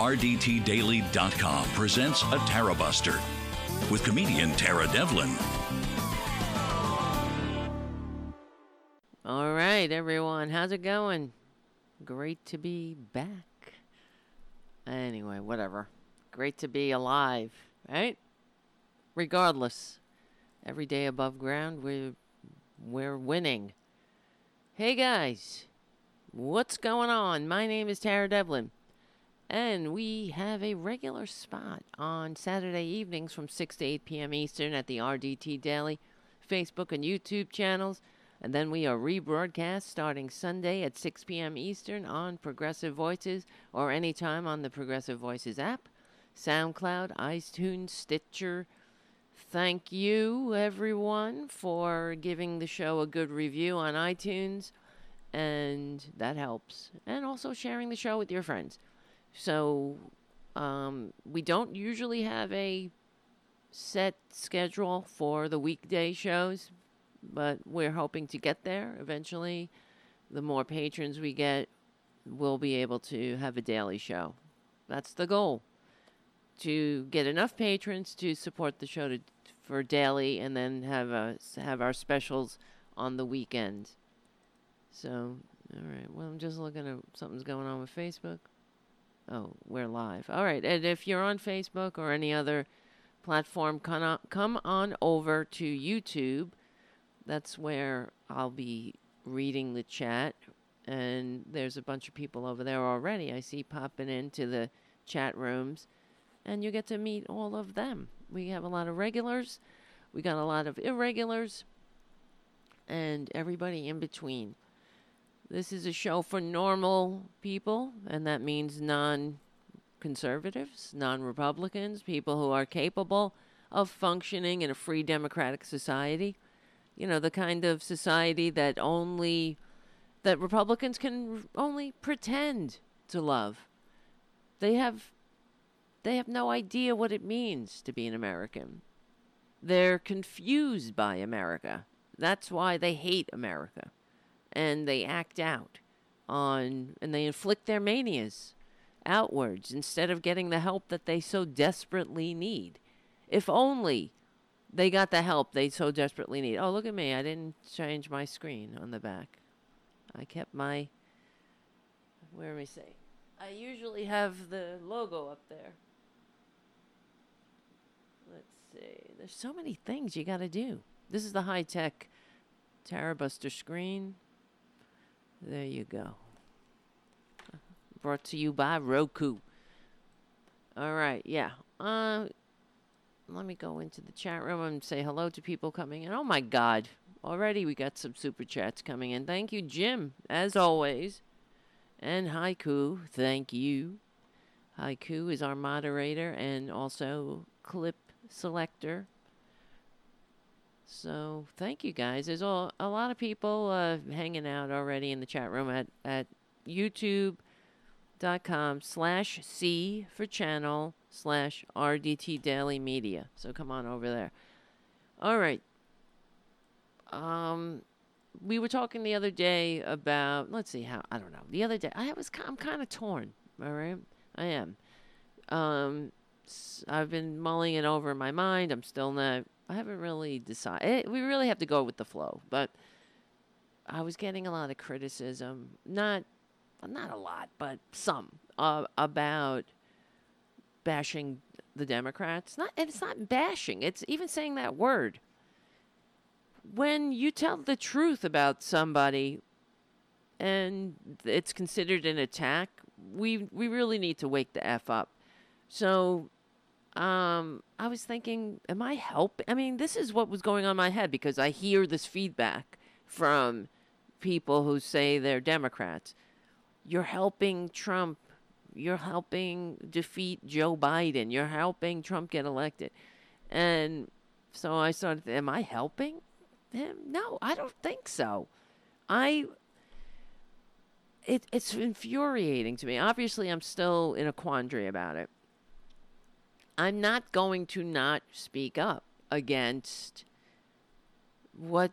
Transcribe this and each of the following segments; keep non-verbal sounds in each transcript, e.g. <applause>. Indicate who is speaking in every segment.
Speaker 1: RDTDaily.com presents a Tara Buster with comedian Tara Devlin.
Speaker 2: All right, everyone. How's it going? Great to be back. Anyway, whatever. Great to be alive, right? Regardless, every day above ground, we're, we're winning. Hey, guys. What's going on? My name is Tara Devlin. And we have a regular spot on Saturday evenings from 6 to 8 p.m. Eastern at the RDT Daily Facebook and YouTube channels. And then we are rebroadcast starting Sunday at 6 p.m. Eastern on Progressive Voices or anytime on the Progressive Voices app, SoundCloud, iTunes, Stitcher. Thank you, everyone, for giving the show a good review on iTunes, and that helps. And also sharing the show with your friends. So, um, we don't usually have a set schedule for the weekday shows but we're hoping to get there eventually. The more patrons we get, we'll be able to have a daily show. That's the goal. To get enough patrons to support the show to, for daily and then have have our specials on the weekend. So, all right. Well, I'm just looking at something's going on with Facebook. Oh, we're live. All right. And if you're on Facebook or any other platform, come on, over to YouTube that's where I'll be reading the chat. And there's a bunch of people over there already. I see popping into the chat rooms. And you get to meet all of them. We have a lot of regulars, we got a lot of irregulars, and everybody in between. This is a show for normal people, and that means non conservatives, non Republicans, people who are capable of functioning in a free democratic society you know, the kind of society that only that Republicans can only pretend to love. They have they have no idea what it means to be an American. They're confused by America. That's why they hate America. And they act out on and they inflict their manias outwards instead of getting the help that they so desperately need. If only they got the help they so desperately need. Oh, look at me. I didn't change my screen on the back. I kept my. Where am I say? I usually have the logo up there. Let's see. There's so many things you got to do. This is the high tech Tarabuster screen. There you go. Brought to you by Roku. All right, yeah. Uh, let me go into the chat room and say hello to people coming in. Oh my God. Already we got some super chats coming in. Thank you, Jim, as always. And Haiku, thank you. Haiku is our moderator and also clip selector. So thank you guys. There's all, a lot of people uh, hanging out already in the chat room at, at youtube.com slash C for channel slash RDT Daily Media. So come on over there. All right. Um, we were talking the other day about let's see how I don't know. The other day I was I'm kind of torn. All right, I am. Um, I've been mulling it over in my mind. I'm still not. I haven't really decided. Eh, we really have to go with the flow, but I was getting a lot of criticism. Not, not a lot, but some uh, about bashing the Democrats. Not, and it's not bashing. It's even saying that word. When you tell the truth about somebody, and it's considered an attack, we we really need to wake the f up. So, um, I was thinking, am I help? I mean, this is what was going on in my head because I hear this feedback from people who say they're Democrats. You're helping Trump you're helping defeat Joe Biden. You're helping Trump get elected. And so I started, am I helping him? No, I don't think so. I, it, it's infuriating to me. Obviously, I'm still in a quandary about it. I'm not going to not speak up against what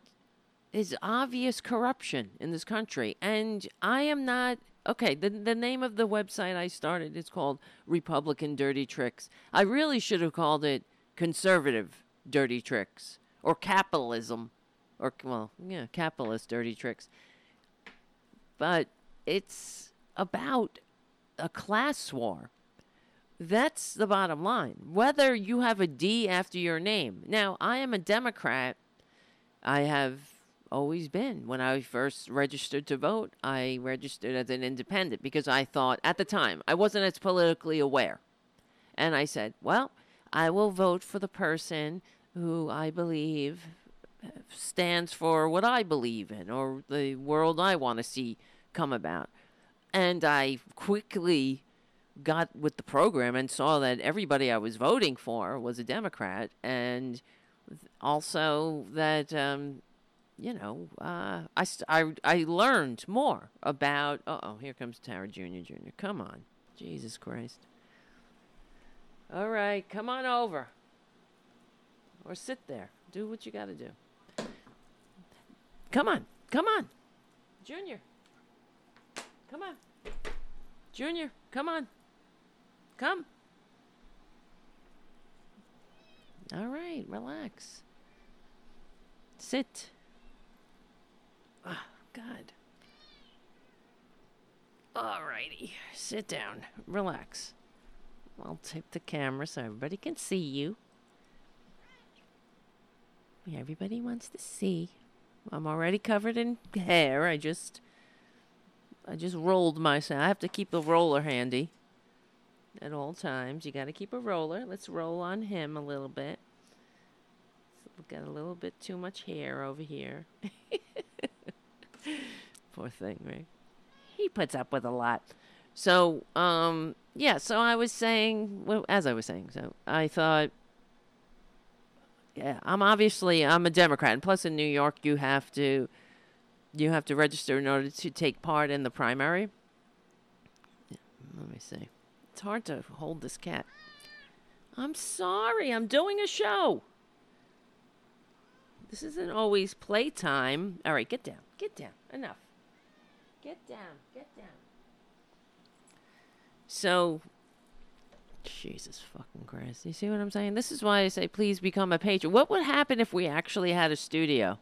Speaker 2: is obvious corruption in this country. And I am not okay, the the name of the website I started is called Republican Dirty Tricks. I really should have called it Conservative Dirty Tricks or Capitalism or well, yeah, capitalist dirty tricks. But it's about a class war. That's the bottom line. Whether you have a D after your name. Now, I am a Democrat. I have always been. When I first registered to vote, I registered as an independent because I thought at the time I wasn't as politically aware. And I said, well, I will vote for the person who I believe stands for what I believe in or the world I want to see come about. And I quickly got with the program and saw that everybody I was voting for was a Democrat, and also that um, you know uh, I, I I learned more about. Oh, here comes Tara Junior Junior. Come on, Jesus Christ! All right, come on over, or sit there. Do what you got to do. Come on. Come on. Junior. Come on. Junior, come on. Come. All right, relax. Sit. Oh, God. All righty. Sit down. Relax. I'll take the camera so everybody can see you. Everybody wants to see. I'm already covered in hair. I just I just rolled myself. I have to keep the roller handy at all times. You got to keep a roller. Let's roll on him a little bit. So we've got a little bit too much hair over here. <laughs> Poor thing, right? He puts up with a lot. So, um, yeah, so I was saying, well, as I was saying, so I thought yeah, I'm obviously I'm a Democrat, and plus in New York you have to you have to register in order to take part in the primary. Yeah, let me see. It's hard to hold this cat. I'm sorry, I'm doing a show. This isn't always playtime. All right, get down. Get down. Enough. Get down. Get down. So Jesus fucking Christ. You see what I'm saying? This is why I say please become a patron. What would happen if we actually had a studio?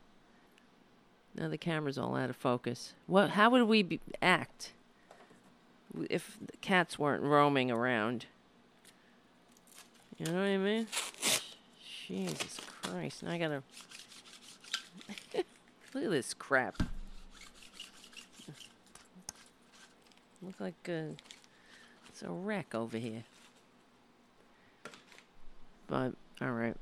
Speaker 2: Now the camera's all out of focus. What how would we be, act if the cats weren't roaming around? You know what I mean? Jesus Christ. Now I gotta <laughs> Look at this crap. Look like uh, it's a wreck over here. But all right.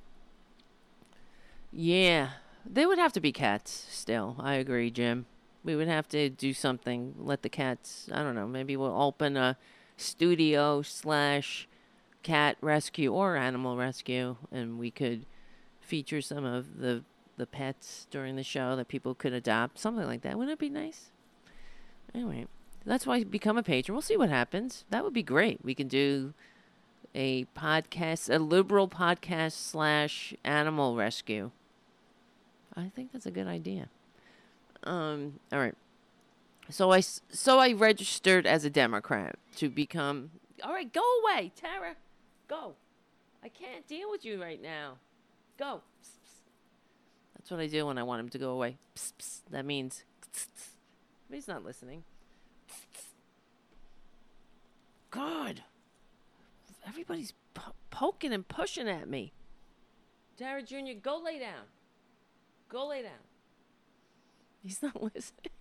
Speaker 2: Yeah, they would have to be cats still. I agree, Jim. We would have to do something. Let the cats. I don't know. Maybe we'll open a studio slash cat rescue or animal rescue, and we could feature some of the the pets during the show that people could adopt. Something like that. Wouldn't it be nice? Anyway, that's why become a patron. We'll see what happens. That would be great. We can do a podcast, a liberal podcast slash animal rescue. I think that's a good idea. Um, all right. So I so I registered as a Democrat to become. All right, go away, Tara. Go. I can't deal with you right now. Go. Psst, psst. That's what I do when I want him to go away. Psst, that means. He's not listening. God everybody's po- poking and pushing at me. Tara Jr., go lay down. Go lay down. He's not <laughs> listening.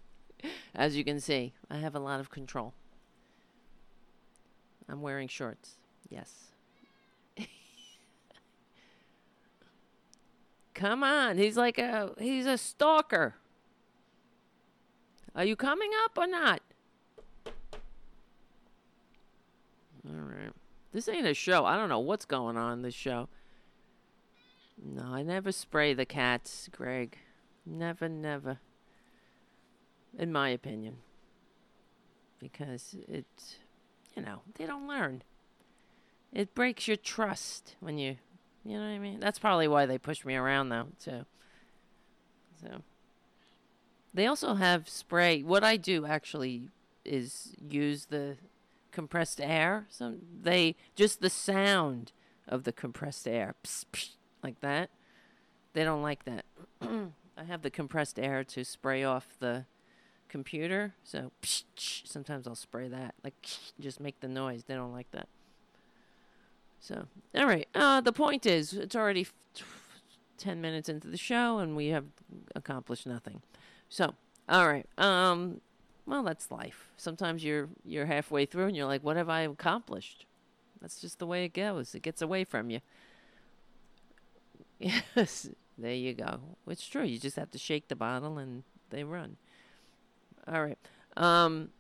Speaker 2: As you can see, I have a lot of control. I'm wearing shorts. Yes. <laughs> Come on. He's like a he's a stalker. Are you coming up or not? All right. This ain't a show. I don't know what's going on in this show. No, I never spray the cats, Greg. Never, never. In my opinion. Because it, you know, they don't learn. It breaks your trust when you, you know what I mean? That's probably why they push me around, though, too. So. They also have spray. What I do, actually, is use the compressed air. Some they just the sound of the compressed air, pss, pss, like that. They don't like that. <clears throat> I have the compressed air to spray off the computer, so psh, psh, sometimes I'll spray that, like just make the noise. They don't like that. So, all right. Uh, the point is, it's already 10 minutes into the show and we have accomplished nothing. So, all right. Um, well, that's life. Sometimes you're you're halfway through and you're like, what have I accomplished? That's just the way it goes. It gets away from you. <laughs> Yes, there you go. It's true. You just have to shake the bottle and they run. All right. Um,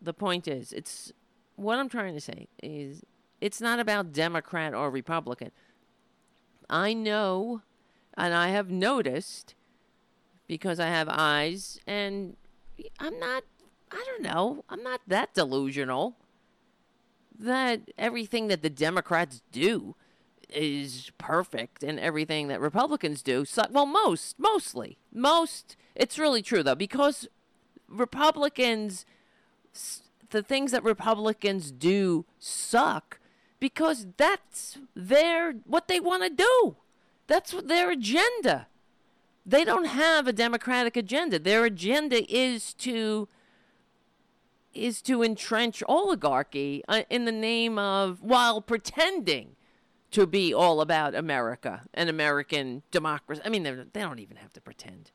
Speaker 2: the point is, it's what I'm trying to say is it's not about Democrat or Republican. I know and I have noticed because I have eyes and I'm not I don't know, I'm not that delusional that everything that the Democrats do is perfect and everything that Republicans do so, well most mostly most it's really true though because Republicans the things that Republicans do suck because that's their what they want to do. That's their agenda. They don't have a democratic agenda. Their agenda is to is to entrench oligarchy uh, in the name of while pretending to be all about America and American democracy. I mean, they don't even have to pretend.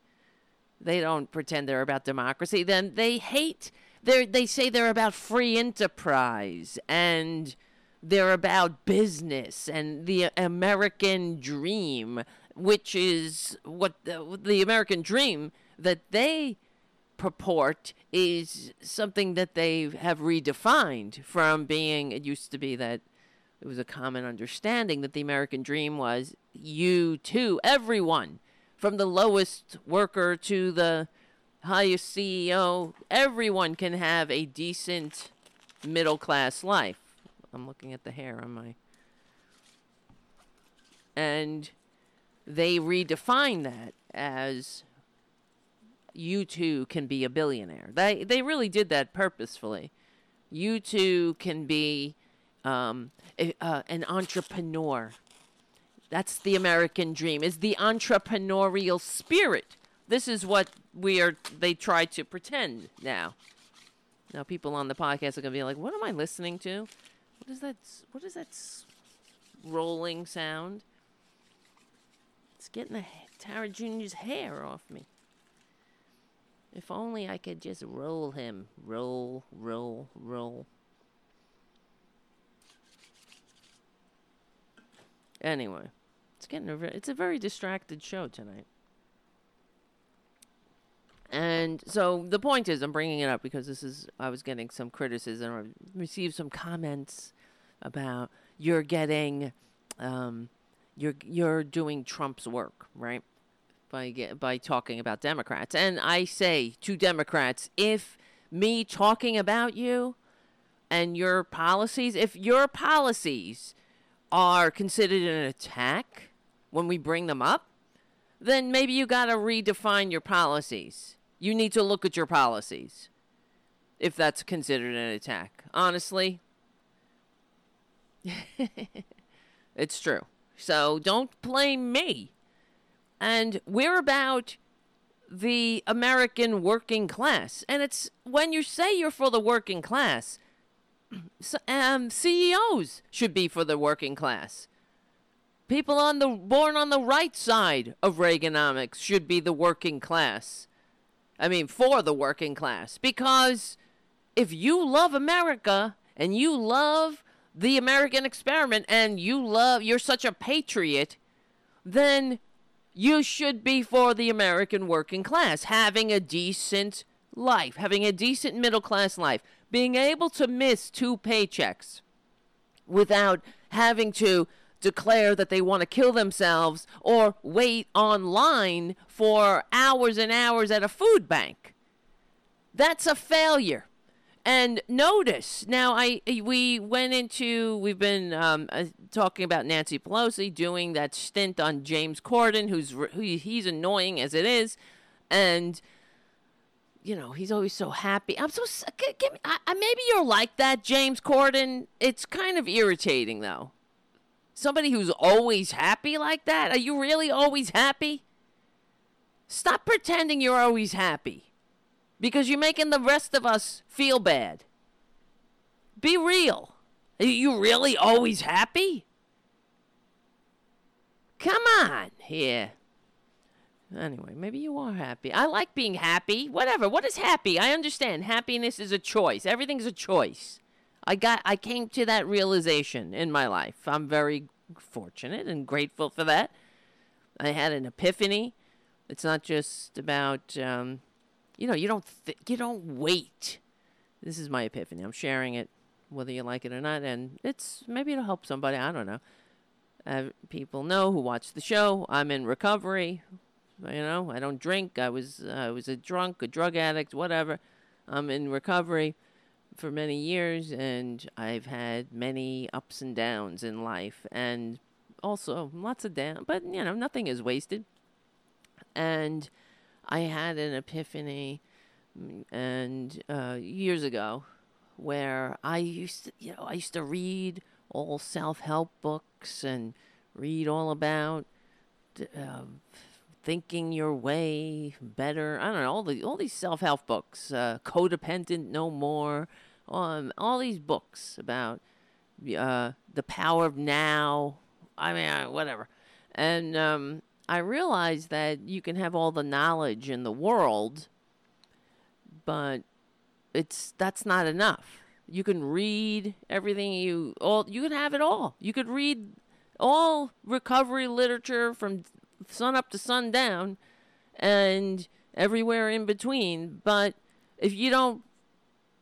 Speaker 2: They don't pretend they're about democracy. Then they hate. They they say they're about free enterprise and they're about business and the American dream, which is what the, the American dream that they purport is something that they have redefined from being, it used to be that it was a common understanding that the American dream was you too, everyone, from the lowest worker to the highest CEO, everyone can have a decent middle class life. I'm looking at the hair on my. And they redefine that as you too can be a billionaire. They they really did that purposefully. You too can be um, uh, an entrepreneur. That's the American dream. Is the entrepreneurial spirit. This is what we are. They try to pretend now. Now people on the podcast are gonna be like, "What am I listening to?" What is that? What is that rolling sound? It's getting the Tara Jr.'s hair off me. If only I could just roll him. Roll, roll, roll. Anyway, it's getting a it's a very distracted show tonight. And so the point is, I'm bringing it up because this is, I was getting some criticism, I received some comments about you're getting, um, you're you're doing Trump's work, right? By get, by talking about Democrats, and I say to Democrats, if me talking about you and your policies, if your policies are considered an attack when we bring them up, then maybe you got to redefine your policies. You need to look at your policies if that's considered an attack. Honestly, <laughs> it's true. So don't blame me. And we're about the American working class. And it's when you say you're for the working class, um, CEOs should be for the working class. People on the born on the right side of Reaganomics should be the working class. I mean, for the working class. Because if you love America and you love the American experiment and you love, you're such a patriot, then you should be for the American working class, having a decent life, having a decent middle class life, being able to miss two paychecks without having to declare that they want to kill themselves or wait online for hours and hours at a food bank. That's a failure. And notice now, I we went into we've been um, uh, talking about Nancy Pelosi doing that stint on James Corden, who's who, he's annoying as it is, and you know, he's always so happy. I'm so give me, I, maybe you're like that, James Corden. It's kind of irritating though. Somebody who's always happy like that. Are you really always happy? Stop pretending you're always happy, because you're making the rest of us feel bad. Be real. Are you really always happy? Come on here. Anyway, maybe you are happy. I like being happy. Whatever. What is happy? I understand. Happiness is a choice. Everything's a choice. I got I came to that realization in my life. I'm very fortunate and grateful for that. I had an epiphany. It's not just about um, you know, you don't th- you don't wait. This is my epiphany. I'm sharing it whether you like it or not and it's maybe it'll help somebody. I don't know. Uh, people know who watch the show. I'm in recovery. You know, I don't drink. I was uh, I was a drunk, a drug addict, whatever. I'm in recovery for many years, and I've had many ups and downs in life, and also lots of down. But you know, nothing is wasted. And I had an epiphany, and uh, years ago, where I used to, you know, I used to read all self-help books and read all about. Uh, thinking your way better. I don't know all the all these self help books, uh, codependent no more, um, all these books about uh, the power of now. I mean, uh, whatever, and um, I realized that you can have all the knowledge in the world, but it's that's not enough. You can read everything you all. You can have it all. You could read all recovery literature from sun up to sundown and everywhere in between. But if you don't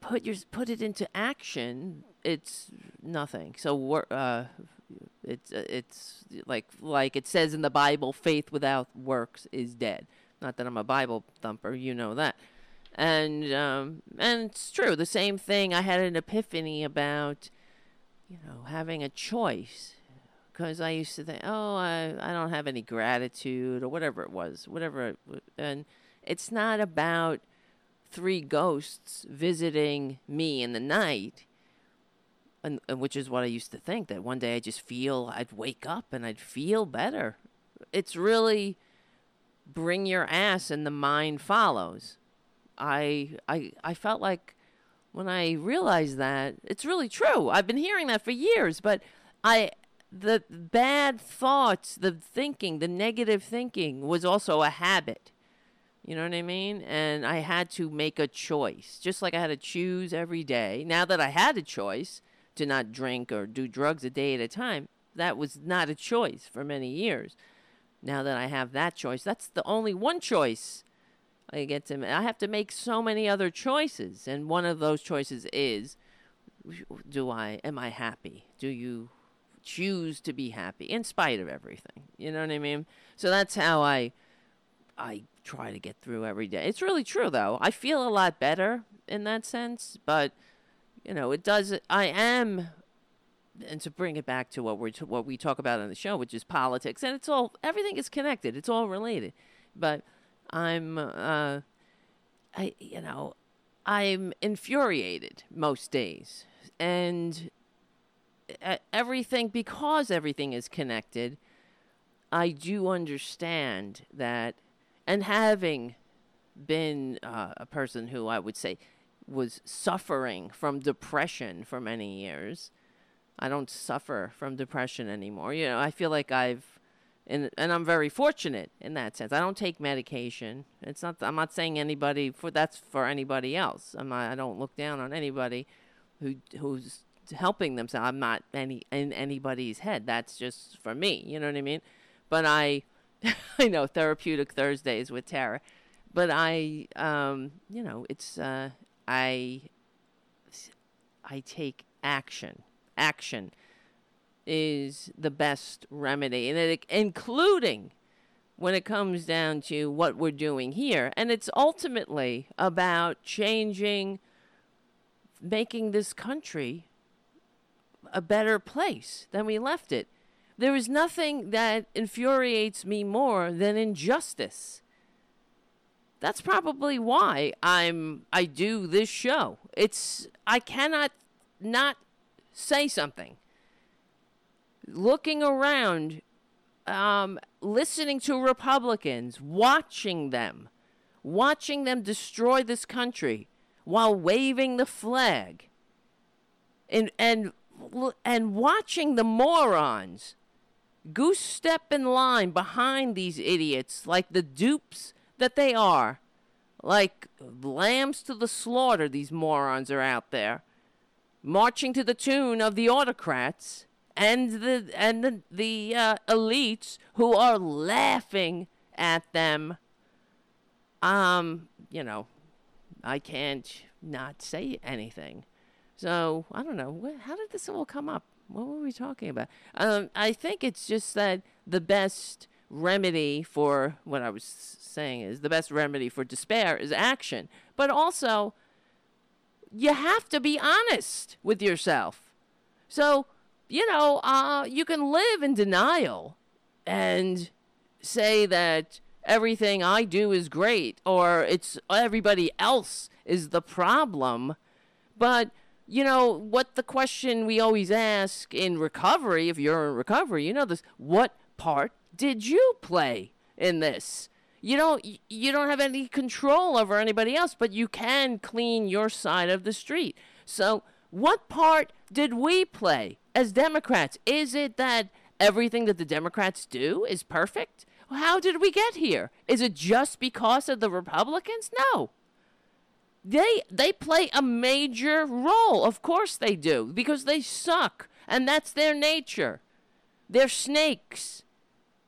Speaker 2: put your put it into action, it's nothing. So uh, it's uh, it's like like it says in the Bible, faith without works is dead. Not that I'm a Bible thumper, you know that. And um, and it's true. The same thing. I had an epiphany about, you know, having a choice because I used to think, oh, I, I don't have any gratitude or whatever it was, whatever. It, and it's not about three ghosts visiting me in the night, and, and which is what I used to think that one day I just feel I'd wake up and I'd feel better. It's really bring your ass and the mind follows. I I I felt like when I realized that it's really true. I've been hearing that for years, but I the bad thoughts, the thinking, the negative thinking was also a habit. You know what I mean? And I had to make a choice, just like I had to choose every day. Now that I had a choice to not drink or do drugs a day at a time, that was not a choice for many years. Now that I have that choice, that's the only one choice I get to. I have to make so many other choices, and one of those choices is: Do I am I happy? Do you choose to be happy in spite of everything. You know what I mean? So that's how I I try to get through every day. It's really true though. I feel a lot better in that sense, but you know, it does I am and to bring it back to what we what we talk about on the show, which is politics, and it's all everything is connected. It's all related. But I'm uh I you know, I'm infuriated most days. And everything because everything is connected i do understand that and having been uh, a person who i would say was suffering from depression for many years i don't suffer from depression anymore. You know i feel like i've and and i'm very fortunate in that sense. I don't take medication. It's not i'm not saying anybody for that's for anybody else. I'm not, i don't look down on anybody who who's helping themselves. I'm not any in anybody's head. That's just for me. You know what I mean? But I, <laughs> I know therapeutic Thursdays with Tara, but I, um, you know, it's uh, I, I take action. Action is the best remedy, and it, including when it comes down to what we're doing here, and it's ultimately about changing, making this country a better place than we left it. There is nothing that infuriates me more than injustice. that's probably why I'm I do this show. It's I cannot not say something. Looking around, um, listening to Republicans, watching them, watching them destroy this country while waving the flag, and and and watching the morons goose step in line behind these idiots like the dupes that they are. Like lambs to the slaughter, these morons are out there, marching to the tune of the autocrats and the and the the uh, elites who are laughing at them. Um, you know, I can't not say anything. So I don't know. How did this all come up? What were we talking about? Um, I think it's just that the best remedy for what I was saying is the best remedy for despair is action. But also, you have to be honest with yourself. So, you know, uh, you can live in denial and say that everything I do is great or it's everybody else is the problem. But, you know, what the question we always ask in recovery, if you're in recovery, you know this, what part did you play in this? You don't you don't have any control over anybody else, but you can clean your side of the street. So, what part did we play as Democrats? Is it that everything that the Democrats do is perfect? How did we get here? Is it just because of the Republicans? No. They they play a major role. Of course they do, because they suck, and that's their nature. They're snakes.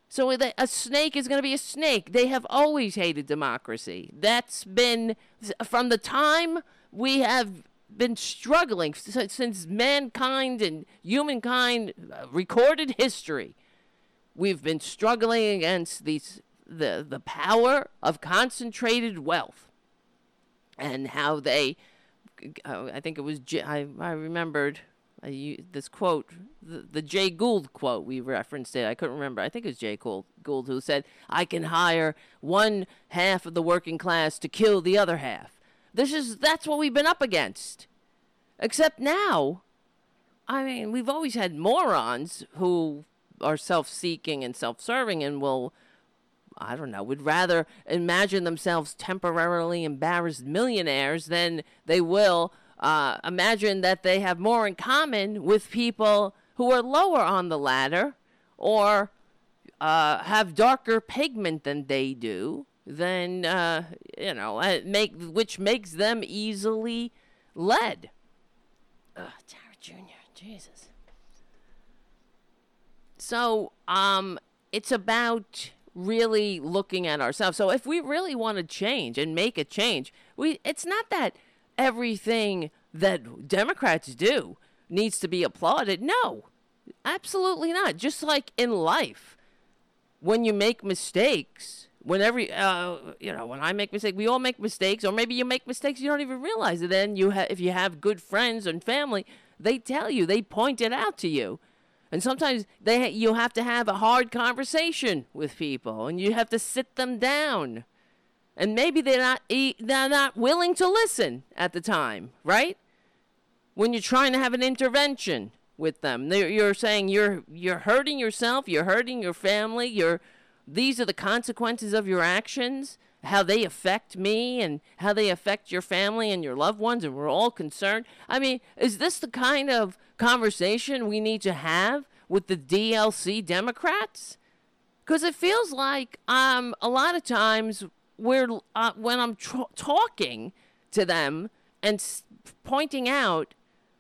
Speaker 2: So a snake is going to be a snake. They have always hated democracy. That's been from the time we have been struggling since mankind and humankind uh, recorded history. We've been struggling against these the the power of concentrated wealth and how they uh, I think it was I I remembered this quote, the, the Jay Gould quote, we referenced it. I couldn't remember. I think it was Jay Gould, Gould who said, I can hire one half of the working class to kill the other half. This is, that's what we've been up against. Except now, I mean, we've always had morons who are self seeking and self serving and will, I don't know, would rather imagine themselves temporarily embarrassed millionaires than they will uh, imagine that they have more in common with people who are lower on the ladder or uh, have darker pigment than they do, then uh, you know, uh, make which makes them easily led. Ugh, Tara Jr. Jesus. So, um, it's about really looking at ourselves. So, if we really want to change and make a change, we it's not that everything that Democrats do needs to be applauded. No, absolutely not. Just like in life, when you make mistakes, when every uh, you know when I make mistakes, we all make mistakes, or maybe you make mistakes you don't even realize it. Then you ha- if you have good friends and family, they tell you, they point it out to you. And sometimes they you have to have a hard conversation with people, and you have to sit them down and maybe they're not they're not willing to listen at the time, right? When you're trying to have an intervention with them, they're, you're saying you're you're hurting yourself, you're hurting your family, you're these are the consequences of your actions, how they affect me and how they affect your family and your loved ones, and we're all concerned. I mean, is this the kind of conversation we need to have with the DLC Democrats? Because it feels like um, a lot of times we're uh, when I'm tr- talking to them and s- pointing out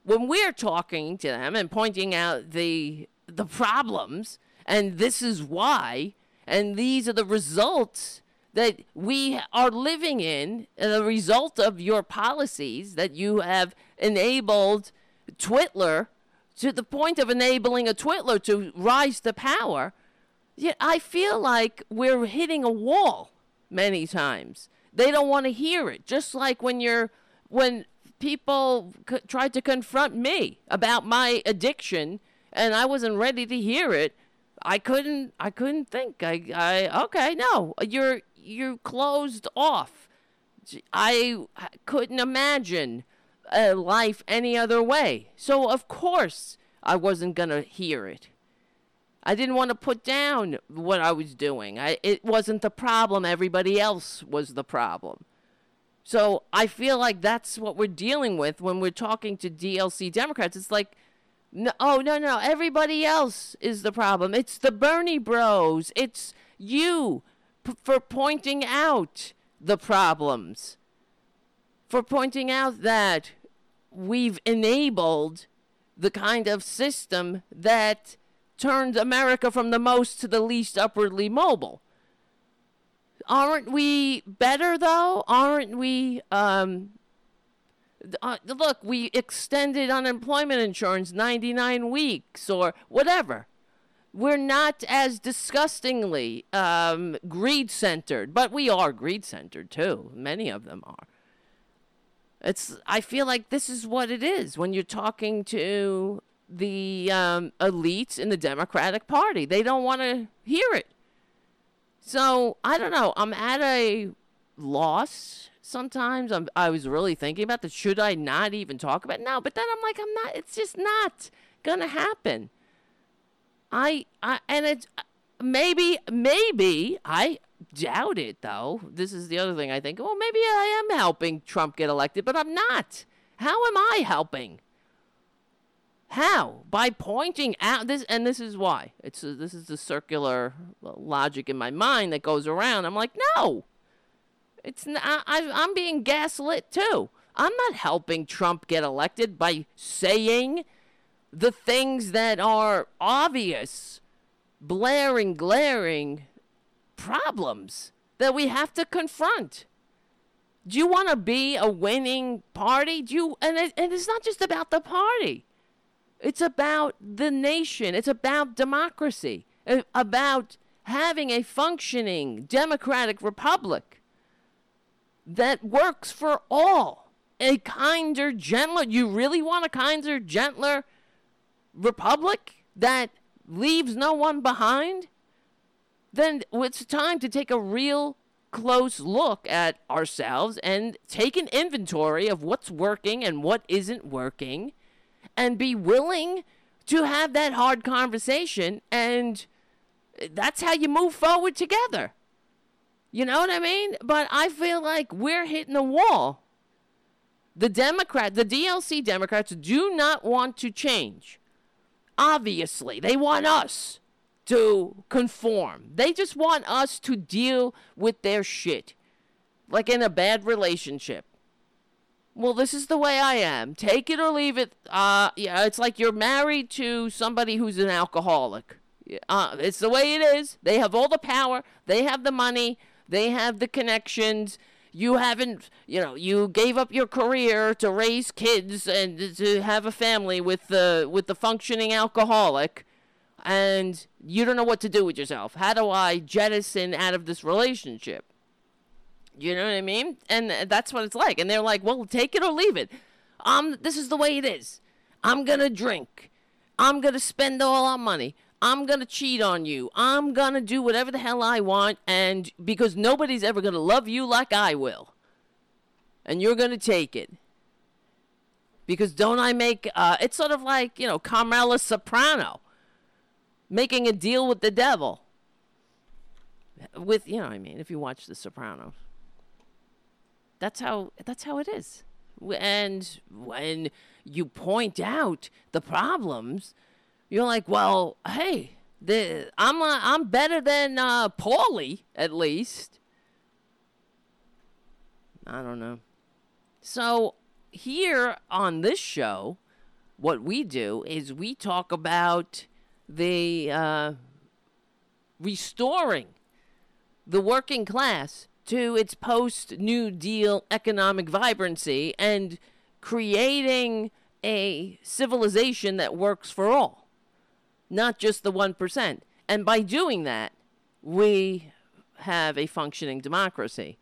Speaker 2: when we're talking to them and pointing out the the problems and this is why and these are the results that we are living in the result of your policies that you have enabled Twitler to the point of enabling a Twitler to rise to power. Yet I feel like we're hitting a wall many times. They don't want to hear it. Just like when you're when people c- tried to confront me about my addiction and I wasn't ready to hear it. I couldn't I couldn't think. I I okay, no. You're you're closed off. I couldn't imagine a life any other way. So, of course, I wasn't going to hear it. I didn't want to put down what I was doing. I, it wasn't the problem. Everybody else was the problem. So I feel like that's what we're dealing with when we're talking to DLC Democrats. It's like, no, oh, no, no. Everybody else is the problem. It's the Bernie bros. It's you p- for pointing out the problems, for pointing out that we've enabled the kind of system that turned America from the most to the least upwardly mobile. Aren't we better though? Aren't we? Um, uh, look, we extended unemployment insurance 99 weeks or whatever. We're not as disgustingly um, greed centered, but we are greed centered too. Many of them are. It's. I feel like this is what it is when you're talking to the um, elites in the Democratic Party. They don't want to hear it. So I don't know. I'm at a loss sometimes. I'm, I was really thinking about this. Should I not even talk about it now? But then I'm like, I'm not. It's just not gonna happen. I, I and it's maybe maybe I doubt it though. This is the other thing I think. Well, maybe I am helping Trump get elected, but I'm not. How am I helping? How? By pointing out this, and this is why. It's a, this is the circular logic in my mind that goes around. I'm like, no, it's not, I, I'm being gaslit too. I'm not helping Trump get elected by saying the things that are obvious, blaring, glaring problems that we have to confront. Do you want to be a winning party? Do you, and, it, and it's not just about the party. It's about the nation. It's about democracy, uh, about having a functioning democratic republic that works for all. A kinder, gentler. You really want a kinder, gentler republic that leaves no one behind? Then it's time to take a real close look at ourselves and take an inventory of what's working and what isn't working and be willing to have that hard conversation and that's how you move forward together. You know what I mean? But I feel like we're hitting a wall. The Democrat, the DLC Democrats do not want to change. Obviously, they want us to conform. They just want us to deal with their shit. Like in a bad relationship well, this is the way I am. Take it or leave it. Uh, yeah, it's like you're married to somebody who's an alcoholic. Uh, it's the way it is. They have all the power. They have the money. They have the connections. You haven't, you know, you gave up your career to raise kids and to have a family with the with the functioning alcoholic, and you don't know what to do with yourself. How do I jettison out of this relationship? You know what I mean? And that's what it's like. And they're like, well, take it or leave it. Um, this is the way it is. I'm to drink. I'm to spend all our money. I'm to cheat on you. I'm to do whatever the hell I want. And because nobody's ever to love you like I will. And you're to take it. Because don't I make, uh, it's sort of like, you know, Carmela Soprano making a deal with the devil. With, you know, I mean, if you watch The Sopranos. That's how that's how it is. And when you point out the problems, you're like, well, hey, the, I'm uh, I'm better than uh, Paulie at least. I don't know. So here on this show, what we do is we talk about the uh, restoring the working class to its post New Deal economic vibrancy and creating a civilization that works for all, not just the 1%. And by doing that, we have a functioning democracy.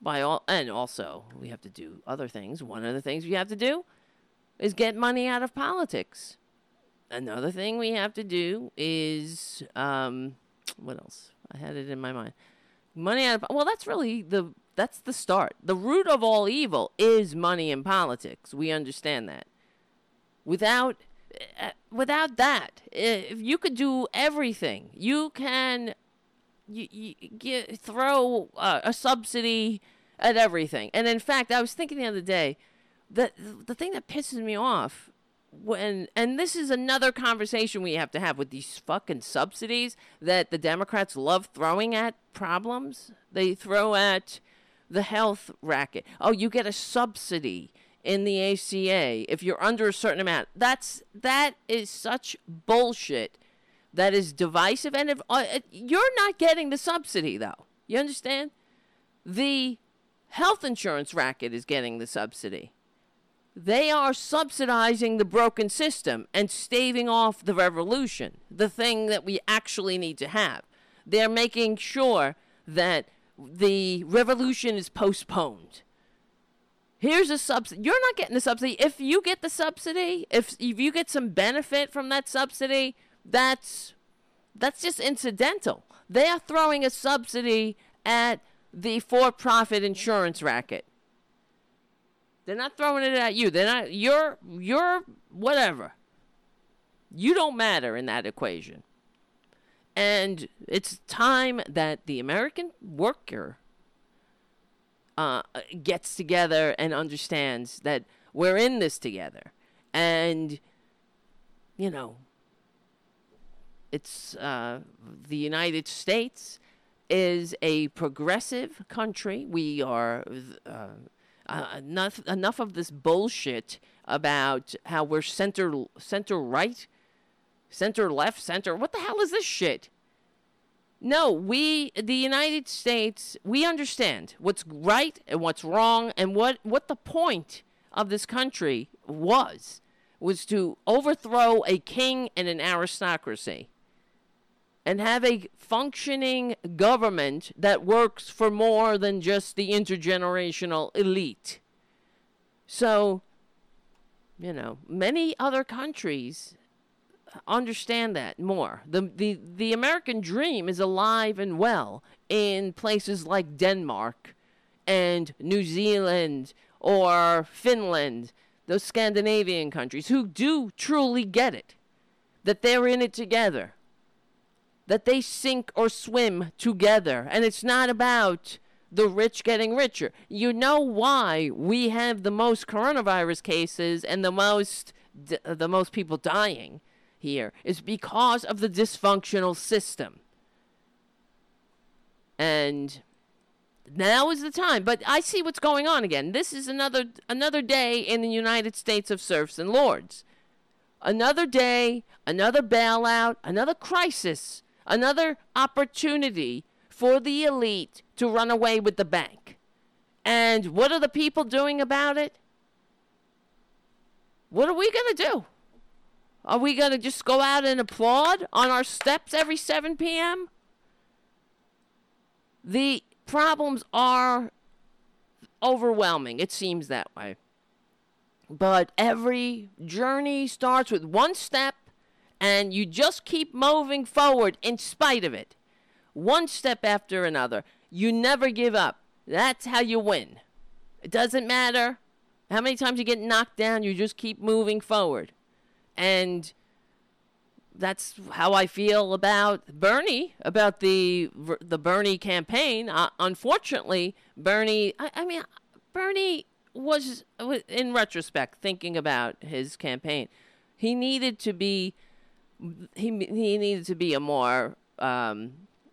Speaker 2: By all, and also, we have to do other things. One of the things we have to do is get money out of politics. Another thing we have to do is, um, what else? I had it in my mind Money out of well, that's really the that's the start. The root of all evil is money in politics. We understand that. Without uh, without that, if you could do everything, you can you, you get, throw uh, a subsidy at everything. And in fact, I was thinking the other day that the thing that pisses me off when and this is another conversation we have to have with these fucking subsidies that the Democrats love throwing at problems. They throw at the health racket. Oh, you get a subsidy in the ACA if you're under a certain amount. That's that is such bullshit. That is divisive, and if uh, you're not getting the subsidy, though, you understand? The health insurance racket is getting the subsidy. They are subsidizing the broken system and staving off the revolution, the thing that we actually need to have. They're making sure that the revolution is postponed. Here's a subsidy. You're not getting the subsidy. If you get the subsidy, if, if you get some benefit from that subsidy, that's that's just incidental. They are throwing a subsidy at the for-profit insurance racket. They're not throwing it at you. They're not you're you're whatever. You don't matter in that equation. And it's time that the American worker uh, gets together and understands that we're in this together. And, you know, it's uh, the United States is a progressive country. We are uh, uh, enough enough of this bullshit about how we're center center right, center left, center. What the hell is this shit? No, we the United States, we understand what's right and what's wrong and what what the point of this country was was to overthrow a king and an aristocracy and have a functioning government that works for more than just the intergenerational elite. So, you know, many other countries understand that more. The, the, the American dream is alive and well in places like Denmark and New Zealand or Finland, those Scandinavian countries who do truly get it, that they're in it together that they sink or swim together. And it's not about the rich getting richer. You know why we have the most coronavirus cases and the most the most people dying here is because of the dysfunctional system. And now is the time. But I see what's going on again. This is another another day in the United States of serfs and lords. Another day, another bailout, another crisis another opportunity for the elite to run away with the bank. And what are the people doing about it? What are we going to do? Are we going to just go out and applaud on our steps every 7 p.m.? The problems are overwhelming. It seems that way. But every journey starts with one step and you just keep moving forward in spite of it, one step after another. You never give up. That's how you win. It doesn't matter how many times you get knocked down, you just keep moving forward. And that's how I feel about Bernie, about the the Bernie campaign. Uh, unfortunately, Bernie, I, I mean, Bernie was, in retrospect, thinking about his campaign. He needed to be he he needed to be a more um,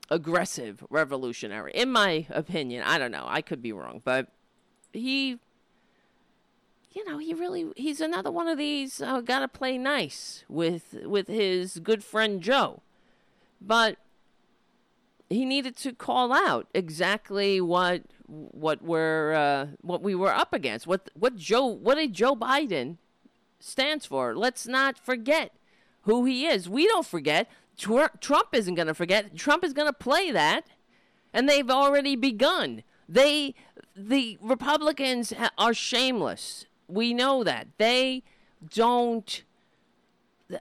Speaker 2: aggressive revolutionary, in my opinion. I don't know. I could be wrong, but he, you know, he really he's another one of these. Uh, Got to play nice with with his good friend Joe, but he needed to call out exactly what what we're uh, what we were up against. What what Joe what a Joe Biden stands for. Let's not forget who he is. We don't forget. Trump isn't going to forget. Trump is going to play that, and they've already begun. They, the Republicans are shameless. We know that they don't,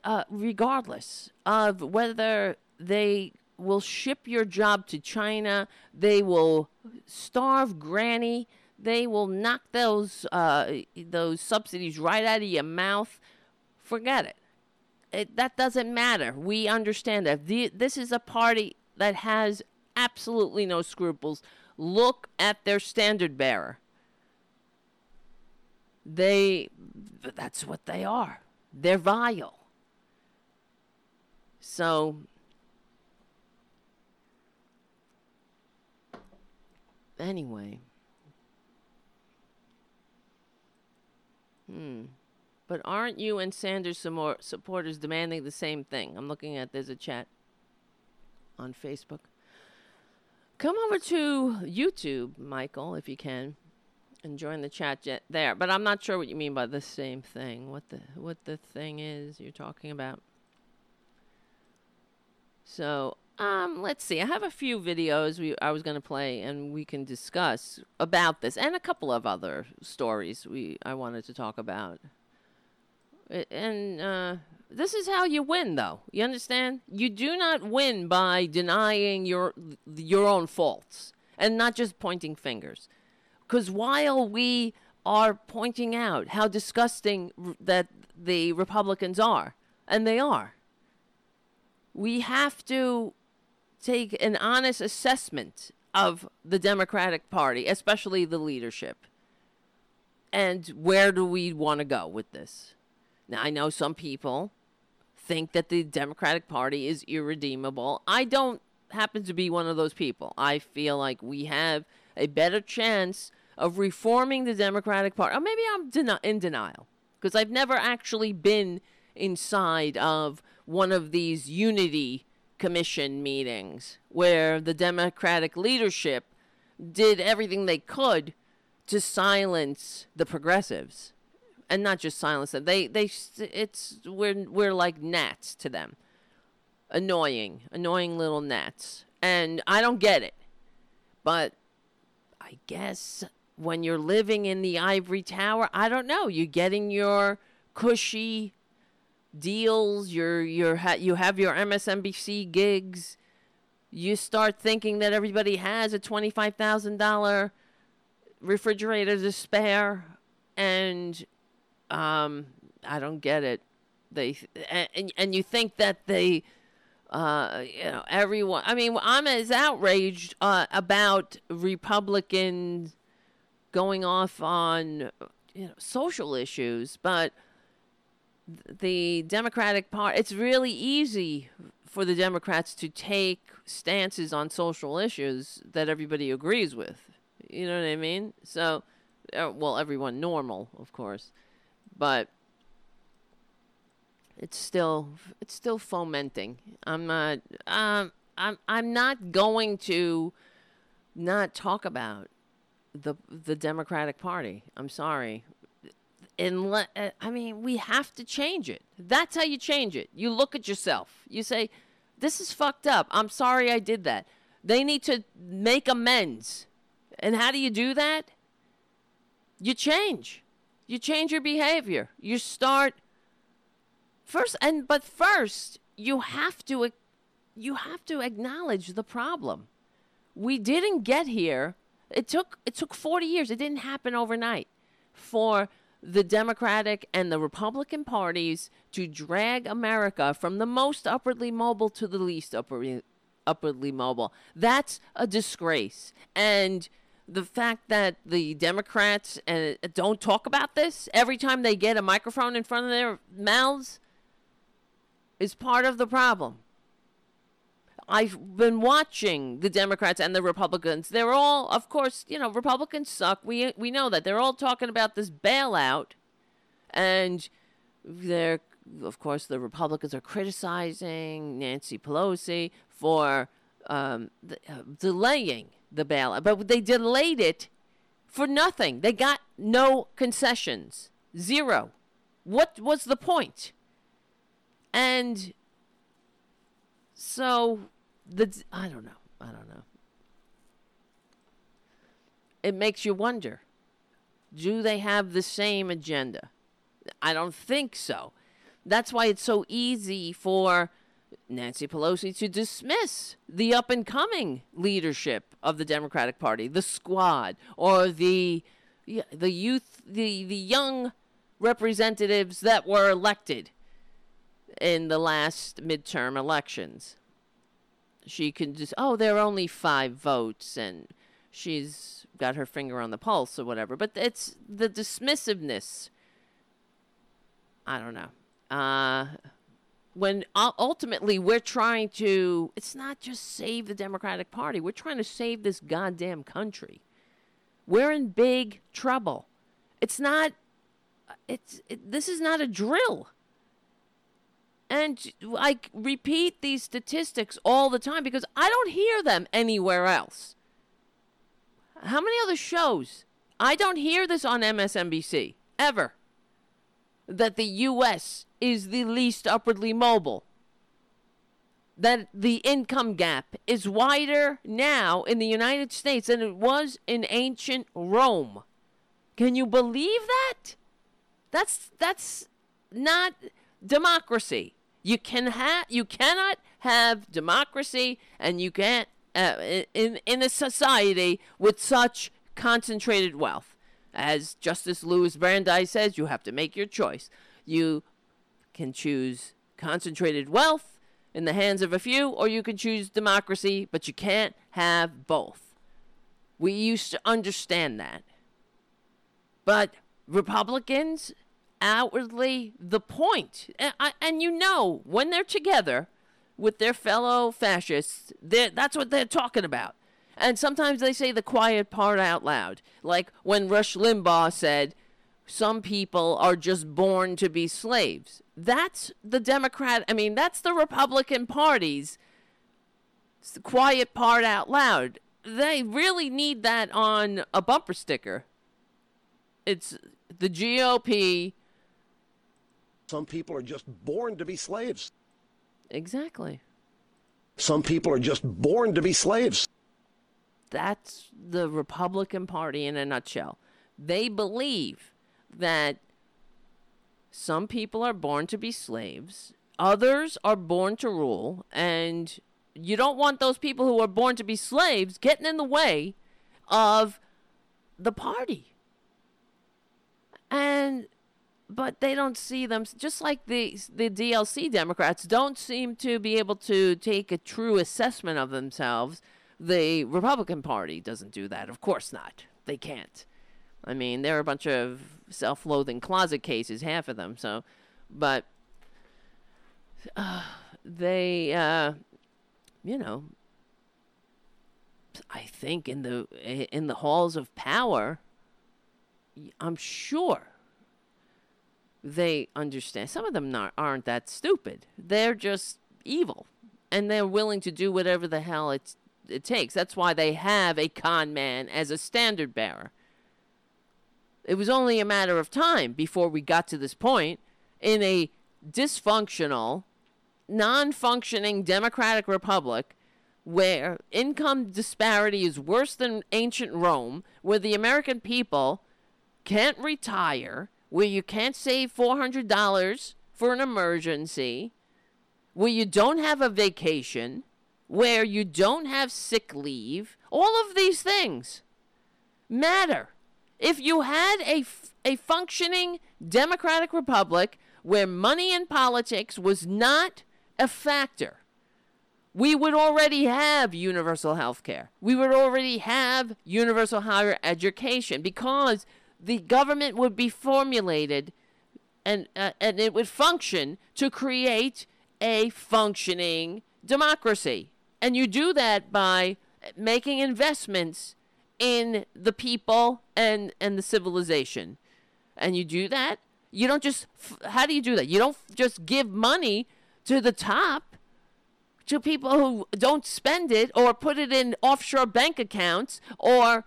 Speaker 2: uh, regardless of whether they will ship your job to China. They will starve granny. They will knock those uh, those subsidies right out of your mouth. Forget it. It that doesn't matter. We understand that. The, this is a party that has absolutely no scruples. Look at their standard bearer. They, that's what they are. They're vile. So, anyway. Hmm. But aren't you and Sanders supporters demanding the same thing? I'm looking at there's a chat on Facebook. Come over to YouTube, Michael, if you can, and join the chat there. But I'm not sure what you mean by the same thing. What the what the thing is you're talking about. So, um, let's see. I have a few videos we I was going to play, and we can discuss about this, and a couple of other stories we I wanted to talk about. And uh, this is how you win, though. You understand? You do not win by denying your your own faults and not just pointing fingers. Because while we are pointing out how disgusting that the Republicans are, and they are, we have to take an honest assessment of the Democratic Party, especially the leadership. And where do we want to go with this? Now, I know some people think that the Democratic Party is irredeemable. I don't happen to be one of those people. I feel like we have a better chance of reforming the Democratic Party. Or maybe I'm in denial because I've never actually been inside of one of these unity commission meetings where the Democratic leadership did everything they could to silence the progressives and not just silence them. They they it's we're we're like gnats to them. Annoying, annoying little gnats. And I don't get it. But I guess when you're living in the ivory tower, I don't know, you're getting your cushy deals, you're you're ha- you have your MSNBC gigs. You start thinking that everybody has a $25,000 refrigerator to spare and um, I don't get it. They and and you think that they, uh, you know, everyone. I mean, I'm as outraged uh, about Republicans going off on you know social issues, but the Democratic Party. It's really easy for the Democrats to take stances on social issues that everybody agrees with. You know what I mean? So, uh, well, everyone normal, of course but it's still it's still fomenting. I'm not um I'm I'm not going to not talk about the the Democratic Party. I'm sorry. Unless, I mean, we have to change it. That's how you change it. You look at yourself. You say, "This is fucked up. I'm sorry I did that." They need to make amends. And how do you do that? You change. You change your behavior. You start first and but first you have to you have to acknowledge the problem. We didn't get here. It took it took 40 years. It didn't happen overnight for the Democratic and the Republican parties to drag America from the most upwardly mobile to the least upwardly, upwardly mobile. That's a disgrace. And the fact that the Democrats uh, don't talk about this every time they get a microphone in front of their mouths is part of the problem. I've been watching the Democrats and the Republicans. They're all, of course, you know, Republicans suck. We we know that they're all talking about this bailout, and they're, of course, the Republicans are criticizing Nancy Pelosi for um, the, uh, delaying the ballot, but they delayed it for nothing. They got no concessions, zero. What was the point? And so the I don't know. I don't know. It makes you wonder. Do they have the same agenda? I don't think so. That's why it's so easy for Nancy Pelosi to dismiss the up and coming leadership of the Democratic Party, the squad, or the the youth, the the young representatives that were elected in the last midterm elections. She can just oh, there are only five votes, and she's got her finger on the pulse or whatever. But it's the dismissiveness. I don't know. Uh, when ultimately we're trying to, it's not just save the Democratic Party, we're trying to save this goddamn country. We're in big trouble. It's not, it's, it, this is not a drill. And I repeat these statistics all the time because I don't hear them anywhere else. How many other shows? I don't hear this on MSNBC ever. That the U.S is the least upwardly mobile. That the income gap is wider now in the United States than it was in ancient Rome. Can you believe that? That's that's not democracy. You can have you cannot have democracy and you can't uh, in in a society with such concentrated wealth. As Justice Louis Brandeis says, you have to make your choice. You can choose concentrated wealth in the hands of a few, or you can choose democracy, but you can't have both. We used to understand that. But Republicans, outwardly, the point, and, and you know, when they're together with their fellow fascists, that's what they're talking about. And sometimes they say the quiet part out loud, like when Rush Limbaugh said, some people are just born to be slaves. That's the Democrat, I mean, that's the Republican Party's the quiet part out loud. They really need that on a bumper sticker. It's the GOP.
Speaker 3: Some people are just born to be slaves.
Speaker 2: Exactly.
Speaker 3: Some people are just born to be slaves.
Speaker 2: That's the Republican Party in a nutshell. They believe that some people are born to be slaves, others are born to rule, and you don't want those people who are born to be slaves getting in the way of the party. And but they don't see them just like the the DLC Democrats don't seem to be able to take a true assessment of themselves. The Republican Party doesn't do that. Of course not. They can't. I mean, they're a bunch of self-loathing closet cases, half of them. So, but uh, they, uh, you know, I think in the in the halls of power, I'm sure they understand. Some of them not, aren't that stupid. They're just evil, and they're willing to do whatever the hell it it takes. That's why they have a con man as a standard bearer. It was only a matter of time before we got to this point in a dysfunctional, non functioning democratic republic where income disparity is worse than ancient Rome, where the American people can't retire, where you can't save $400 for an emergency, where you don't have a vacation, where you don't have sick leave. All of these things matter. If you had a, a functioning democratic republic where money in politics was not a factor, we would already have universal health care. We would already have universal higher education because the government would be formulated and, uh, and it would function to create a functioning democracy. And you do that by making investments in the people and and the civilization. And you do that you don't just how do you do that? You don't just give money to the top to people who don't spend it or put it in offshore bank accounts or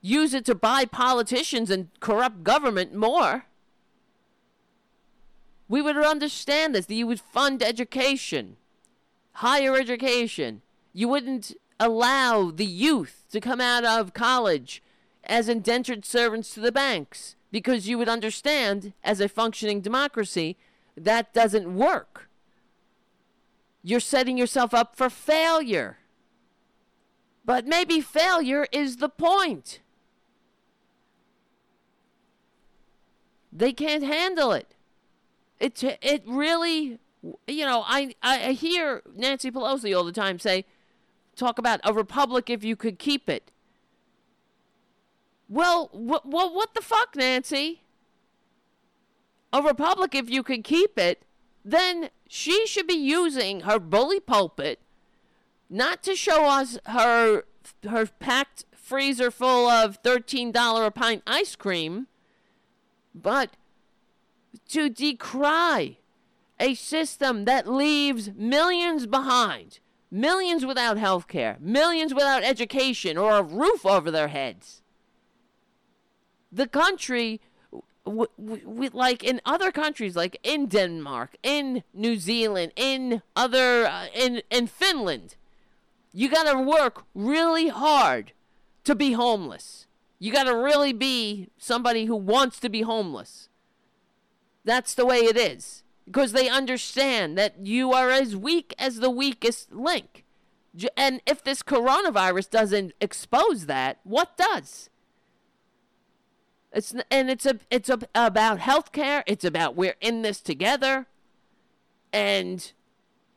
Speaker 2: use it to buy politicians and corrupt government more. We would understand this that you would fund education higher education you wouldn't allow the youth to come out of college as indentured servants to the banks because you would understand, as a functioning democracy, that doesn't work. you're setting yourself up for failure. But maybe failure is the point. They can't handle it. It it really, you know, I I hear Nancy Pelosi all the time say, talk about a republic if you could keep it. Well, what what what the fuck, Nancy? A republic if you could keep it, then she should be using her bully pulpit not to show us her her packed freezer full of $13 a pint ice cream but to decry a system that leaves millions behind, millions without health care, millions without education or a roof over their heads. The country, w- w- like in other countries, like in Denmark, in New Zealand, in other, uh, in in Finland, you got to work really hard to be homeless. You got to really be somebody who wants to be homeless. That's the way it is. Because they understand that you are as weak as the weakest link. And if this coronavirus doesn't expose that, what does? It's and it's a it's a, about healthcare. It's about we're in this together. And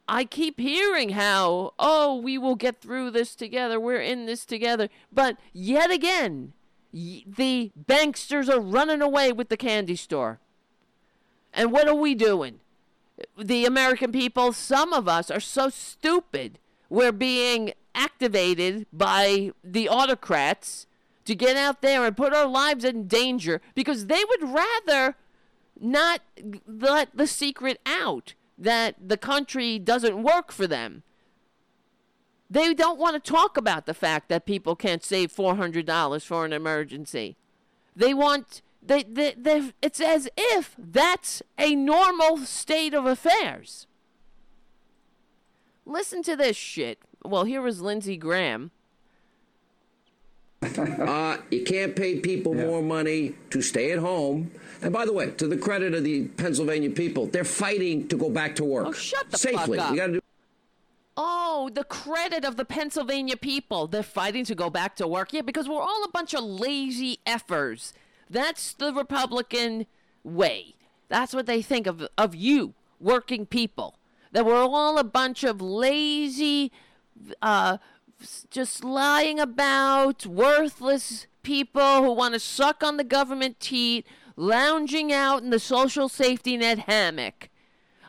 Speaker 2: I keep hearing how, oh, we will get through this together. We're in this together. But yet again, the banksters are running away with the candy store. And what are we doing? The American people, some of us are so stupid. We're being activated by the autocrats to get out there and put our lives in danger because they would rather not let the secret out that the country doesn't work for them. They don't want to talk about the fact that people can't save $400 for an emergency. They want they, they, they, it's as if that's a normal state of affairs. Listen to this shit. Well, here was Lindsey Graham. <laughs>
Speaker 4: uh, you can't pay people yeah. more money to stay at home. And by the way, to the credit of the Pennsylvania people, they're fighting to go back to work
Speaker 2: oh, shut the
Speaker 4: safely.
Speaker 2: Fuck up.
Speaker 4: You got to do
Speaker 2: Oh, the credit of the Pennsylvania people. They're fighting to go back to work. Yeah, because we're all a bunch of lazy effers. That's the Republican way. That's what they think of of you, working people. That we're all a bunch of lazy, uh, just lying about, worthless people who want to suck on the government teat, lounging out in the social safety net hammock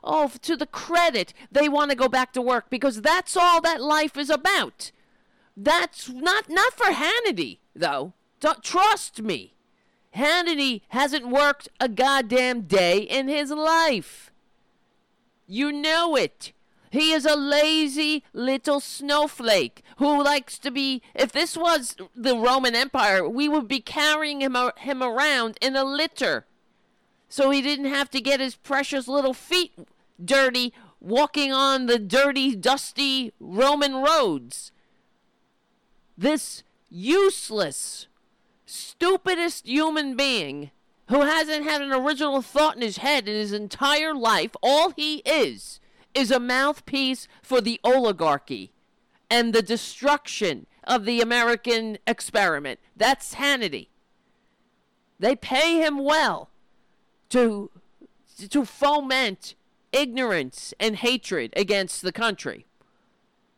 Speaker 2: oh, to the credit, they want to go back to work because that's all that life is about. That's not not for Hannity though. Don't, trust me. Hannity hasn't worked a goddamn day in his life. You know it. He is a lazy little snowflake who likes to be. If this was the Roman Empire, we would be carrying him, him around in a litter so he didn't have to get his precious little feet dirty walking on the dirty, dusty Roman roads. This useless, stupidest human being who hasn't had an original thought in his head in his entire life, all he is, is a mouthpiece for the oligarchy and the destruction of the American experiment. That's Hannity. They pay him well to to foment ignorance and hatred against the country.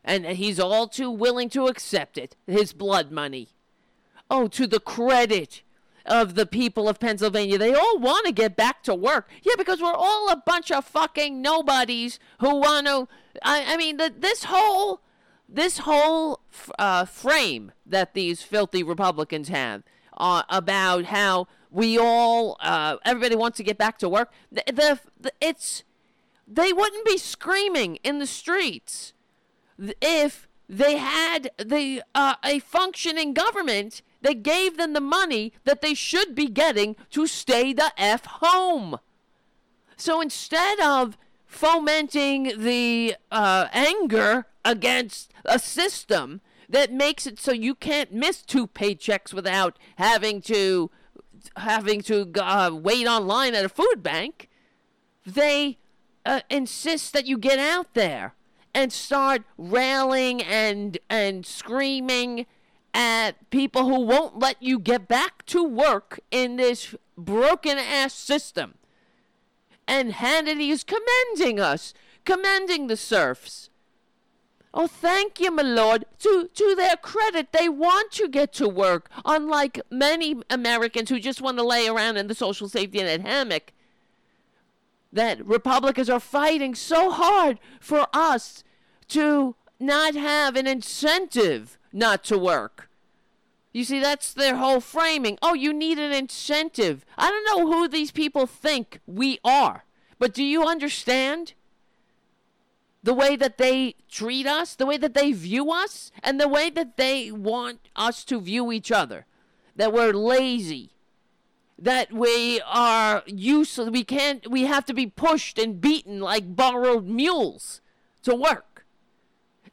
Speaker 2: And he's all too willing to accept it, his blood money. Oh, to the credit of the people of Pennsylvania. They all want to get back to work. Yeah, because we're all a bunch of fucking nobodies who want to. I, I mean, the, this whole this whole uh, frame that these filthy Republicans have uh, about how we all uh, everybody wants to get back to work. The, the, the, it's they wouldn't be screaming in the streets if they had the uh, a functioning government that gave them the money that they should be getting to stay the f home. So instead of fomenting the uh, anger against a system that makes it so you can't miss two paychecks without having to having to uh, wait online at a food bank, they uh, insist that you get out there and start railing and and screaming at people who won't let you get back to work in this broken ass system. And Hannity is commending us, commending the serfs. Oh, thank you, my lord. To to their credit, they want to get to work, unlike many Americans who just want to lay around in the social safety net hammock. That Republicans are fighting so hard for us to not have an incentive not to work. You see, that's their whole framing. Oh, you need an incentive. I don't know who these people think we are, but do you understand? the way that they treat us, the way that they view us, and the way that they want us to view each other. That we're lazy, that we are useless. We can't. We have to be pushed and beaten like borrowed mules to work,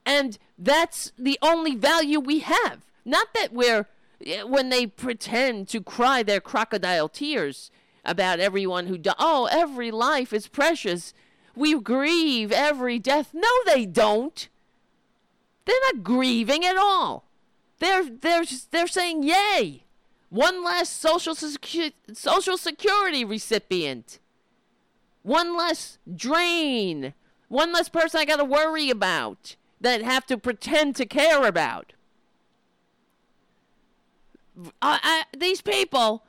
Speaker 2: and that's the only value we have. Not that we're eh, when they pretend to cry their crocodile tears about everyone who died. Oh, every life is precious we grieve every death. No, they don't. They're not grieving at all. They're they're they're saying yay. One less social secu- social security recipient. One less drain. One less person I got to worry about that have to pretend to care about. I, I, these people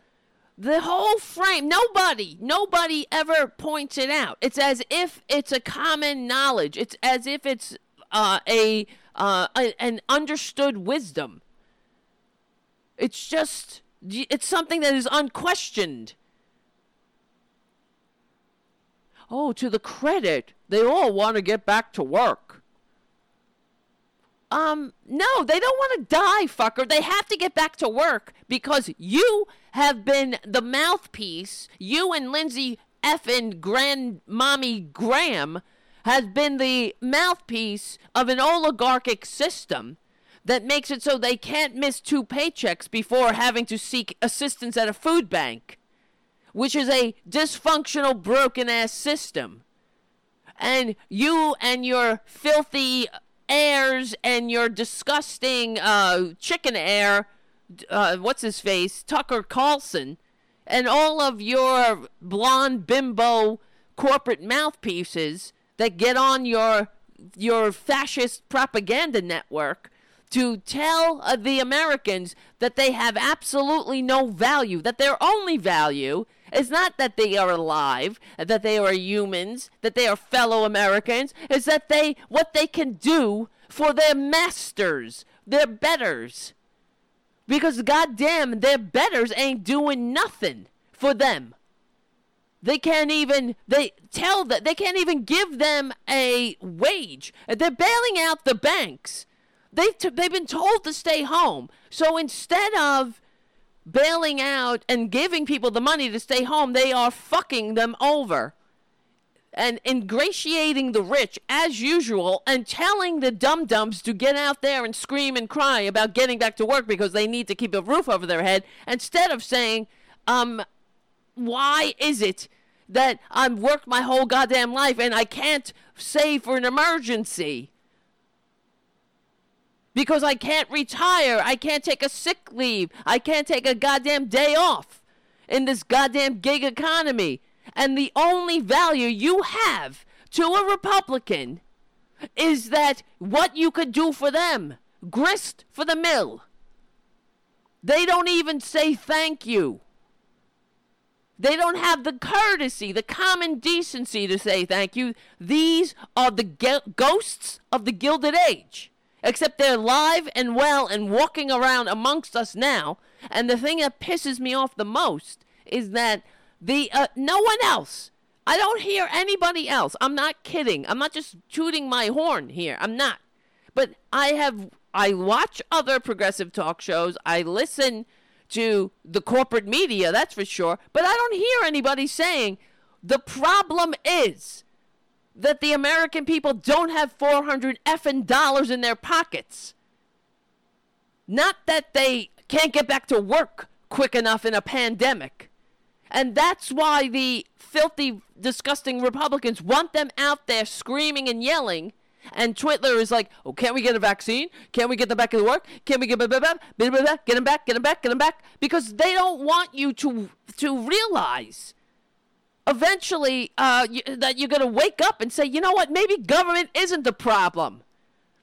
Speaker 2: the whole frame nobody nobody ever points it out. It's as if it's a common knowledge. It's as if it's uh, a, uh, a an understood wisdom. It's just it's something that is unquestioned. Oh to the credit they all want to get back to work um, no, they don't want to die, fucker. They have to get back to work because you have been the mouthpiece. You and Lindsey effing grandmommy Graham has been the mouthpiece of an oligarchic system that makes it so they can't miss two paychecks before having to seek assistance at a food bank, which is a dysfunctional, broken ass system. And you and your filthy heirs and your disgusting uh, chicken air, uh, what's his face, Tucker Carlson, and all of your blonde bimbo corporate mouthpieces that get on your your fascist propaganda network to tell uh, the Americans that they have absolutely no value, that their only value it's not that they are alive, that they are humans, that they are fellow Americans. It's that they, what they can do for their masters, their betters. Because goddamn, their betters ain't doing nothing for them. They can't even they tell that they can't even give them a wage. They're bailing out the banks. They t- they've been told to stay home. So instead of bailing out and giving people the money to stay home, they are fucking them over and ingratiating the rich as usual and telling the dum dums to get out there and scream and cry about getting back to work because they need to keep a roof over their head instead of saying, um, why is it that I've worked my whole goddamn life and I can't save for an emergency? Because I can't retire. I can't take a sick leave. I can't take a goddamn day off in this goddamn gig economy. And the only value you have to a Republican is that what you could do for them grist for the mill. They don't even say thank you. They don't have the courtesy, the common decency to say thank you. These are the ge- ghosts of the Gilded Age. Except they're live and well and walking around amongst us now. And the thing that pisses me off the most is that the uh, no one else. I don't hear anybody else. I'm not kidding. I'm not just tooting my horn here. I'm not. But I have I watch other progressive talk shows. I listen to the corporate media, that's for sure. But I don't hear anybody saying the problem is that the American people don't have 400 effing dollars in their pockets. Not that they can't get back to work quick enough in a pandemic. And that's why the filthy, disgusting Republicans want them out there screaming and yelling And Twitler is like, oh, can't we get a vaccine? Can't we get them back to work? Can't we get blah, blah, blah, blah, blah, get them back, get them back, get them back? Because they don't want you to to realize eventually uh, you, that you're going to wake up and say, you know what? Maybe government isn't the problem.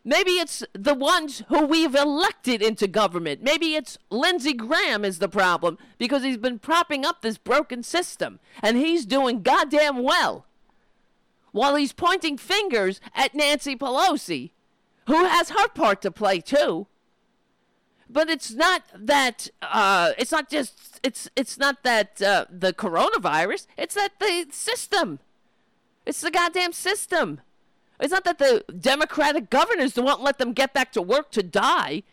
Speaker 2: Maybe it's the ones who we've elected into government. Maybe it's Lindsey Graham is the problem because he's been propping up this broken system and he's doing goddamn well. While he's pointing fingers at Nancy Pelosi, who has her part to play too. But it's not that uh, it's not just it's it's not that uh, the coronavirus. It's that the system. It's the goddamn system. It's not that the Democratic governors won't let them get back to work to die,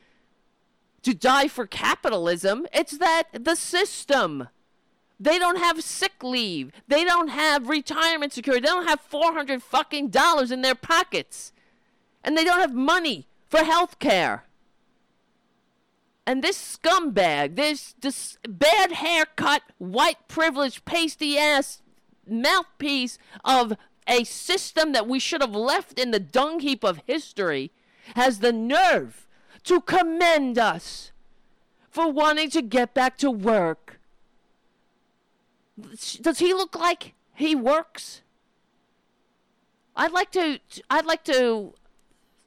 Speaker 2: to die for capitalism. It's that the system. They don't have sick leave. They don't have retirement security. They don't have 400 fucking dollars in their pockets. And they don't have money for health care. And this scumbag, this, this bad haircut, white privileged, pasty ass mouthpiece of a system that we should have left in the dung heap of history, has the nerve to commend us for wanting to get back to work. Does he look like he works? I'd like to. I'd like to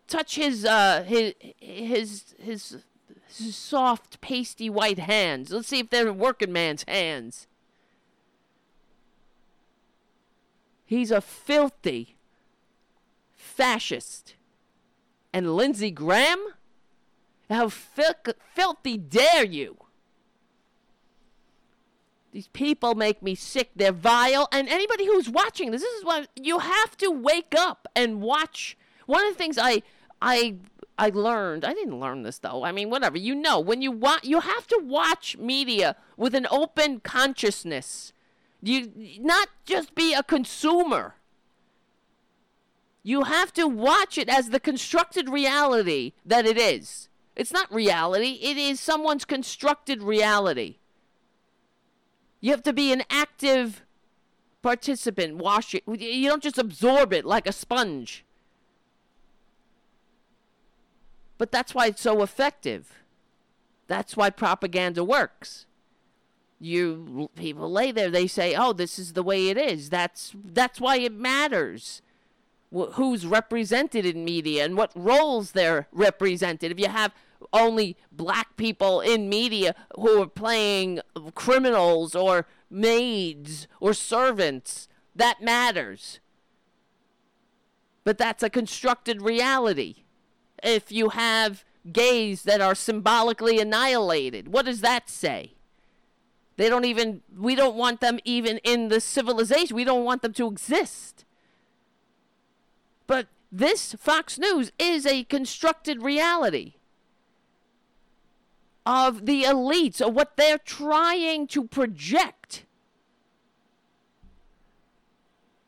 Speaker 2: touch his uh his his his, his soft pasty white hands. Let's see if they're working man's hands. He's a filthy fascist. And Lindsey Graham? How fil- filthy dare you? These people make me sick. They're vile. And anybody who's watching this, this is why you have to wake up and watch. One of the things I I I learned, I didn't learn this though. I mean, whatever. You know, when you want you have to watch media with an open consciousness. You not just be a consumer. You have to watch it as the constructed reality that it is. It's not reality, it is someone's constructed reality. You have to be an active participant. Wash it. You don't just absorb it like a sponge. But that's why it's so effective. That's why propaganda works. You people lay there they say oh this is the way it is. That's that's why it matters. Wh- who's represented in media and what roles they're represented. If you have only black people in media who are playing criminals or maids or servants that matters. But that's a constructed reality if you have gays that are symbolically annihilated what does that say they don't even, we don't want them even in the civilization. We don't want them to exist. But this Fox News is a constructed reality of the elites, of what they're trying to project.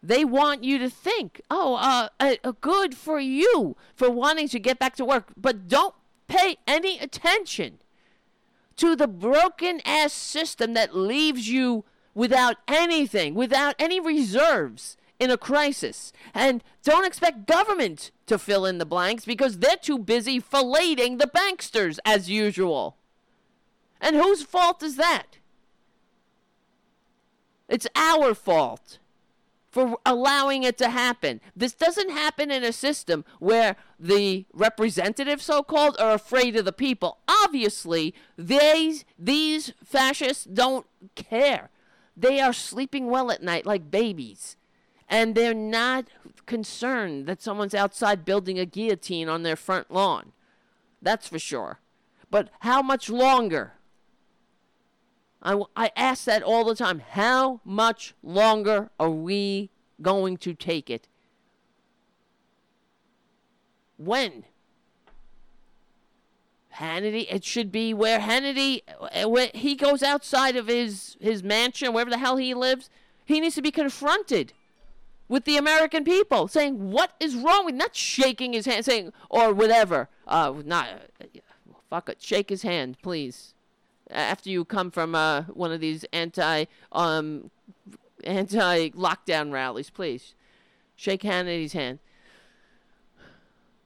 Speaker 2: They want you to think, oh, uh, uh, uh, good for you for wanting to get back to work, but don't pay any attention to the broken ass system that leaves you without anything, without any reserves in a crisis. And don't expect government to fill in the blanks because they're too busy filleting the banksters as usual. And whose fault is that? It's our fault for allowing it to happen. This doesn't happen in a system where the representatives, so called, are afraid of the people. Obviously, these, these fascists don't care. They are sleeping well at night like babies. And they're not concerned that someone's outside building a guillotine on their front lawn. That's for sure. But how much longer? I, I ask that all the time. How much longer are we going to take it? When? Hannity, it should be where Hannity, uh, when he goes outside of his, his mansion, wherever the hell he lives, he needs to be confronted with the American people, saying, What is wrong with not shaking his hand, saying, or whatever. Uh, not, uh, fuck it, shake his hand, please after you come from uh, one of these anti um, anti lockdown rallies, please shake Hannity's hand.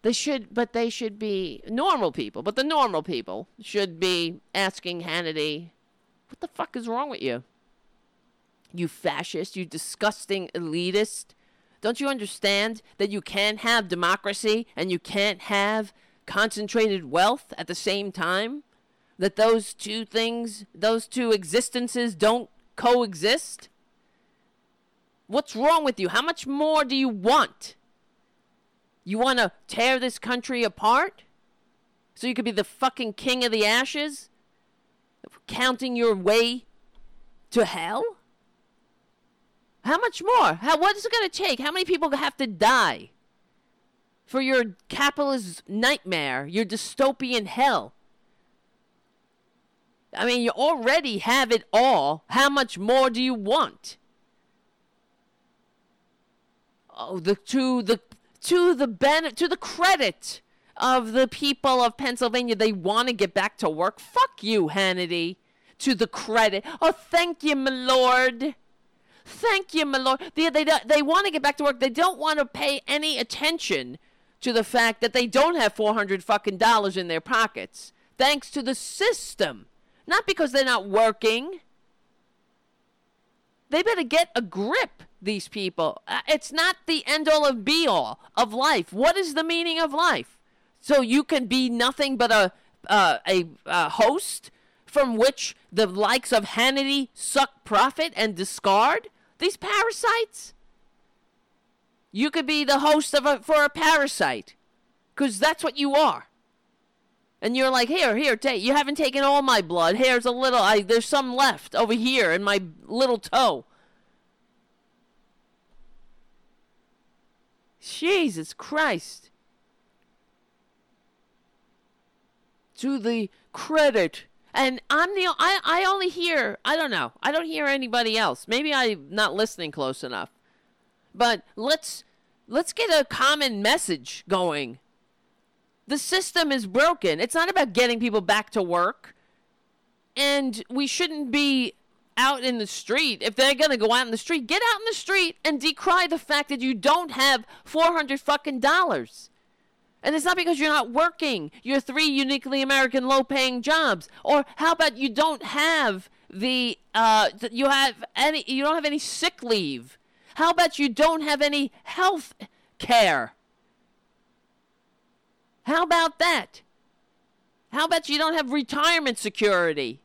Speaker 2: They should, but they should be normal people. But the normal people should be asking Hannity, what the fuck is wrong with you? You fascist, you disgusting elitist. Don't you understand that you can't have democracy and you can't have concentrated wealth at the same time? That those two things, those two existences don't coexist? What's wrong with you? How much more do you want? You want to tear this country apart? So you could be the fucking king of the ashes? Counting your way to hell? How much more? How, what is it going to take? How many people have to die for your capitalist nightmare, your dystopian hell? I mean, you already have it all. How much more do you want? Oh, the to the to the ben- to the credit of the people of Pennsylvania, they want to get back to work. Fuck you, Hannity. To the credit. Oh, thank you, my lord. Thank you, my lord. They, they, they want to get back to work. They don't want to pay any attention to the fact that they don't have 400 fucking dollars in their pockets. Thanks to the system. Not because they're not working. They better get a grip, these people. Uh, It's not the end all of be all of life. What is the meaning of life? So you can be nothing but a, uh, a, a host from which the likes of Hannity suck profit and discard? These parasites? You could be the host of a, for a parasite. Because that's what you are. And you're like, here, here, take. You haven't taken all my blood. Here's a little. I there's some left over here in my little toe. Jesus Christ. To the credit. And I'm the I I only hear I don't know. I don't hear anybody else. Maybe I'm not listening close enough. But let's let's get a common message going. The system is broken. It's not about getting people back to work. And we shouldn't be out in the street. If they're going to go out in the street, get out in the street and decry the fact that you don't have 400 fucking dollars. And it's not because you're not working. You're three uniquely American low paying jobs. Or how about you don't have the uh you have any you don't have any sick leave. How about you don't have any health care? How about that? How about you don't have retirement security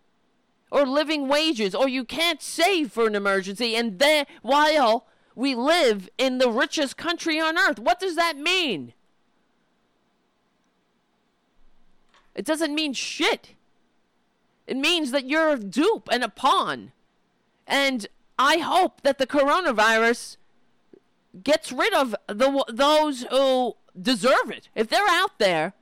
Speaker 2: or living wages or you can't save for an emergency and then while we live in the richest country on earth? What does that mean? It doesn't mean shit. It means that you're a dupe and a pawn. And I hope that the coronavirus gets rid of the those who deserve it. If they're out there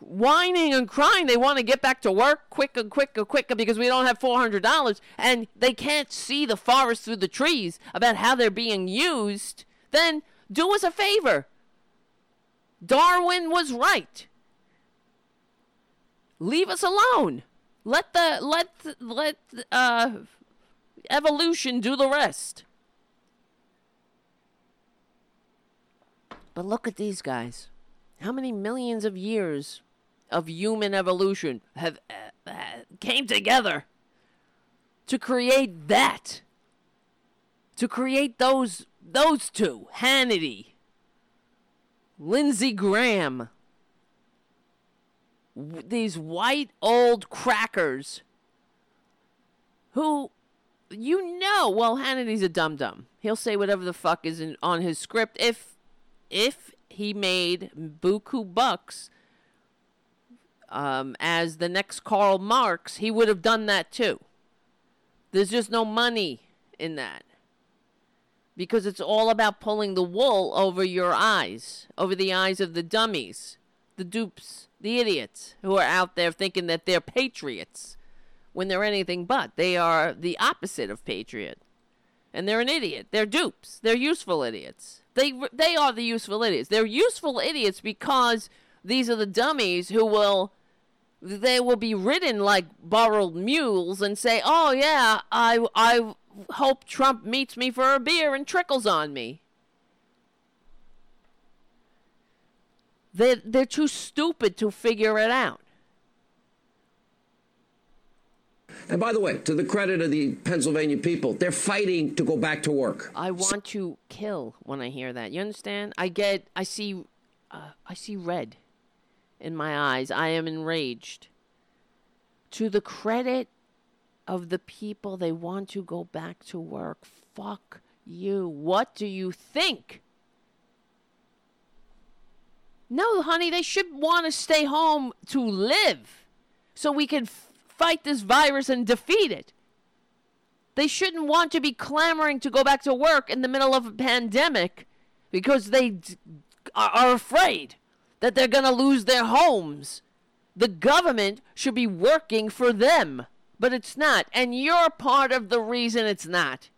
Speaker 2: whining and crying they want to get back to work quicker, quicker, quicker because we don't have $400 and they can't see the forest through the trees about how they're being used, then do us a favor. Darwin was right. Leave us alone. Let the let let uh evolution do the rest. But look at these guys. How many millions of years of human evolution have uh, uh, came together to create that? To create those those two, Hannity, Lindsey Graham, w- these white old crackers who you know, well, Hannity's a dum dum. He'll say whatever the fuck is in, on his script if if he made buku bucks um, as the next Karl Marx, he would have done that too. There's just no money in that. Because it's all about pulling the wool over your eyes, over the eyes of the dummies, the dupes, the idiots who are out there thinking that they're patriots when they're anything but. They are the opposite of patriot. And they're an idiot. They're dupes. They're useful idiots. They they are the useful idiots. They're useful idiots because these are the dummies who will they will be ridden like borrowed mules and say, "Oh yeah, I I hope Trump meets me for a beer and trickles on me." They're, they're too stupid to figure it out.
Speaker 4: And by the way, to the credit of the Pennsylvania people, they're fighting to go back to work.
Speaker 2: I want to kill when I hear that. You understand? I get, I see, uh, I see red in my eyes. I am enraged. To the credit of the people, they want to go back to work. Fuck you. What do you think? No, honey, they should want to stay home to live so we can fight this virus and defeat it. They shouldn't want to be clamoring to go back to work in the middle of a pandemic because they d- are afraid that they're going to lose their homes. The government should be working for them, but it's not. And you're part of the reason it's not.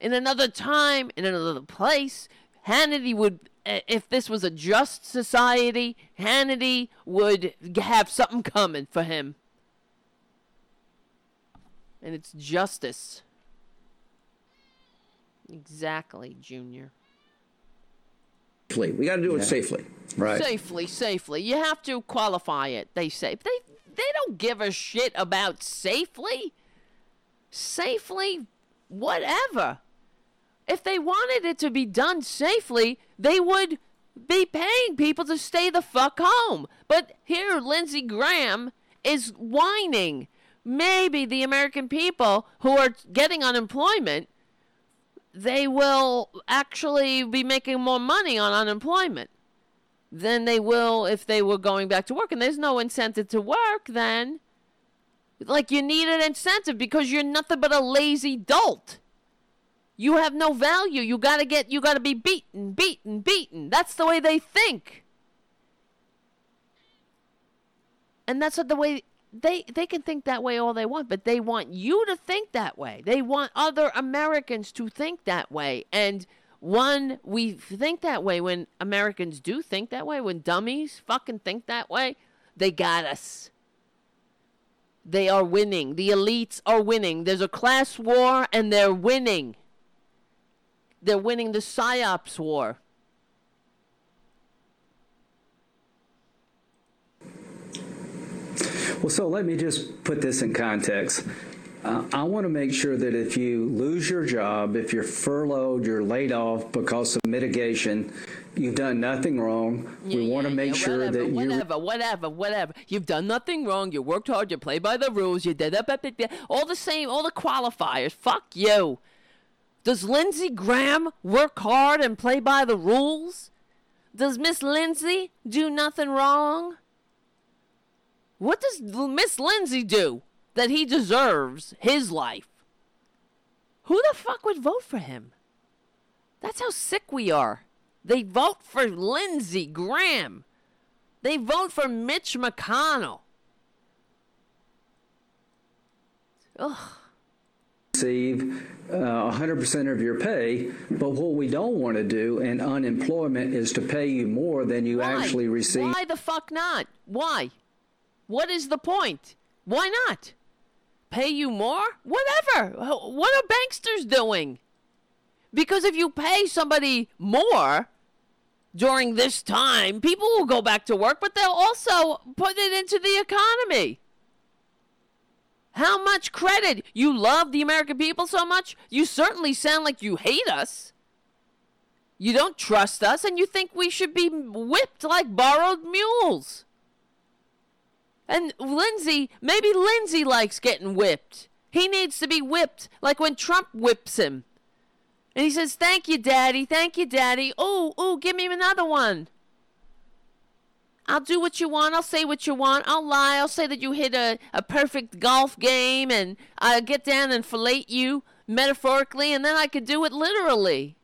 Speaker 2: In another time, in another place, Hannity would, eh, if this was a just society, Hannity would have something coming for him. And it's justice. Exactly, Junior.
Speaker 4: We got to do it safely.
Speaker 5: Right.
Speaker 2: Safely, safely. You have to qualify it. They say they they don't give a shit about safely. Safely, whatever. If they wanted it to be done safely, they would be paying people to stay the fuck home. But here, Lindsey Graham is whining. Maybe the American people who are getting unemployment they will actually be making more money on unemployment than they will if they were going back to work. And there's no incentive to work then. Like you need an incentive because you're nothing but a lazy dolt. You have no value. You gotta get you gotta be beaten, beaten, beaten. That's the way they think. And that's what the way they they can think that way all they want, but they want you to think that way. They want other Americans to think that way. And one, we think that way when Americans do think that way, when dummies fucking think that way, they got us. They are winning. The elites are winning. There's a class war and they're winning. They're winning the PSYOPs war.
Speaker 5: Well, so let me just put this in context. Uh, I want to make sure that if you lose your job, if you're furloughed, you're laid off because of mitigation, you've done nothing wrong. we
Speaker 2: Yeah,
Speaker 5: want to make
Speaker 2: yeah,
Speaker 5: sure
Speaker 2: whatever,
Speaker 5: that you.
Speaker 2: whatever, whatever, whatever. You've done nothing wrong. You worked hard. You played by the rules. You did that. All the same. All the qualifiers. Fuck you. Does Lindsey Graham work hard and play by the rules? Does Miss Lindsey do nothing wrong? What does Miss Lindsey do that he deserves his life? Who the fuck would vote for him? That's how sick we are. They vote for Lindsey Graham. They vote for Mitch McConnell. Ugh.
Speaker 5: receive uh, 100% of your pay, but what we don't want to do in unemployment is to pay you more than you
Speaker 2: Why?
Speaker 5: actually receive.
Speaker 2: Why the fuck not? Why? What is the point? Why not? Pay you more? Whatever. What are banksters doing? Because if you pay somebody more during this time, people will go back to work, but they'll also put it into the economy. How much credit? You love the American people so much? You certainly sound like you hate us. You don't trust us, and you think we should be whipped like borrowed mules. And Lindsey, maybe Lindsey likes getting whipped. He needs to be whipped, like when Trump whips him. And he says, Thank you, Daddy. Thank you, Daddy. Oh, oh, give me another one. I'll do what you want. I'll say what you want. I'll lie. I'll say that you hit a, a perfect golf game and I'll get down and fillet you metaphorically, and then I could do it literally.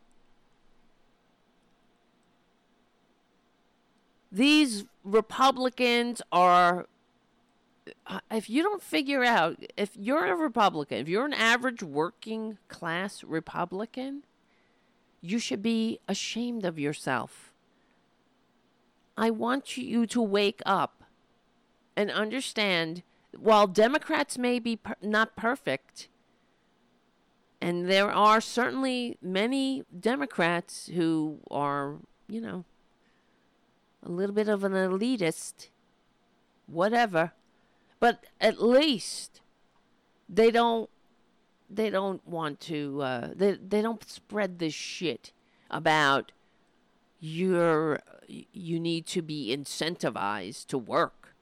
Speaker 2: These Republicans are Uh, if you don't figure out if you're a Republican, if you're an average working class Republican, you should be ashamed of yourself. I want you to wake up and understand while Democrats may be per- not perfect, and there are certainly many Democrats who are, you know, a little bit of an elitist, whatever. But at least they don't they don't want to uh, they they don't spread this shit about you're you need to be incentivized to work.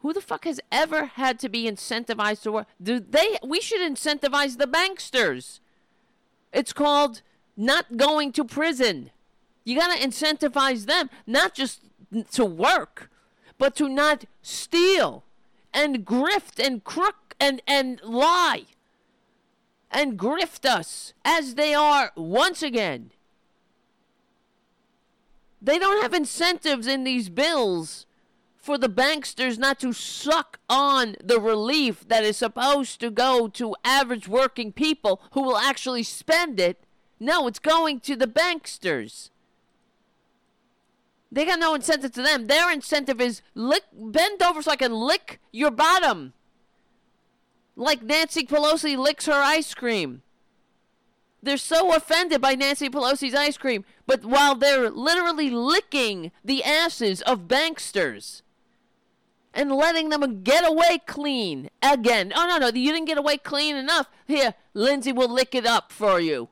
Speaker 2: Who the fuck has ever had to be incentivized to work? Do they we should incentivize the banksters. It's called not going to prison. You got to incentivize them not just to work, but to not steal and grift and crook and and lie and grift us as they are once again. They don't have incentives in these bills for the banksters not to suck on the relief that is supposed to go to average working people who will actually spend it. No, it's going to the banksters. They got no incentive to them. Their incentive is lick, bend over so I can lick your bottom. Like Nancy Pelosi licks her ice cream. They're so offended by Nancy Pelosi's ice cream, but while they're literally licking the asses of banksters and letting them get away clean again. Oh, no, no, you didn't get away clean enough. Here, Lindsey will lick it up for you.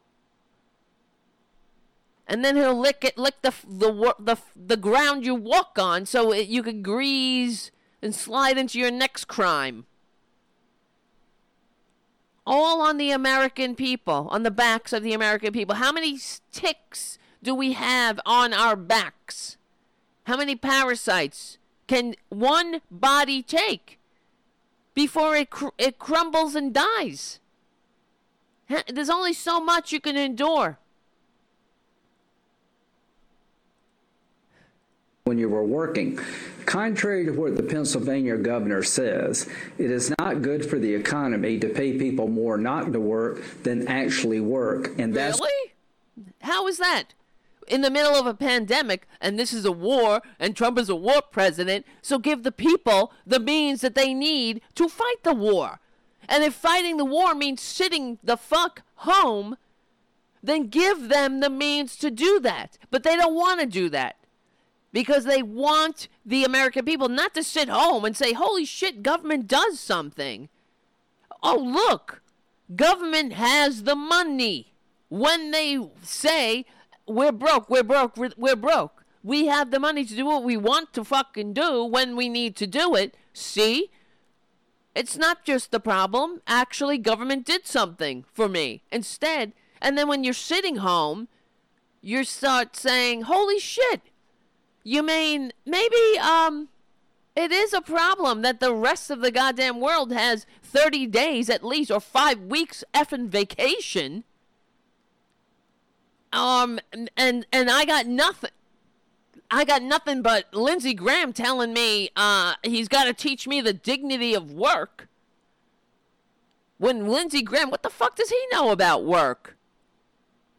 Speaker 2: And then he'll lick it, lick the the the the ground you walk on, so it, you can grease and slide into your next crime all on the American people, on the backs of the American people. How many ticks do we have on our backs? How many parasites can one body take before it cr- it crumbles and dies? There's only so much you can endure.
Speaker 5: When you were working. Contrary to what the Pennsylvania governor says, it is not good for the economy to pay people more not to work than actually work. And that's
Speaker 2: Really? How is that? In the middle of a pandemic, and this is a war, and Trump is a war president, so give the people the means that they need to fight the war. And if fighting the war means sitting the fuck home, then give them the means to do that. But they don't want to do that because they want the American people not to sit home and say, holy shit, government does something. Oh, look, government has the money. When they say, we're broke, we're broke, we're, broke, we have the money to do what we want to fucking do when we need to do it. See? It's not just the problem. Actually, government did something for me instead. And then when you're sitting home, you start saying, holy shit, you mean maybe um it is a problem that the rest of the goddamn world has 30 days at least or 5 weeks effing vacation. Um and and I got nothing. I got nothing but Lindsey Graham telling me uh he's got to teach me the dignity of work. When Lindsey Graham, what the fuck does he know about work?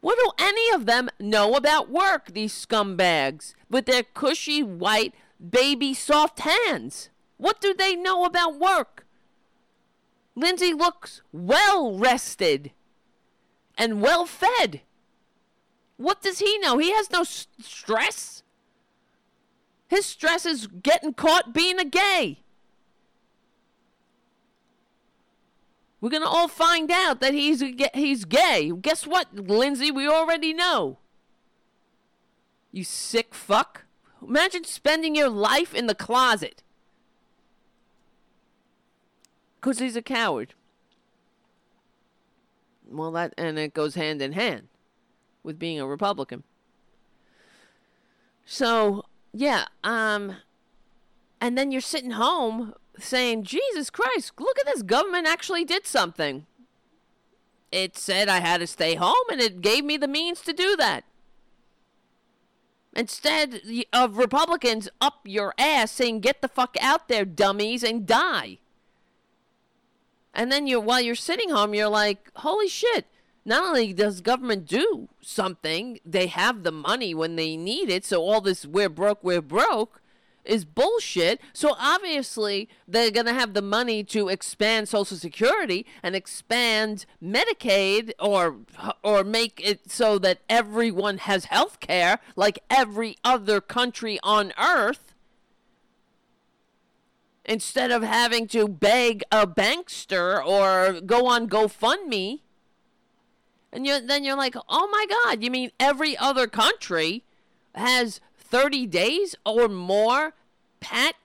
Speaker 2: What do any of them know about work, these scumbags, with their cushy, white, baby soft hands? What do they know about work? Lindsey looks well rested and well fed. What does he know? He has no s- stress. His stress is getting caught being a gay. We're gonna all find out that he's he's gay. Guess what, Lindsey? We already know. You sick fuck. Imagine spending your life in the closet. Cause he's a coward. Well, that and it goes hand in hand with being a Republican. So yeah, um, and then you're sitting home saying, Jesus Christ, look at this. Government actually did something. It said I had to stay home and it gave me the means to do that. Instead of Republicans up your ass saying, get the fuck out there, dummies, and die. And then you while you're sitting home, you're like, holy shit. Not only does government do something, they have the money when they need it. So all this we're broke, we're broke is bullshit. So obviously they're going to have the money to expand Social Security and expand Medicaid or or make it so that everyone has health care like every other country on earth instead of having to beg a bankster or go on GoFundMe. And you then you're like, "Oh my god, you mean every other country has 30 days or more pat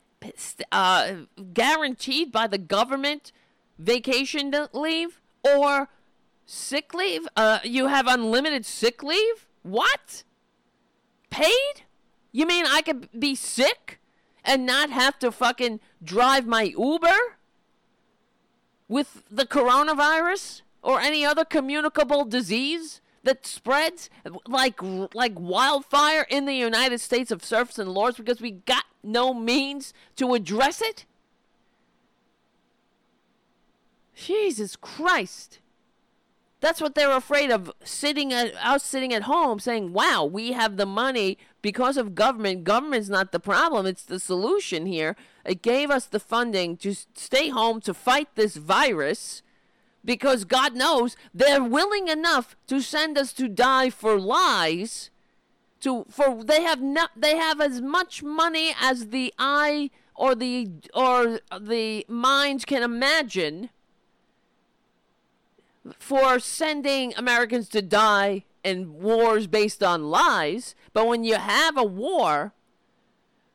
Speaker 2: uh, guaranteed by the government vacation leave or sick leave? Uh, you have unlimited sick leave? What? Paid? You mean I could be sick and not have to fucking drive my Uber with the coronavirus or any other communicable disease? That spreads like like wildfire in the United States of serfs and lords because we got no means to address it? Jesus Christ. That's what they're afraid of sitting out sitting at home saying, "Wow, we have the money because of government. Government's not the problem, it's the solution here. It gave us the funding to stay home to fight this virus." Because God knows they're willing enough to send us to die for lies to for they have not they have as much money as the eye or the or the mind can imagine for sending Americans to die in wars based on lies. But when you have a war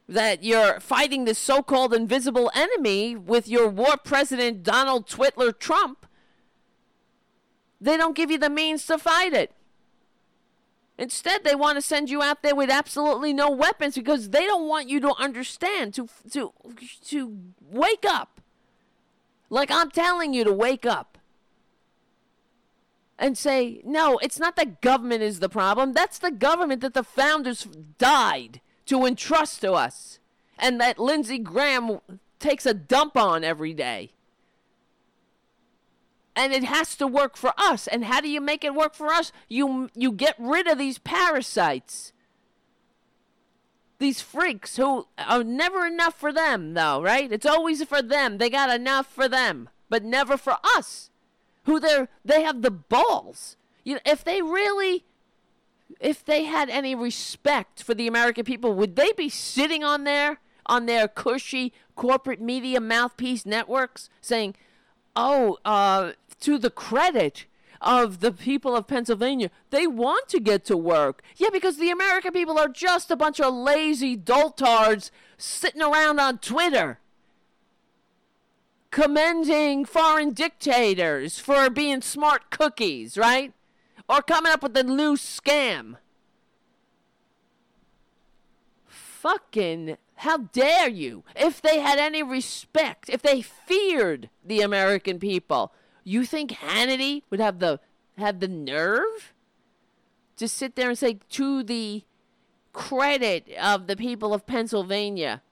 Speaker 2: that you're fighting this so-called invisible enemy with your war president Donald Twitler Trump they don't give you the means to fight it. Instead, they want to send you out there with absolutely no weapons because they don't want you to understand, to, to, to wake up. Like I'm telling you to wake up. And say, no, it's not the government is the problem. That's the government that the founders died to entrust to us. And that Lindsey Graham takes a dump on every day and it has to work for us. And how do you make it work for us? You you get rid of these parasites. These freaks who are never enough for them though, right? It's always for them. They got enough for them, but never for us. Who they they have the balls. You know, if they really if they had any respect for the American people, would they be sitting on there on their cushy corporate media mouthpiece networks saying, "Oh, uh, to the credit of the people of Pennsylvania. They want to get to work. Yeah, because the American people are just a bunch of lazy doltards sitting around on Twitter commending foreign dictators for being smart cookies, right? Or coming up with a new scam. Fucking how dare you? If they had any respect, if they feared the American people, you think Hannity would have the have the nerve to sit there and say to the credit of the people of Pennsylvania,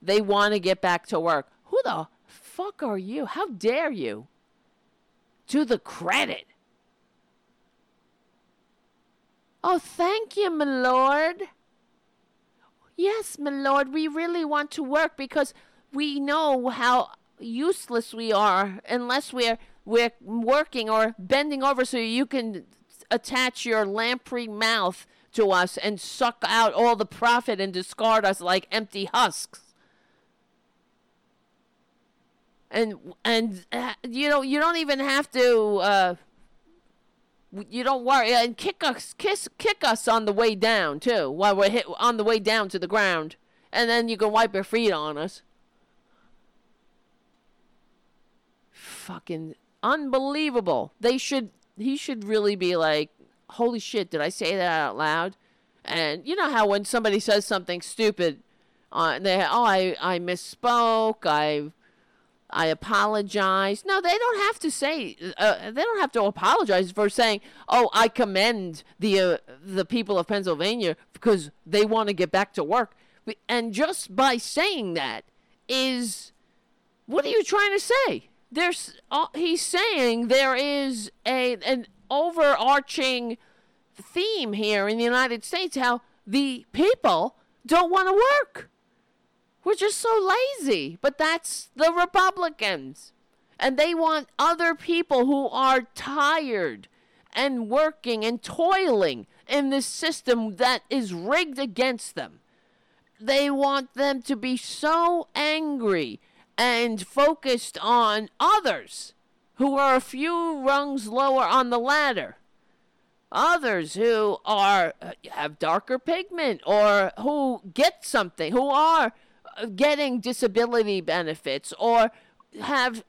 Speaker 2: they want to get back to work. Who the fuck are you? How dare you? To the credit. Oh, thank you, my lord. Yes, my lord, we really want to work because we know how useless we are unless we're we're working or bending over so you can attach your lamprey mouth to us and suck out all the profit and discard us like empty husks. And and uh, you know you don't even have to uh, you don't worry and kick us kiss kick us on the way down too while we're hit on the way down to the ground and then you can wipe your feet on us. Fucking unbelievable. They should he should really be like, holy shit, did I say that out loud? And you know how when somebody says something stupid, uh, they oh I I misspoke, I I apologize. No, they don't have to say. Uh, they don't have to apologize for saying, "Oh, I commend the uh, the people of Pennsylvania because they want to get back to work." And just by saying that is, what are you trying to say? There's uh, he's saying there is a an overarching theme here in the United States how the people don't want to work. We're just so lazy. But that's the Republicans. And they want other people who are tired and working and toiling in this system that is rigged against them. They want them to be so angry and focused on others who are a few rungs lower on the ladder. Others who are have darker pigment or who get something, who are uh, getting disability benefits or have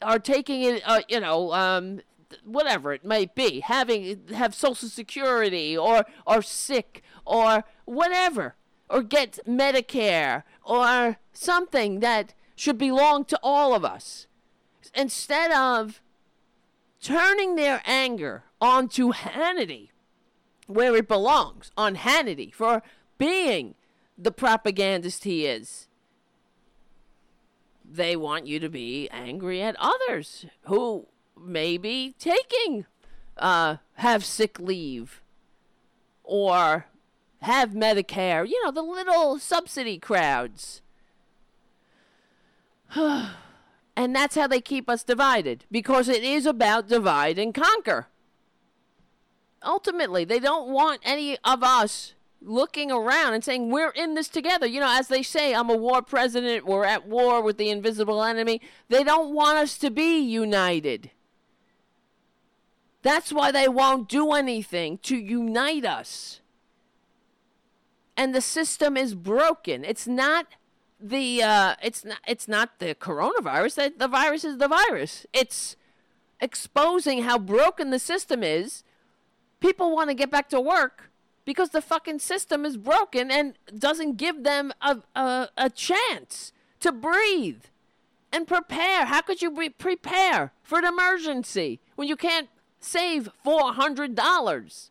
Speaker 2: are taking it, uh, you know, um, whatever it might be, having have Social Security or are sick or whatever, or get Medicare or something that should belong to all of us, instead of turning their anger onto Hannity, where it belongs, on Hannity for being the propagandist he is they want you to be angry at others who may be taking uh, have sick leave or have Medicare, you know, the little subsidy crowds. <sighs> and that's how they keep us divided because it is about divide and conquer. Ultimately, they don't want any of us looking around and saying, We're in this together. You know, as they say, I'm a war president, we're at war with the invisible enemy. They don't want us to be united. That's why they won't do anything to unite us. And the system is broken. It's not the uh, it's not it's not the coronavirus. The virus is the virus. It's exposing how broken the system is. People want to get back to work because the fucking system is broken and doesn't give them a, a, a chance to breathe and prepare. How could you be prepare for an emergency when you can't save $400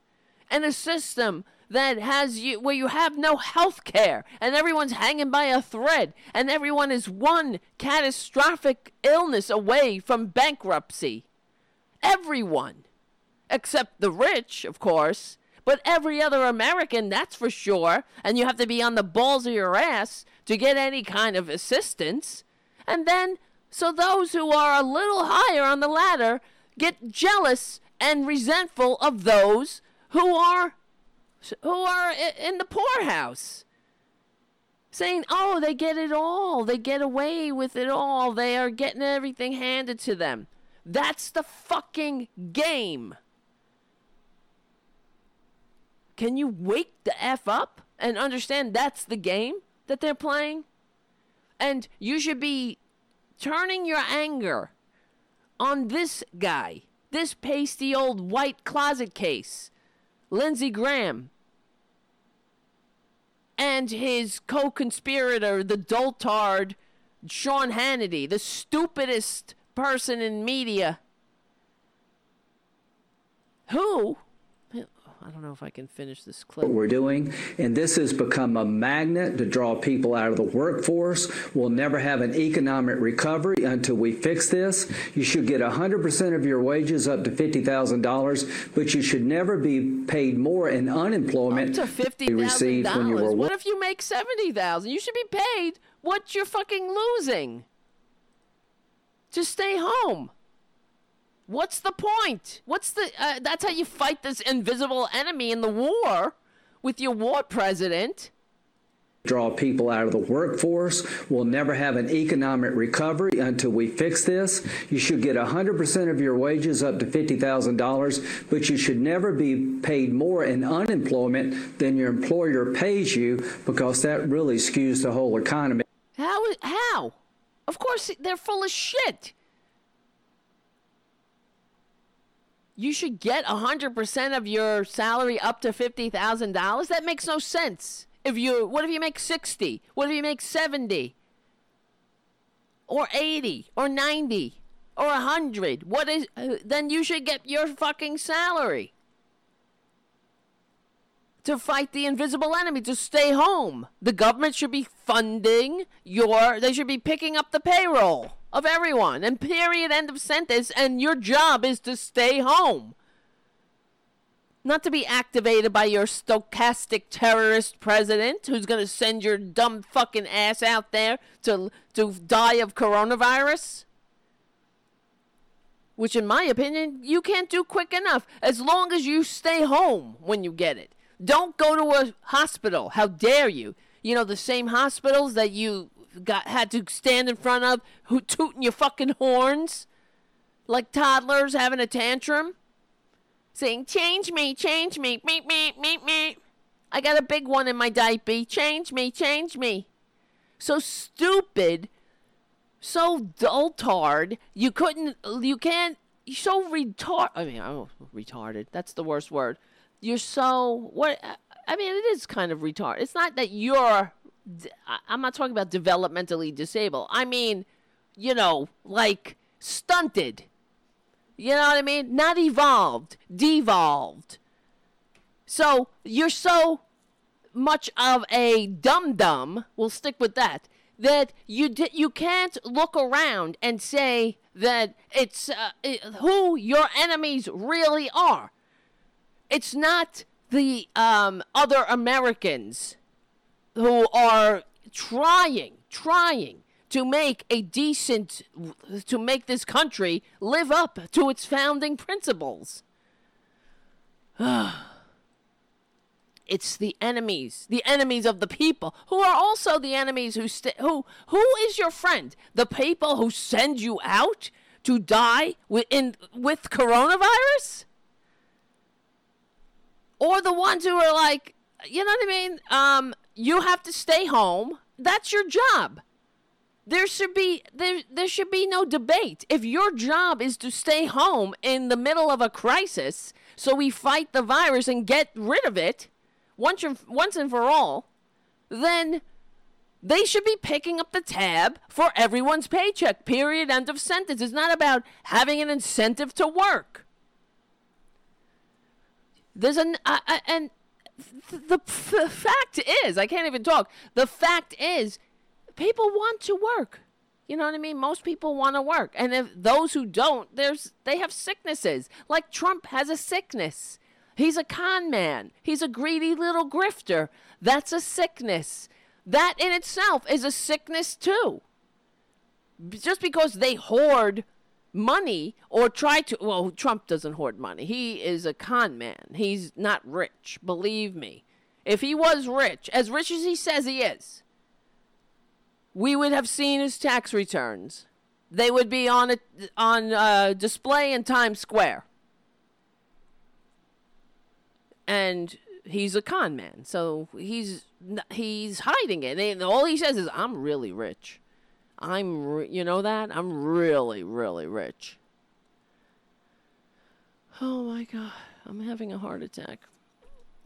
Speaker 2: and a system that has you where you have no health care and everyone's hanging by a thread and everyone is one catastrophic illness away from bankruptcy everyone except the rich of course but every other American, that's for sure. And you have to be on the balls of your ass to get any kind of assistance. And then, so those who are a little higher on the ladder get jealous and resentful of those who are who are in the poorhouse saying oh they get it all. They get away with it all. They are getting everything handed to them. That's the fucking game. Can you wake the F up and understand that's the game that they're playing? And you should be turning your anger on this guy, this pasty old white closet case, Lindsey Graham, and his co conspirator, the doltard Sean Hannity, the stupidest person in media, who I don't know if I can finish this clip.
Speaker 5: What we're doing, and this has become a magnet to draw people out of the workforce. We'll never have an economic recovery until we fix this. You should get 100% of your wages up to $50,000, but you should never be paid more in unemployment
Speaker 2: up to $50,000. What if you make 70000 You should be paid what you're fucking losing. Just stay home. What's the point? What's the? Uh, that's how you fight this invisible enemy in the war with your war president.
Speaker 5: Draw people out of the workforce. We'll never have an economic recovery until we fix this. You should get 100% of your wages up to $50,000, but you should never be paid more in unemployment than your employer pays you because that really skews the whole economy.
Speaker 2: How? How? Of course, they're full of shit. You should get 100% of your salary up to $50,000? That makes no sense. If you what if you make 60? What if you make 70? Or 80 or 90 or 100? What is uh, then you should get your fucking salary. To fight the invisible enemy, to stay home. The government should be funding your they should be picking up the payroll of everyone. And period, end of sentence. And your job is to stay home. not to be activated by your stochastic terrorist president who's going to send your dumb fucking ass out there to to die of coronavirus. Which in my opinion, you can't do quick enough as long as you stay home when you get it. Don't go to a hospital. How dare you? You know the same hospitals that you got had to stand in front of who tooting your fucking horns like toddlers having a tantrum saying, Change me, change me, meet me, meet me. I got a big one in my diaper. Change me, change me. So stupid, so dull-tard. You couldn't, you can't, you're so retard. I mean, oh, retarded. That's the worst word. You're so, what, I mean, it is kind of retarded. It's not that you're, I'm not talking about developmentally disabled. I mean, you know, like stunted you know what I mean? Not evolved, devolved. So you're so much of a dum dum. We'll stick with that. That you d- you can't look around and say that it's uh, it, who your enemies really are. It's not the um, other Americans who are trying, trying to make a decent, to make this country live up to its founding principles. <sighs> it's the enemies, the enemies of the people, who are also the enemies who st- who who is your friend? The people who send you out to die with in, with coronavirus, or the ones who are like, you know what I mean? Um, you have to stay home. That's your job. There should be there there should be no debate. If your job is to stay home in the middle of a crisis so we fight the virus and get rid of it once and, once and for all, then they should be picking up the tab for everyone's paycheck. Period. End of sentence. It's not about having an incentive to work. There's an uh, and the, fact is, I can't even talk. The fact is, people want to work. You know what I mean? Most people want to work. And if those who don't, there's they have sicknesses. Like Trump has a sickness. He's a con man. He's a greedy little grifter. That's a sickness. That in itself is a sickness too. Just because they hoard money or try to well, Trump doesn't hoard money. He is a con man. He's not rich, believe me. If he was rich, as rich as he says he is, we would have seen his tax returns. They would be on a, on uh, display in Times Square. And he's a con man, so he's he's hiding it. And all he says is, "I'm really rich. I'm, re- you know that I'm really, really rich." Oh my god, I'm having a heart attack.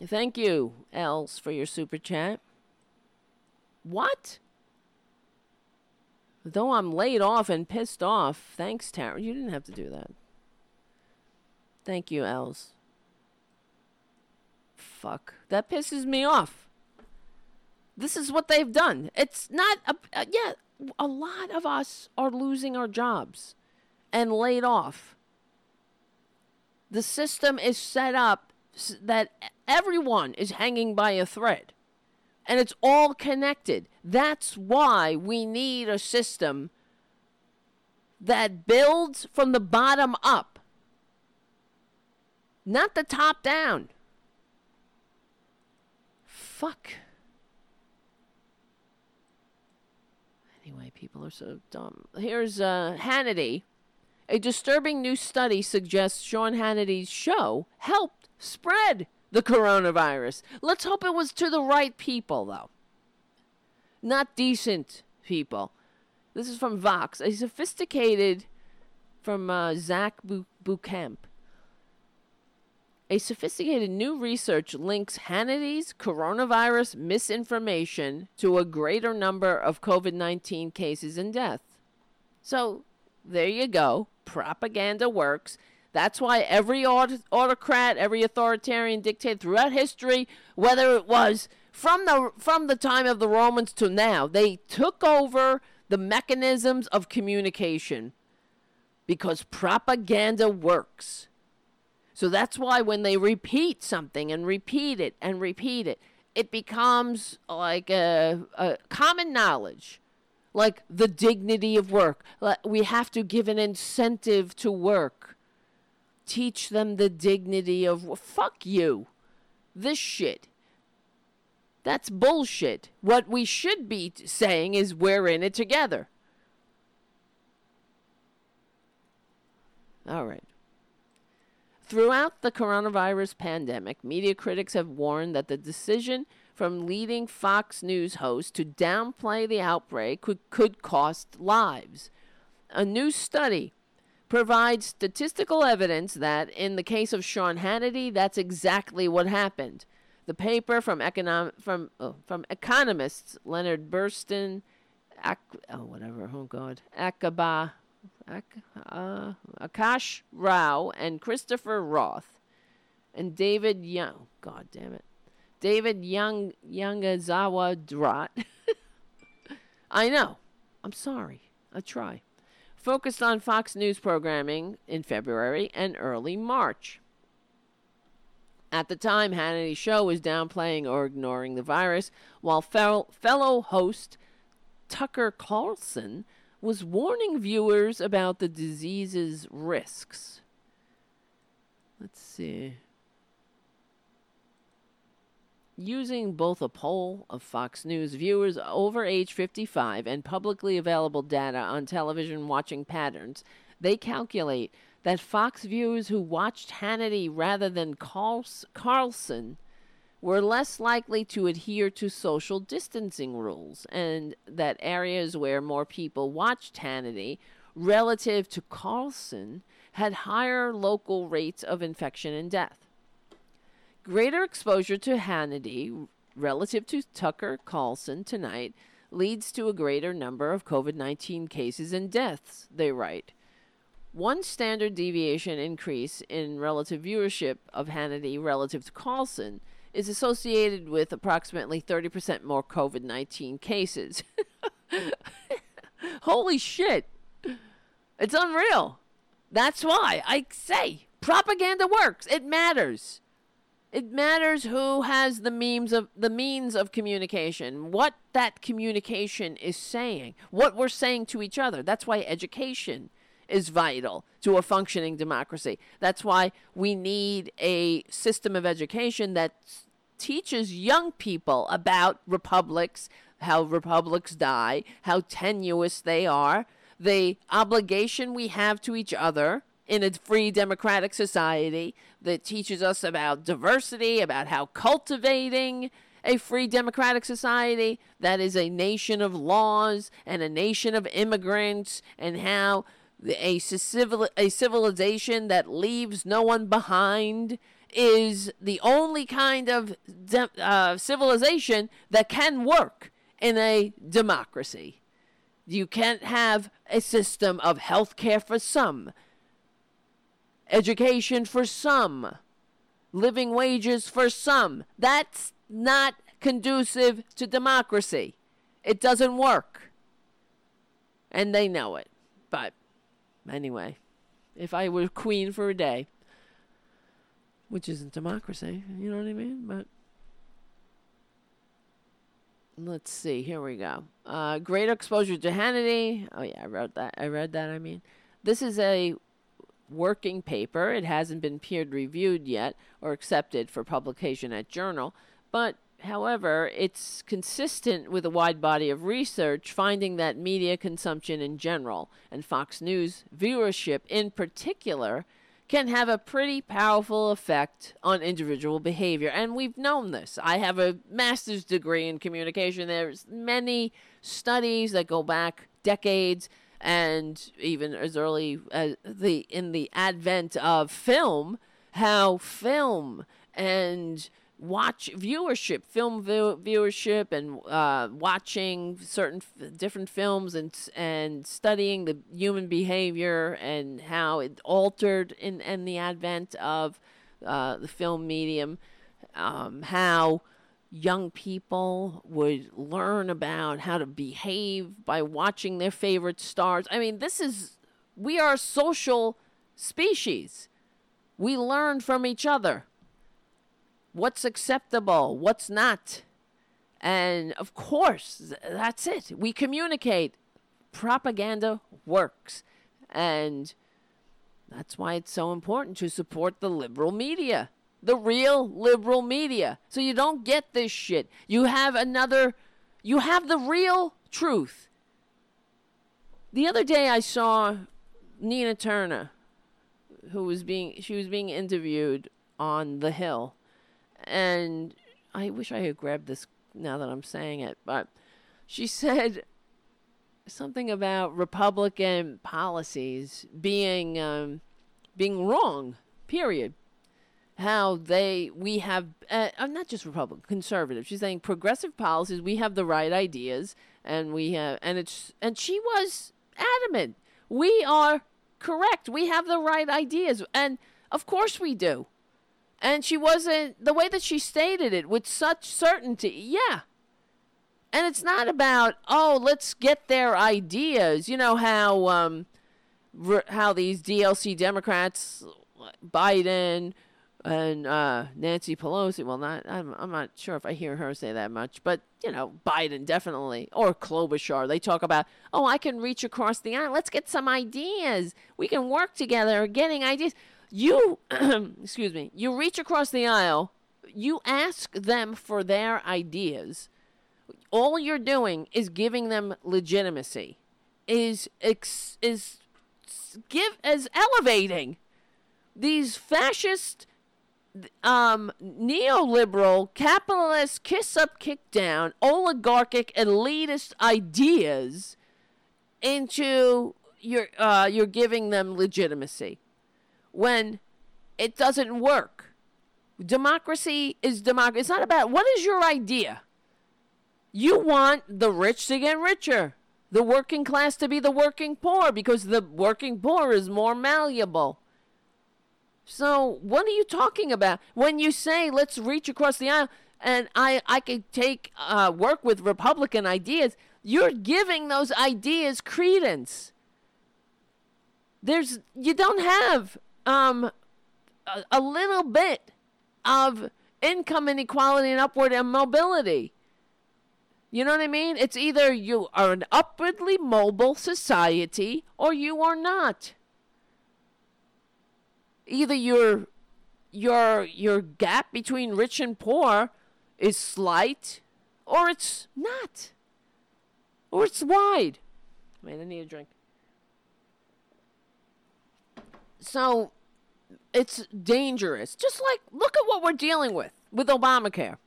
Speaker 2: Thank you, Els, for your super chat. What? Though I'm laid off and pissed off, thanks, Tara. You didn't have to do that. Thank you, Els. Fuck. That pisses me off. This is what they've done. It's not, a, uh, yeah, a lot of us are losing our jobs and laid off. The system is set up that everyone is hanging by a thread and it's all connected. That's why we need a system that builds from the bottom up, not the top down. Fuck. Anyway, people are so dumb. Here's uh, Hannity. A disturbing new study suggests Sean Hannity's show helped spread the coronavirus. Let's hope it was to the right people, though. Not decent people. This is from Vox. A sophisticated, from uh, Zach Beauchamp. A sophisticated new research links Hannity's coronavirus misinformation to a greater number of COVID 19 cases and death. So, there you go. Propaganda works. That's why every autocrat, every authoritarian dictator throughout history, whether it was from the from the time of the Romans to now, they took over the mechanisms of communication because propaganda works. So that's why when they repeat something and repeat it and repeat it, it becomes like a, a common knowledge, like the dignity of work. We have to give an incentive to work. Teach them the dignity of fuck you. This shit. That's bullshit. What we should be saying is we're in it together. All right. Throughout the coronavirus pandemic, media critics have warned that the decision from leading Fox News hosts to downplay the outbreak could, could cost lives. A new study provides statistical evidence that, in the case of Sean Hannity, that's exactly what happened. The paper from econom- from oh, from economists Leonard Bursztyn, Ak- oh whatever, oh god, Akaba Ak- uh, Akash Rao and Christopher Roth and David Young. God damn it. David Young Youngazawa Drat. <laughs> I know. I'm sorry. I try. Focused on Fox News programming in February and early March. At the time, Hannity's show was downplaying or ignoring the virus, while fel- fellow host Tucker Carlson was warning viewers about the disease's risks. Let's see. Using both a poll of Fox News viewers over age 55 and publicly available data on television watching patterns, they calculate that Fox viewers who watched Hannity rather than Carlson were less likely to adhere to social distancing rules, and that areas where more people watched Hannity relative to Carlson had higher local rates of infection and death. Greater exposure to Hannity relative to Tucker Carlson tonight leads to a greater number of COVID 19 cases and deaths, they write. One standard deviation increase in relative viewership of Hannity relative to Carlson is associated with approximately 30% more COVID 19 cases. <laughs> Holy shit. It's unreal. That's why I say propaganda works. It matters. It matters who has the means of the means of communication, what that communication is saying, what we're saying to each other. That's why education is vital to a functioning democracy. That's why we need a system of education that teaches young people about republics, how republics die, how tenuous they are, the obligation we have to each other in a free democratic society that teaches us about diversity, about how cultivating a free democratic society that is a nation of laws and a nation of immigrants, and how a, civil, a civilization that leaves no one behind is the only kind of de- uh, civilization that can work in a democracy. You can't have a system of health care for some, education for some, living wages for some. That's not conducive to democracy. It doesn't work. And they know it. But anyway, if I were queen for a day, which isn't democracy, you know what I mean? But let's see, here we go. Uh, greater exposure to Hannity. Oh, yeah, I wrote that. I read that, I mean. This is a working paper. It hasn't been peer reviewed yet or accepted for publication at Journal, but however, it's consistent with a wide body of research finding that media consumption in general and Fox News viewership in particular can have a pretty powerful effect on individual behavior. And we've known this. I have a master's degree in communication. There's many studies that go back decades and even as early as the in the advent of film, how film and watch viewership, film view- viewership, and uh, watching certain f- different films and and studying the human behavior and how it altered in in the advent of uh, the film medium, um, how young people would learn about how to behave by watching their favorite stars. I mean, this is we are a social species. We learn from each other. What's acceptable, what's not. And of course, that's it. We communicate. Propaganda works. And that's why it's so important to support the liberal media, the real liberal media. So you don't get this shit. You have another, you have the real truth. The other day I saw Nina Turner, who was being, she was being interviewed on The Hill. And I wish I had grabbed this now that I'm saying it, but she <laughs> said something about Republican policies being um, being wrong. Period. How they we have uh, not just Republican conservative. She's saying progressive policies. We have the right ideas, and we have and it's and she was adamant. We are correct. We have the right ideas, and of course we do. And she wasn't the way that she stated it with such certainty. Yeah, and it's not about oh let's get their ideas you know how um how these dlc democrats biden and uh, Nancy Pelosi. Well, not I'm I'm not sure if I hear her say that much, but you know, Biden definitely or Klobuchar. They talk about, oh, I can reach across the aisle. Let's get some ideas. We can work together, getting ideas. You, <clears throat> excuse me, you reach across the aisle. You ask them for their ideas all you're doing is giving them legitimacy is ex, is give as elevating these fascist um, neoliberal capitalist kiss up kick down oligarchic elitist ideas into your uh, you're giving them legitimacy when it doesn't work democracy is democracy it's not about what is your idea you want the rich to get richer, the working class to be the working poor because the working poor is more malleable. So, what are you talking about when you say let's reach across the aisle and I I could take uh, work with Republican ideas? You're giving those ideas credence. There's you don't have um a, a little bit of income inequality and upward mobility. You know what I mean? It's either you are an upwardly mobile society or you are not. Either your your your gap between rich and poor is slight or it's not. Or it's wide. Man, I need a drink. So it's dangerous. Just like look at what we're dealing with with Obamacare.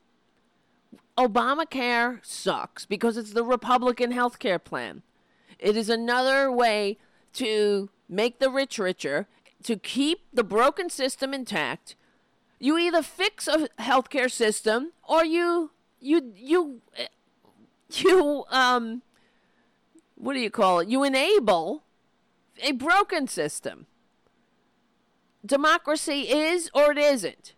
Speaker 2: Obamacare sucks because it's the Republican health care plan. It is another way to make the rich richer, to keep the broken system intact. You either fix a healthcare system or you you you <laughs> you um what do you call it? You enable a broken system. Democracy is or it isn't.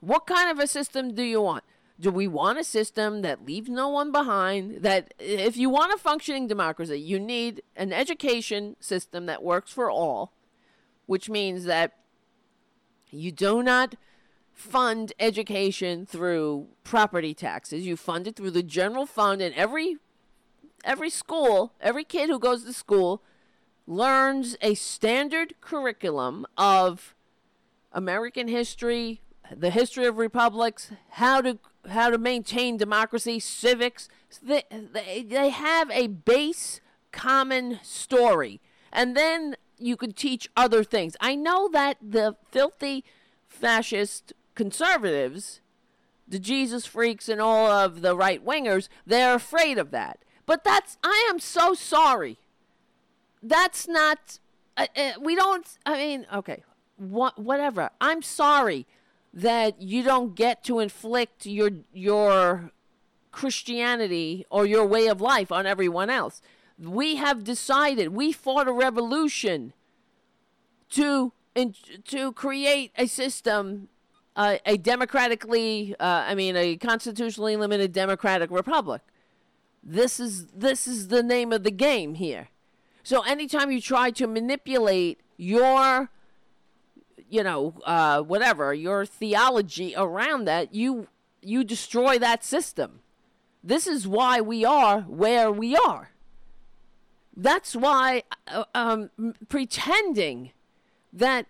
Speaker 2: What kind of a system do you want? Do we want a system that leaves no one behind? That if you want a functioning democracy, you need an education system that works for all, which means that you do not fund education through property taxes. You fund it through the general fund, and every every school, every kid who goes to school learns a standard curriculum of American history, the history of republics, how to how to maintain democracy, civics. They, they, they have a base common story. And then you can teach other things. I know that the filthy fascist conservatives, the Jesus freaks, and all of the right wingers, they're afraid of that. But that's, I am so sorry. That's not, uh, uh, we don't, I mean, okay, what, whatever. I'm sorry that you don't get to inflict your your Christianity or your way of life on everyone else. We have decided we fought a revolution to in, to create a system, uh, a democratically, uh, I mean, a constitutionally limited democratic republic. This is this is the name of the game here. So anytime you try to manipulate your you know, uh, whatever your theology around that, you you destroy that system. This is why we are where we are. That's why uh, um, pretending that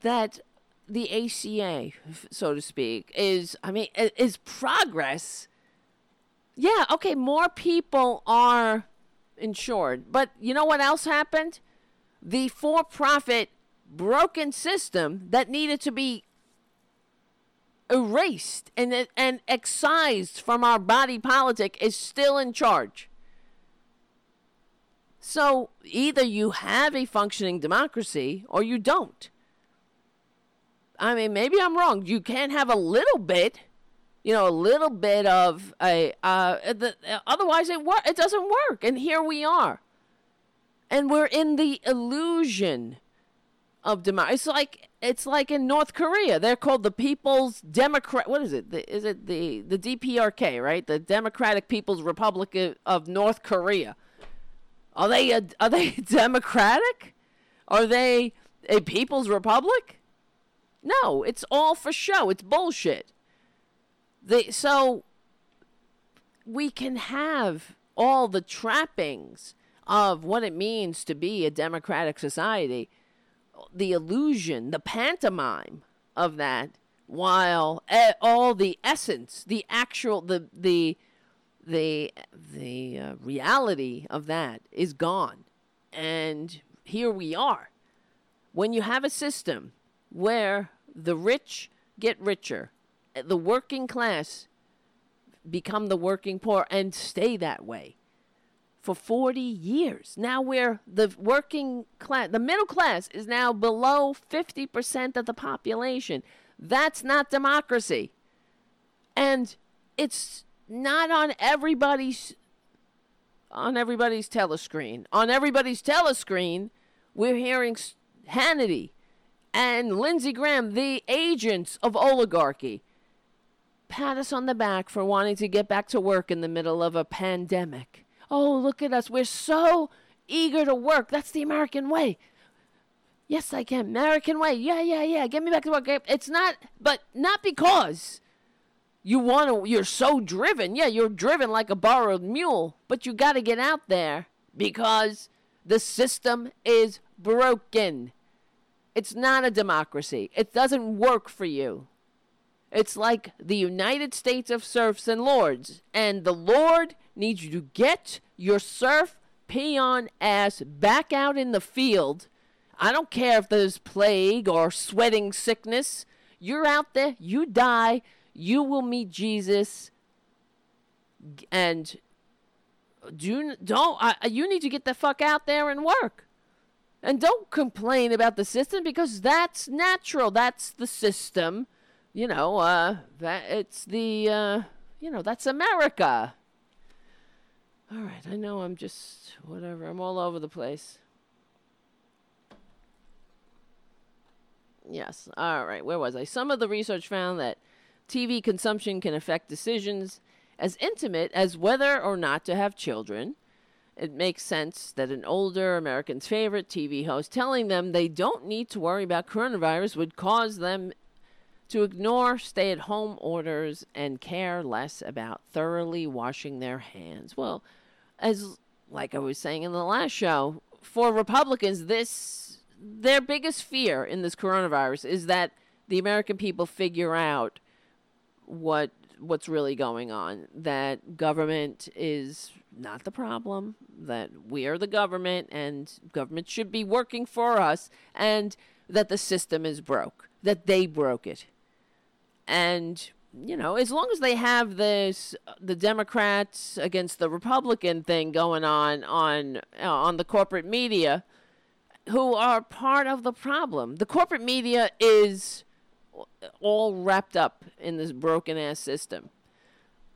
Speaker 2: that the ACA, so to speak, is I mean is progress. Yeah, okay, more people are insured, but you know what else happened? The for-profit broken system that needed to be erased and and excised from our body politic is still in charge. So either you have a functioning democracy or you don't. I mean, maybe I'm wrong. You can have a little bit, you know, a little bit of a. Uh, the, otherwise, it wor- it doesn't work. And here we are, and we're in the illusion of democracy. It's like it's like in North Korea. They're called the People's Democrat. What is it? The, is it the the DPRK? Right, the Democratic People's Republic of North Korea. Are they a, are they <laughs> democratic? Are they a People's Republic? No, it's all for show. It's bullshit. The, so we can have all the trappings of what it means to be a democratic society, the illusion, the pantomime of that, while all the essence, the actual, the the the the uh, reality of that is gone, and here we are. When you have a system where the rich get richer, the working class become the working poor and stay that way for 40 years. Now we're the working class, the middle class is now below 50% of the population. That's not democracy. And it's not on everybody's on everybody's telescreen. On everybody's telescreen, we're hearing Hannity and Lindsey Graham, the agents of oligarchy, pat us on the back for wanting to get back to work in the middle of a pandemic. Oh, look at us. We're so eager to work. That's the American way. Yes, I can. American way. Yeah, yeah, yeah. Get me back to work. It's not, but not because you want to, you're so driven. Yeah, you're driven like a borrowed mule, but you got to get out there because the system is broken. It's not a democracy. It doesn't work for you. It's like the United States of serfs and lords, and the Lord needs you to get your serf peon ass back out in the field. I don't care if there's plague or sweating sickness. You're out there, you die, you will meet Jesus, and do don't uh, you need to get the fuck out there and work. And don't complain about the system because that's natural. That's the system. You know, uh, that it's the, uh, you know, that's America. All right, I know I'm just whatever. I'm all over the place. Yes. All right. Where was I? Some of the research found that TV consumption can affect decisions as intimate as whether or not to have children it makes sense that an older American's favorite TV host telling them they don't need to worry about coronavirus would cause them to ignore stay at home orders and care less about thoroughly washing their hands. Well, as like I was saying in the last show, for Republicans, this their biggest fear in this coronavirus is that the American people figure out what what's really going on, that government is not the problem, that we are the government and government should be working for us, and that the system is broke, that they broke it. And, you know, as long as they have this, the Democrats against the Republican thing going on on, uh, on the corporate media, who are part of the problem. The corporate media is all wrapped up in this broken ass system.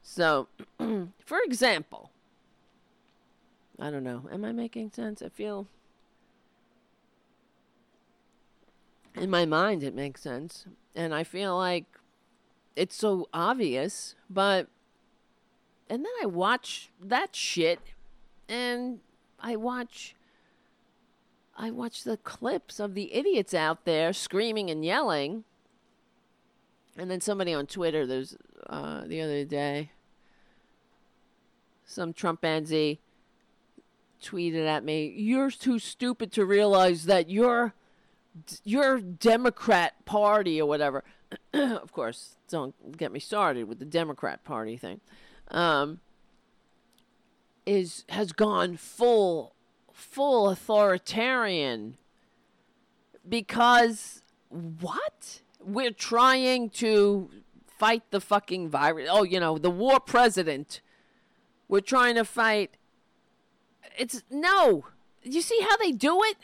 Speaker 2: So, <clears throat> for example, I don't know. Am I making sense? I feel. In my mind, it makes sense. And I feel like it's so obvious, but. And then I watch that shit, and I watch I watch the clips of the idiots out there screaming and yelling. And then somebody on Twitter, there's uh, the other day, some Trumpanzee tweeted at me, "You're too stupid to realize that your your Democrat Party or whatever." <clears throat> of course, don't get me started with the Democrat Party thing. Um, is has gone full full authoritarian because what? We're trying to fight the fucking virus. Oh, you know, the war president. We're trying to fight. It's no. You see how they do it?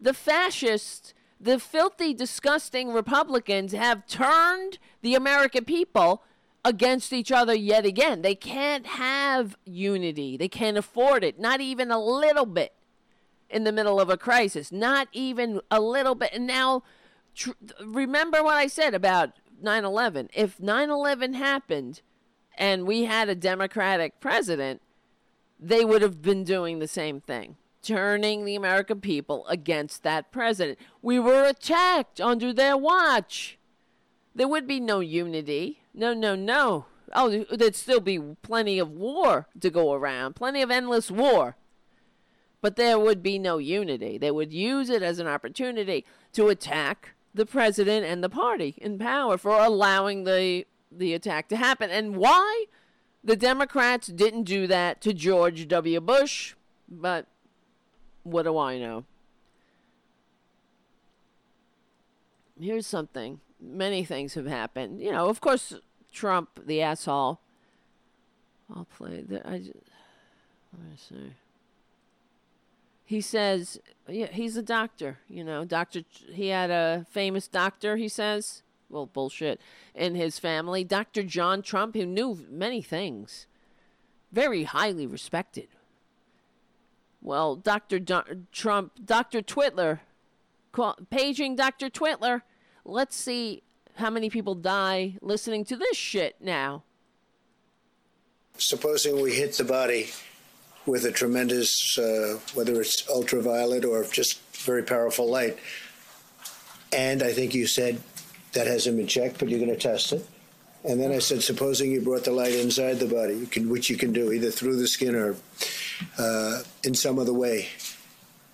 Speaker 2: The fascists, the filthy, disgusting Republicans have turned the American people against each other yet again. They can't have unity. They can't afford it, not even a little bit in the middle of a crisis, not even a little bit. And now, tr- remember what I said about 9 11. If 9 11 happened and we had a Democratic president, they would have been doing the same thing. Turning the American people against that president. We were attacked under their watch. There would be no unity no, no, no. Oh, there'd still be plenty of war to go around, plenty of endless war. But there would be no unity. They would use it as an opportunity to attack the president and the party in power for allowing the the attack to happen. And why? The Democrats didn't do that to George W. Bush, but what do I know? Here's something many things have happened. You know, of course, Trump, the asshole. I'll play. The, I just, let me see. He says, yeah, he's a doctor. You know, doctor. He had a famous doctor. He says, well, bullshit, in his family, Dr. John Trump, who knew many things, very highly respected. Well, Dr. Trump, Dr. Twitler, call, paging Dr. Twitler let's see how many people die listening to this shit now.
Speaker 6: Supposing we hit the body with a tremendous, uh, whether it's ultraviolet or just very powerful light, and I think you said that hasn't been checked, but you're going to test it. And then I said, supposing you brought the light inside the body, you can, which you can do either through the skin or uh, in some other way.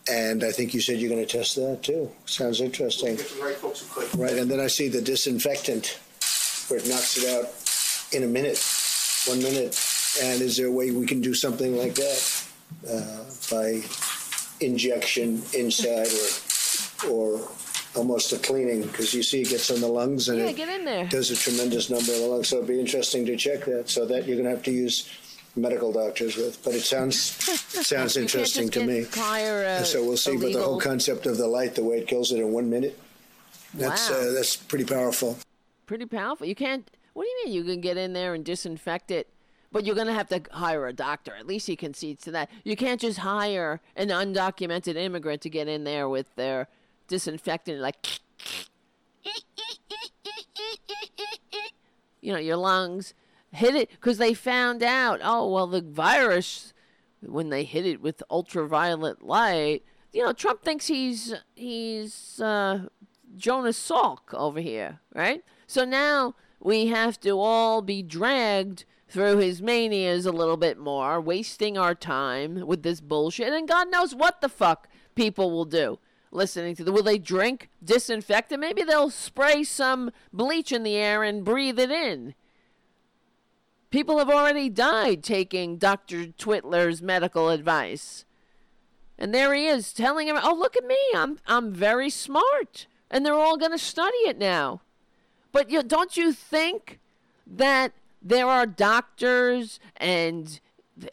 Speaker 6: And I think you said you're going to test that too. Sounds interesting.
Speaker 7: Right, folks who could.
Speaker 6: Right, and then I see the disinfectant where it knocks it out in a minute, one minute. And is there a way we can do something like that uh, by injection inside or or almost a cleaning? Because you see it gets in the lungs and
Speaker 2: Yeah,
Speaker 6: it
Speaker 2: get in there.
Speaker 6: does a tremendous number of the lungs. So it'd be interesting to check that. So that you're going to have to use medical doctors with. But it sounds it <laughs> sounds interesting to me.
Speaker 2: Hire a
Speaker 6: So we'll see. But the whole
Speaker 2: illegal-
Speaker 6: concept of the light, the way it kills it in one minute, that's
Speaker 2: Wow.
Speaker 6: uh, that's pretty powerful.
Speaker 2: pretty powerful. You can't. What do you mean you can get in there and disinfect it? But you're going to have to hire a doctor. At least he concedes to that. You can't just hire an undocumented immigrant to get in there with their disinfectant, like, <laughs> you know, your lungs. Hit it because they found out. Oh well, the virus when they hit it with ultraviolet light. You know, Trump thinks he's he's uh, Jonas Salk over here, right? So now we have to all be dragged through his manias a little bit more, wasting our time with this bullshit. And God knows what the fuck people will do listening to the. Will they drink disinfectant? Maybe they'll spray some bleach in the air and breathe it in. People have already died taking Dr. Twitler's medical advice. And there he is telling him, "Oh, look at me. I'm I'm very smart." And they're all going to study it now. But you, don't you think that there are doctors and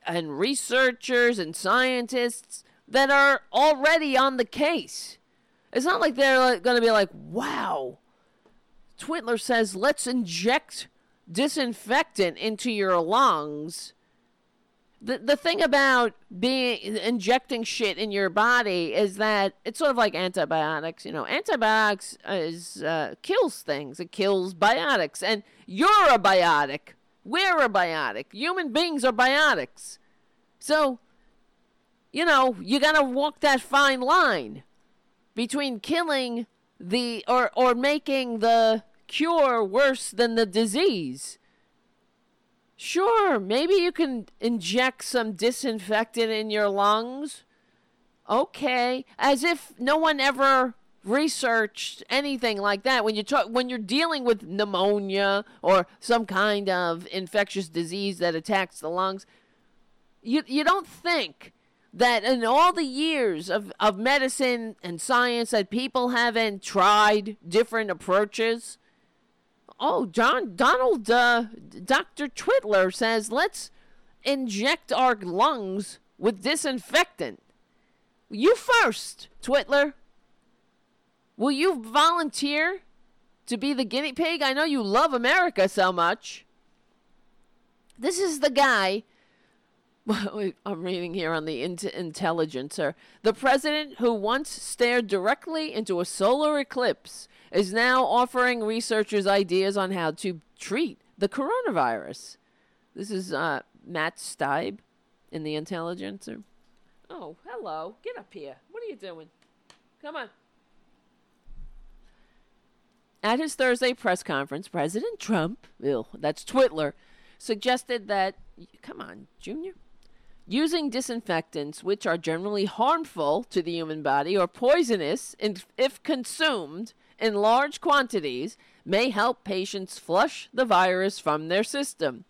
Speaker 2: and researchers and scientists that are already on the case? It's not like they're going to be like, "Wow, Twitler says let's inject disinfectant into your lungs." the the thing about being injecting shit in your body is that it's sort of like antibiotics. You know, antibiotics is uh, kills things. It kills biotics, and you're a biotic. We're a biotic. Human beings are biotics. So you know, you got to walk that fine line between killing the or or making the cure worse than the disease. Sure, maybe you can inject some disinfectant in your lungs. Okay, as if no one ever researched anything like that when you talk when you're dealing with pneumonia or some kind of infectious disease that attacks the lungs you you don't think that in all the years of, of medicine and science that people haven't tried different approaches oh john donald uh, dr twitler says let's inject our lungs with disinfectant you first twitler Will you volunteer to be the guinea pig? I know you love America so much. This is the guy. <laughs> I'm reading here on the Intelligencer. The president who once stared directly into a solar eclipse is now offering researchers ideas on how to treat the coronavirus. This is uh, Matt Stieb in the Intelligencer. Oh, hello. Get up here. What are you doing? Come on. At his Thursday press conference, President Trump, ew, that's Twitler, suggested that, come on, Junior, using disinfectants, which are generally harmful to the human body or poisonous if consumed in large quantities, may help patients flush the virus from their system.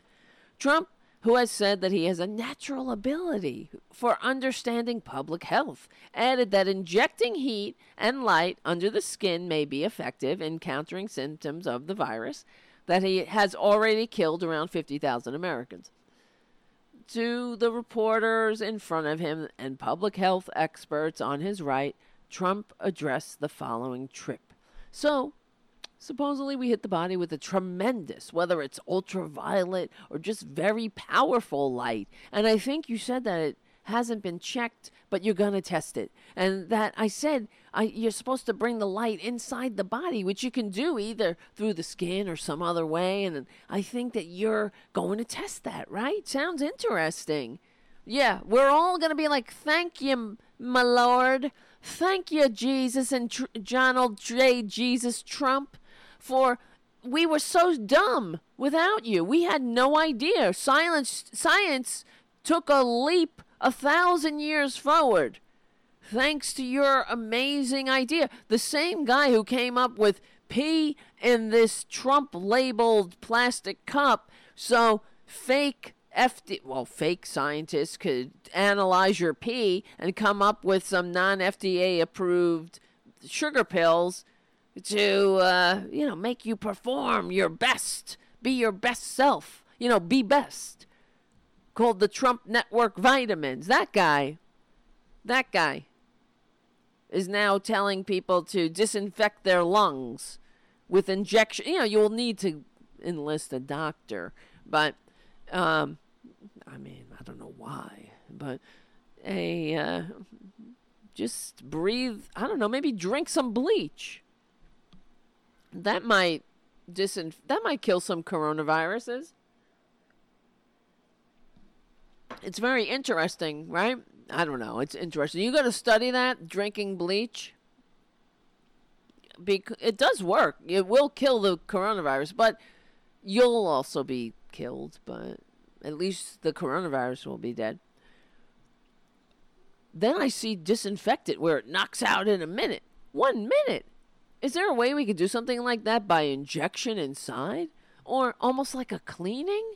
Speaker 2: Trump who has said that he has a natural ability for understanding public health, added that injecting heat and light under the skin may be effective in countering symptoms of the virus, that he has already killed around 50,000 Americans. To the reporters in front of him and public health experts on his right, Trump addressed the following trip. So, Supposedly, we hit the body with a tremendous, whether it's ultraviolet or just very powerful light. And I think you said that it hasn't been checked, but you're going to test it. And that I said I, you're supposed to bring the light inside the body, which you can do either through the skin or some other way. And I think that you're going to test that, right? Sounds interesting. Yeah, we're all going to be like, thank you, my lord. Thank you, Jesus and Tr- Donald J. Jesus Trump for we were so dumb without you. We had no idea. Science, science took a leap a thousand years forward thanks to your amazing idea. The same guy who came up with pee in this Trump labeled plastic cup so fake FD, well, fake scientists could analyze your pee and come up with some non FDA approved sugar pills to uh, you know make you perform your best, be your best self, you know, be best. Called the Trump Network vitamins. That guy, that guy, is now telling people to disinfect their lungs with injection. You know, you will need to enlist a doctor, but um, I mean, I don't know why, but a uh, just breathe. I don't know, maybe drink some bleach that might disin- that might kill some coronaviruses. It's very interesting, right? I don't know. It's interesting. You got to study that drinking bleach. Because it does work. It will kill the coronavirus, but you'll also be killed. But at least the coronavirus will be dead. Then I see disinfectant where it knocks out in a minute. One minute. Is there a way we could do something like that by injection inside? Or almost like a cleaning?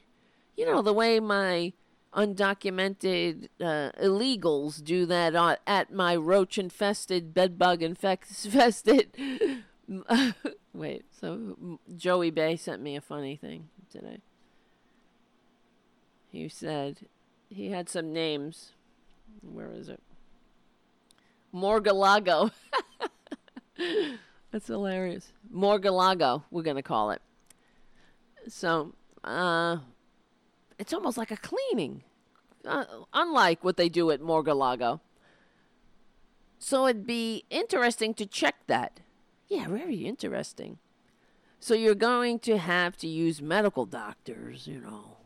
Speaker 2: You know, the way my undocumented uh, illegals do that at my roach infested, bedbug infested. <laughs> Wait, so Joey Bay sent me a funny thing today. He said he had some names. Where is it? Morgalago. <laughs> That's hilarious. Morgalago, we're going to call it. So, uh, it's almost like a cleaning, uh, unlike what they do at Morgalago. So it'd be interesting to check that. Yeah, very interesting. So you're going to have to use medical doctors, you know.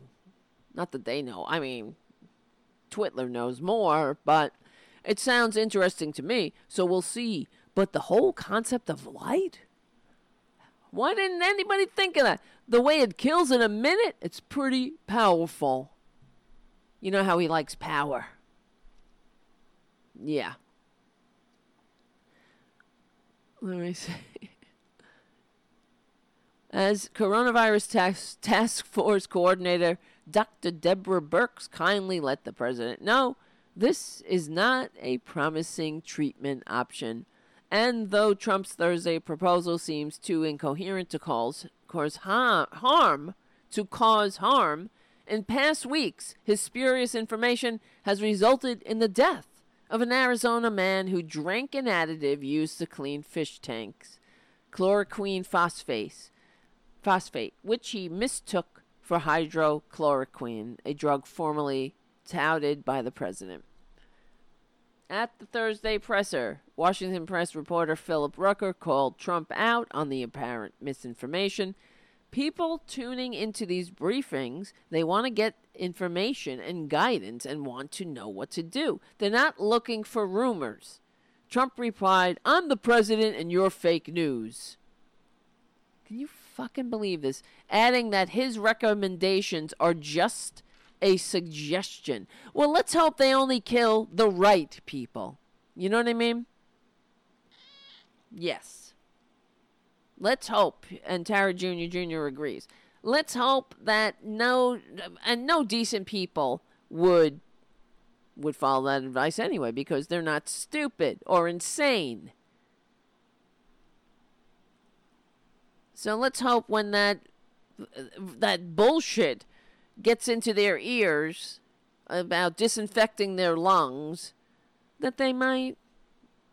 Speaker 2: Not that they know. I mean, Twitler knows more, but It sounds interesting to me, so we'll see. But the whole concept of light? Why didn't anybody think of that? The way it kills in a minute, it's pretty powerful. You know how he likes power. Yeah. Let me see. <laughs> As coronavirus task, task force coordinator Dr. Deborah Birx kindly let the president know this is not a promising treatment option. And though Trump's Thursday proposal seems too incoherent to cause, cause harm, harm to cause harm, in past weeks his spurious information has resulted in the death of an Arizona man who drank an additive used to clean fish tanks, chloroquine phosphate, phosphate, which he mistook for hydrochloroquine, a drug formerly touted by the president. At the Thursday presser, Washington Press reporter Philip Rucker called Trump out on the apparent misinformation. People tuning into these briefings, they want to get information and guidance and want to know what to do. They're not looking for rumors. Trump replied, I'm the president and you're fake news. Can you fucking believe this? Adding that his recommendations are just a suggestion. Well, let's hope they only kill the right people. You know what I mean? Yes. Let's hope, and Tara Jr. Jr. agrees. Let's hope that no, and no decent people would would follow that advice anyway because they're not stupid or insane. So let's hope when that that bullshit gets into their ears about disinfecting their lungs, that they might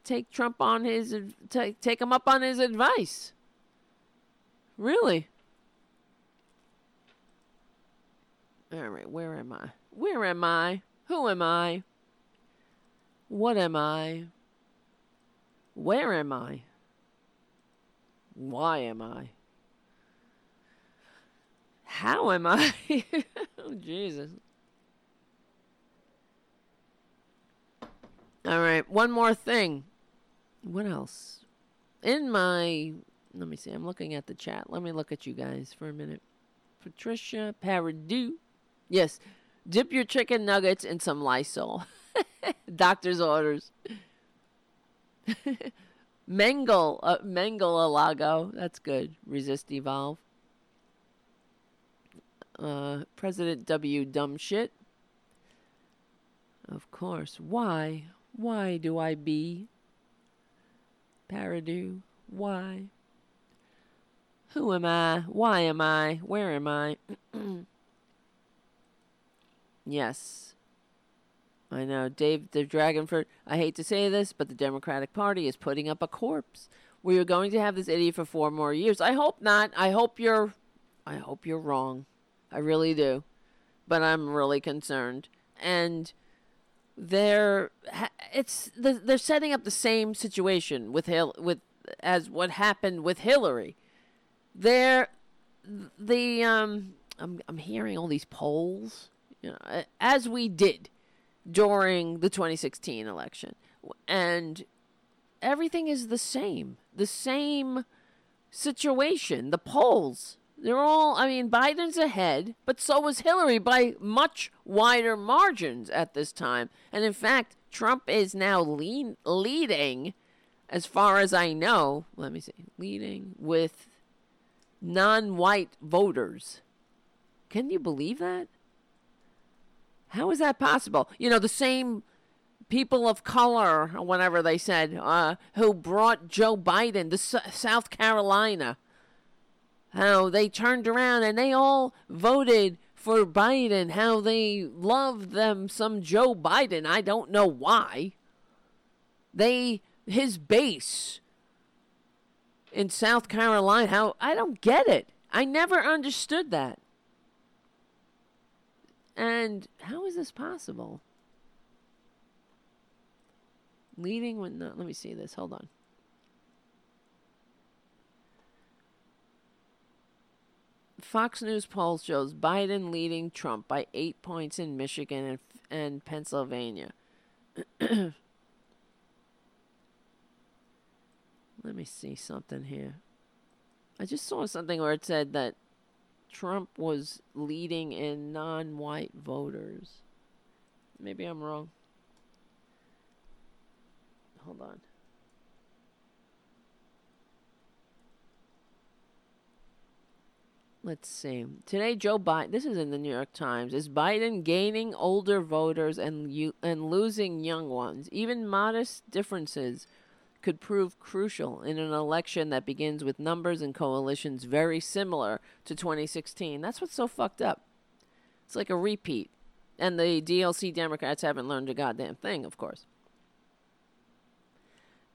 Speaker 2: take Trump on his take take him up on his advice. Really? All right, where am I? Where am I? Who am I? What am I? Where am I? Why am I? How am I? <laughs> oh, Jesus. All right, one more thing. What else? In my, let me see, I'm looking at the chat. Let me look at you guys for a minute. Patricia Paradu. Yes, dip your chicken nuggets in some Lysol. <laughs> Doctor's orders. <laughs> Mangle, uh, Mangle Alago. That's good. Resist evolve. Uh, President W. Dumb shit. Of course. Why? Why do I be? Paradu. Why? Who am I? Why am I? Where am I? <clears throat> yes. I know. Dave the Dragonford, I hate to say this, but the Democratic Party is putting up a corpse. We are going to have this idiot for four more years. I hope not. I hope you're I hope you're wrong. I really do. But I'm really concerned. And they're it's they're setting up the same situation with Hill with as what happened with Hillary. They're the um I'm I'm hearing all these polls, you know, as we did during the 2016 election. And everything is the same. The same situation. The polls they're all, I mean, Biden's ahead, but so was Hillary by much wider margins at this time. And in fact, Trump is now lean, leading, as far as I know, let me see, leading with non white voters. Can you believe that? How is that possible? You know, the same people of color, or whatever they said, uh, who brought Joe Biden to S- South Carolina how they turned around and they all voted for Biden, how they love them some Joe Biden. I don't know why. They his base in South Carolina, how I don't get it. I never understood that. And how is this possible? Leading with no, let me see this. Hold on. Fox News poll shows Biden leading Trump by eight points in Michigan and, and Pennsylvania. <clears throat> Let me see something here. I just saw something where it said that Trump was leading in non white voters. Maybe I'm wrong. Hold on. Let's see. Today, Joe Biden, this is in the New York Times, is Biden gaining older voters and, you, and losing young ones? Even modest differences could prove crucial in an election that begins with numbers and coalitions very similar to 2016. That's what's so fucked up. It's like a repeat. And the DLC Democrats haven't learned a goddamn thing, of course.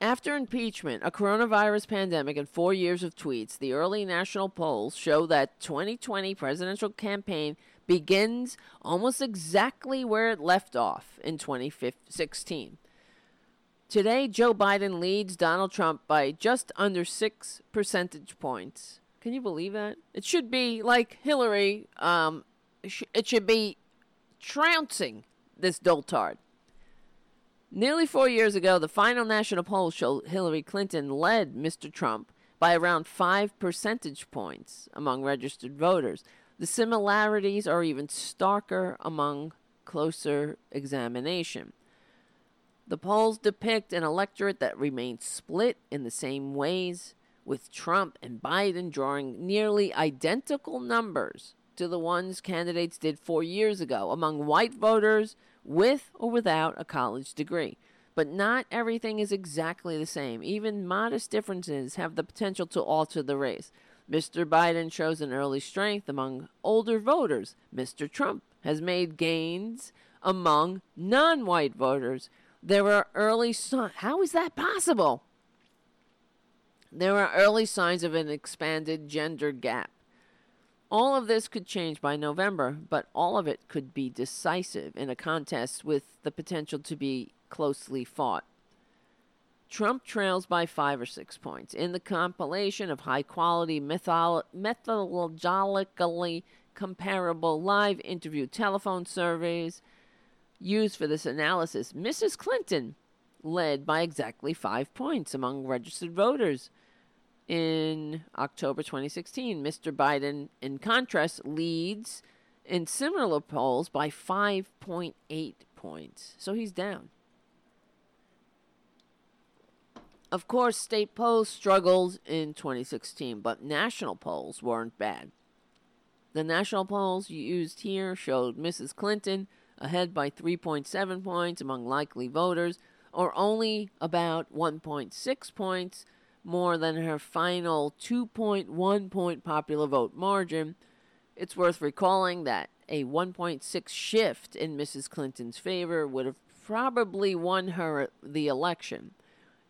Speaker 2: After impeachment, a coronavirus pandemic, and four years of tweets, the early national polls show that 2020 presidential campaign begins almost exactly where it left off in 2016. Today, Joe Biden leads Donald Trump by just under six percentage points. Can you believe that? It should be like Hillary. Um, it should be trouncing this doltard. Nearly four years ago, the final national poll showed Hillary Clinton led Mr. Trump by around five percentage points among registered voters. The similarities are even starker among closer examination. The polls depict an electorate that remains split in the same ways, with Trump and Biden drawing nearly identical numbers to the ones candidates did four years ago among white voters with or without a college degree. But not everything is exactly the same. Even modest differences have the potential to alter the race. Mr. Biden shows an early strength among older voters. Mr. Trump has made gains among non white voters. There are early signs. How is that possible? There are early signs of an expanded gender gap. All of this could change by November, but all of it could be decisive in a contest with the potential to be closely fought. Trump trails by five or six points. In the compilation of high quality, methodologically comparable live interview telephone surveys used for this analysis, Mrs. Clinton led by exactly five points among registered voters in October 2016. Mr. Biden, in contrast, leads in similar polls by 5.8 points. So he's down. Of course, state polls struggled in 2016, but national polls weren't bad. The national polls used here showed Mrs. Clinton ahead by 3.7 points among likely voters, or only about 1.6 points more than her final 2.1 point popular vote margin. It's worth recalling that a 1.6 shift in Mrs. Clinton's favor would have probably won her the election,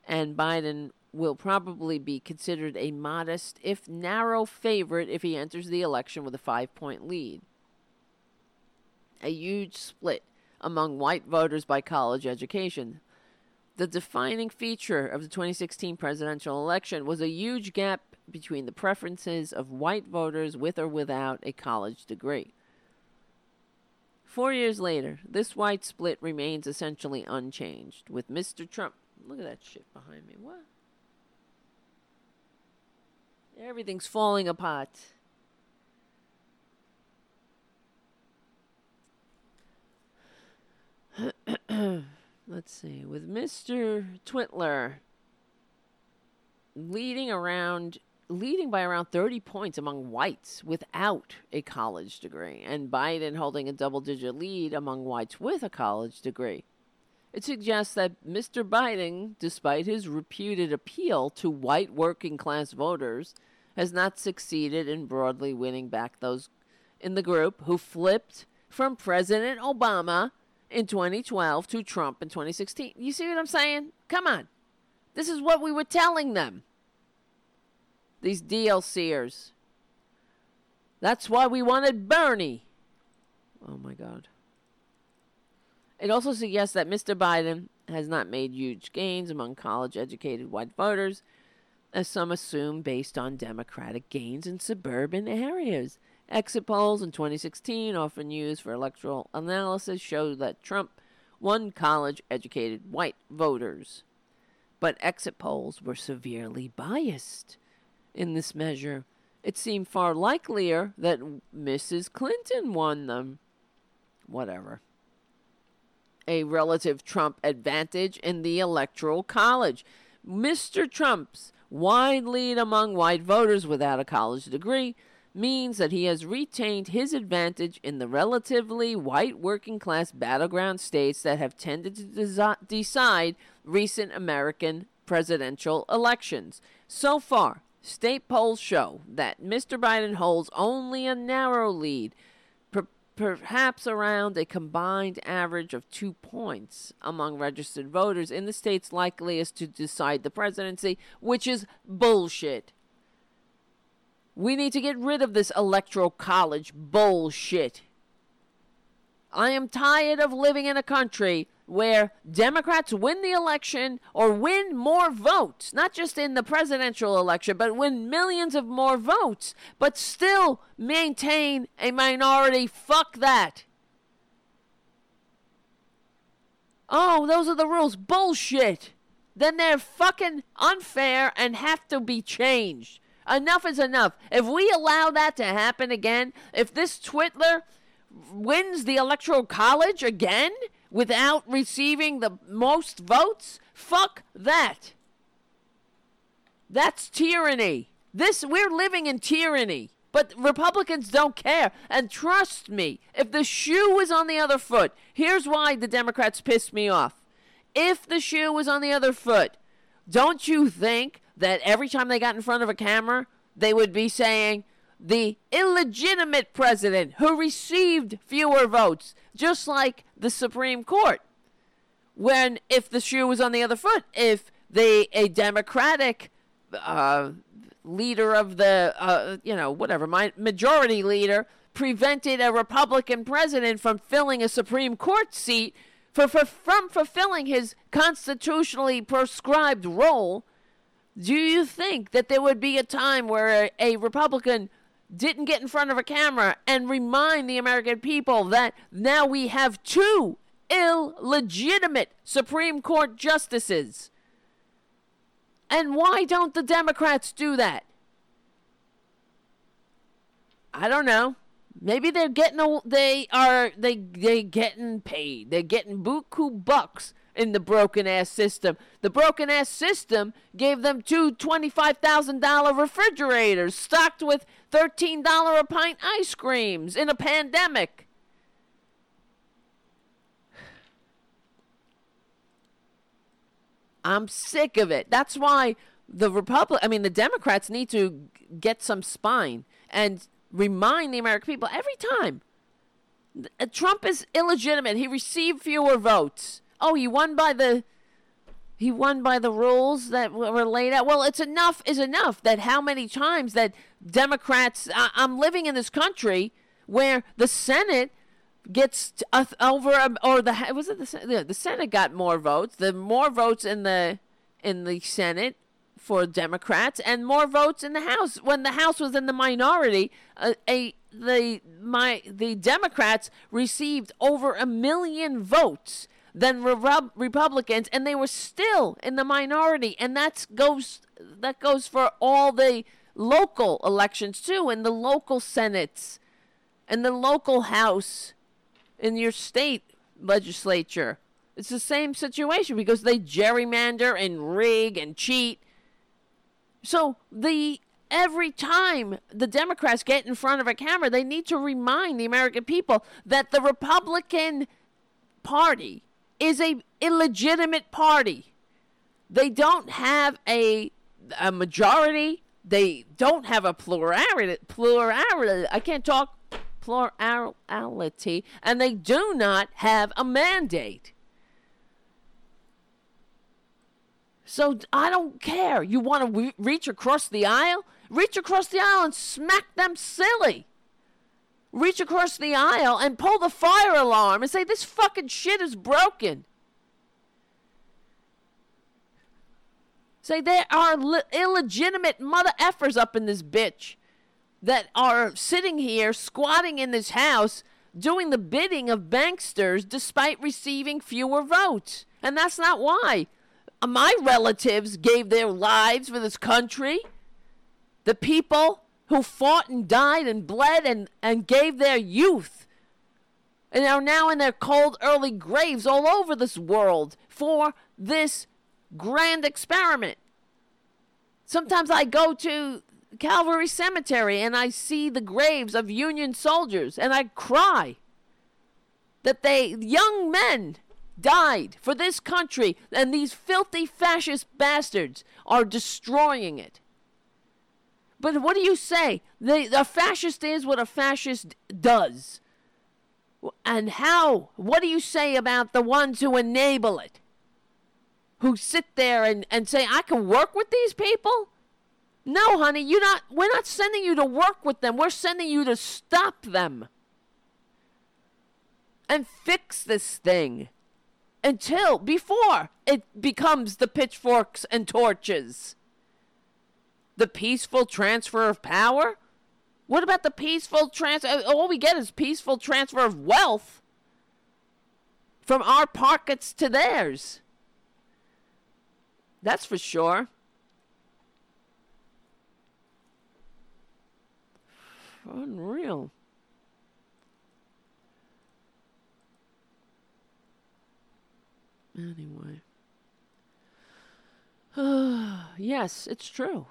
Speaker 2: and Biden will probably be considered a modest, if narrow, favorite if he enters the election with a five point lead. A huge split among white voters by college education the defining feature of the 2016 presidential election was a huge gap between the preferences of white voters with or without a college degree. Four years later, this white split remains essentially unchanged, with Mr. Trump. Look at that shit behind me. What? Everything's falling apart. <clears throat> let's see, with Mr. Twitler leading around leading by around 30 points among whites without a college degree and Biden holding a double digit lead among whites with a college degree. It suggests that Mr. Biden, despite his reputed appeal to white working class voters, has not succeeded in broadly winning back those in the group who flipped from President Obama in 2012 to Trump in 2016. You see what I'm saying? Come on. This is what we were telling them. These DLCers. That's why we wanted Bernie. Oh my God. It also suggests that Mr. Biden has not made huge gains among college educated white voters, as some assume based on Democratic gains in suburban areas. Exit polls in 2016, often used for electoral analysis, showed that Trump won college educated white voters. but exit polls were severely biased. In this measure, it seemed far likelier that Mrs. Clinton won them. Whatever. A relative Trump advantage in the Electoral College. Mr. Trump's wide lead among white voters without a college degree means that he has retained his advantage in the relatively white working class battleground states that have tended to desi- decide recent American presidential elections. So far, state polls show that Mr. Biden holds only a narrow lead, per- perhaps around a combined average of two points among registered voters in the states likeliest to decide the presidency, which is bullshit. We need to get rid of this electoral college bullshit. I am tired of living in a country where Democrats win the election or win more votes, not just in the presidential election, but win millions of more votes, but still maintain a minority. Fuck that. Oh, those are the rules. Bullshit. Then they're fucking unfair and have to be changed. Enough is enough. If we allow that to happen again, if this Twitler wins the electoral college again without receiving the most votes, fuck that. That's tyranny. This we're living in tyranny. But Republicans don't care. And trust me, if the shoe was on the other foot, here's why the Democrats pissed me off. If the shoe was on the other foot, don't you think that every time they got in front of a camera, they would be saying, the illegitimate president who received fewer votes, just like the Supreme Court. When, if the shoe was on the other foot, if the a Democratic uh, leader of the, uh, you know, whatever, my majority leader prevented a Republican president from filling a Supreme Court seat, for, for from fulfilling his constitutionally prescribed role, do you think that there would be a time where a, Republican didn't get in front of a camera and remind the American people that now we have two illegitimate Supreme Court justices? And why don't the Democrats do that? I don't know. Maybe they're getting they are they they getting paid. They're getting buku bucks in the broken ass system. The broken ass system gave them two $25,000 refrigerators stocked with $13 a pint ice creams in a pandemic. I'm sick of it. That's why the Republic, I mean, the Democrats need to get some spine and remind the American people every time. Uh, Trump is illegitimate. He received fewer votes oh, he won by the he won by the rules that were laid out. Well, it's enough is enough that how many times that Democrats I, am living in this country where the Senate gets uh, over or the was it the the Senate got more votes, the more votes in the in the Senate for Democrats and more votes in the House when the House was in the minority. Uh, a the my the Democrats received over a million votes than Re- Republicans, and they were still in the minority. And that goes that goes for all the local elections too, and the local senates, and the local house, in your state legislature. It's the same situation because they gerrymander and rig and cheat. So the every time the Democrats get in front of a camera, they need to remind the American people that the Republican Party is a illegitimate party. They don't have a a majority. They don't have a plurality. Plurality. I can't talk plurality, and they do not have a mandate. So I don't care. You want to re- reach across the aisle? Reach across the aisle and smack them silly reach across the aisle and pull the fire alarm and say, This fucking shit is broken. Say, there are li- illegitimate mother effers up in this bitch that are sitting here squatting in this house doing the bidding of banksters despite receiving fewer votes. And that's not why my relatives gave their lives for this country. The people who fought and died and bled and, and gave their youth and are now in their cold early graves all over this world for this grand experiment. Sometimes I go to Calvary Cemetery and I see the graves of Union soldiers and I cry that they, young men, died for this country and these filthy fascist bastards are destroying it. But what do you say? The, a fascist is what a fascist does. And how? What do you say about the ones who enable it? Who sit there and, and say, I can work with these people? No, honey, you're not we're not sending you to work with them. We're sending you to stop them. And fix this thing until before it becomes the pitchforks and torches. The peaceful transfer of power? What about the peaceful transfer? Uh, all we get is peaceful transfer of wealth from our pockets to theirs. That's for sure. Unreal. Anyway. <sighs> yes, it's true.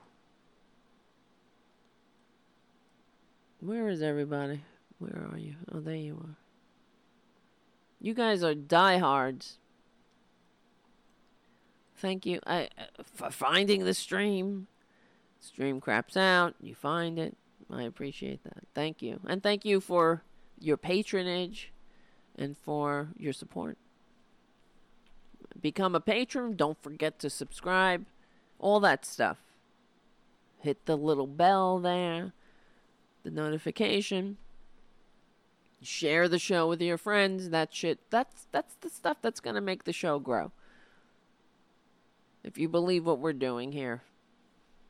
Speaker 2: Where is everybody? Where are you? Oh, there you are. You guys are diehards. Thank you I, uh, for finding the stream. Stream craps out. You find it. I appreciate that. Thank you. And thank you for your patronage and for your support. Become a patron. Don't forget to subscribe. All that stuff. Hit the little bell there the notification. Share the show with your friends. That shit that's that's the stuff that's going to make the show grow. If you believe what we're doing here.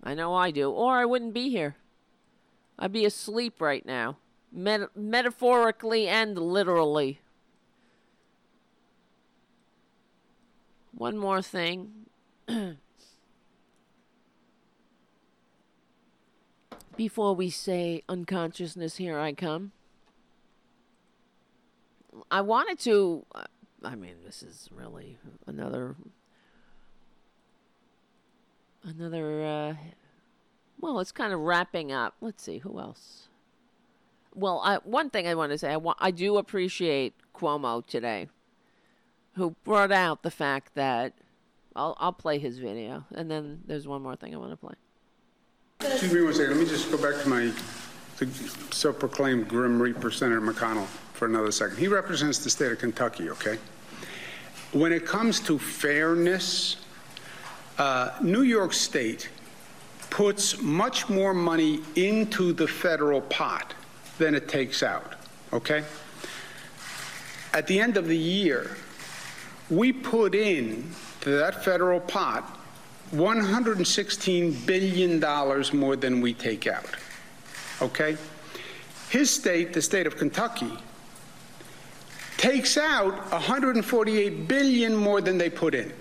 Speaker 2: I know I do, or I wouldn't be here. I'd be asleep right now, Met- metaphorically and literally. One more thing. <clears throat> before we say unconsciousness, here I come. I wanted to. Uh, I mean, this is really another. Another. Uh, well, it's kind of wrapping up. Let's see, who else? Well, I, one thing I want to say, I, wa- I do appreciate Cuomo today, who brought out the fact that. I'll, I'll play his video, and then there's one more thing I want to play.
Speaker 7: Excuse me one second. Let me just go back to my self-proclaimed Grim Reaper, Senator McConnell, for another second. He represents the state of Kentucky, okay? When it comes to fairness, uh, New York State puts much more money into the federal pot than it takes out, okay? At the end of the year, we put in to that federal pot $116 billion more than we take out. Okay? His state, the state of Kentucky, takes out 148 billion more than they put in.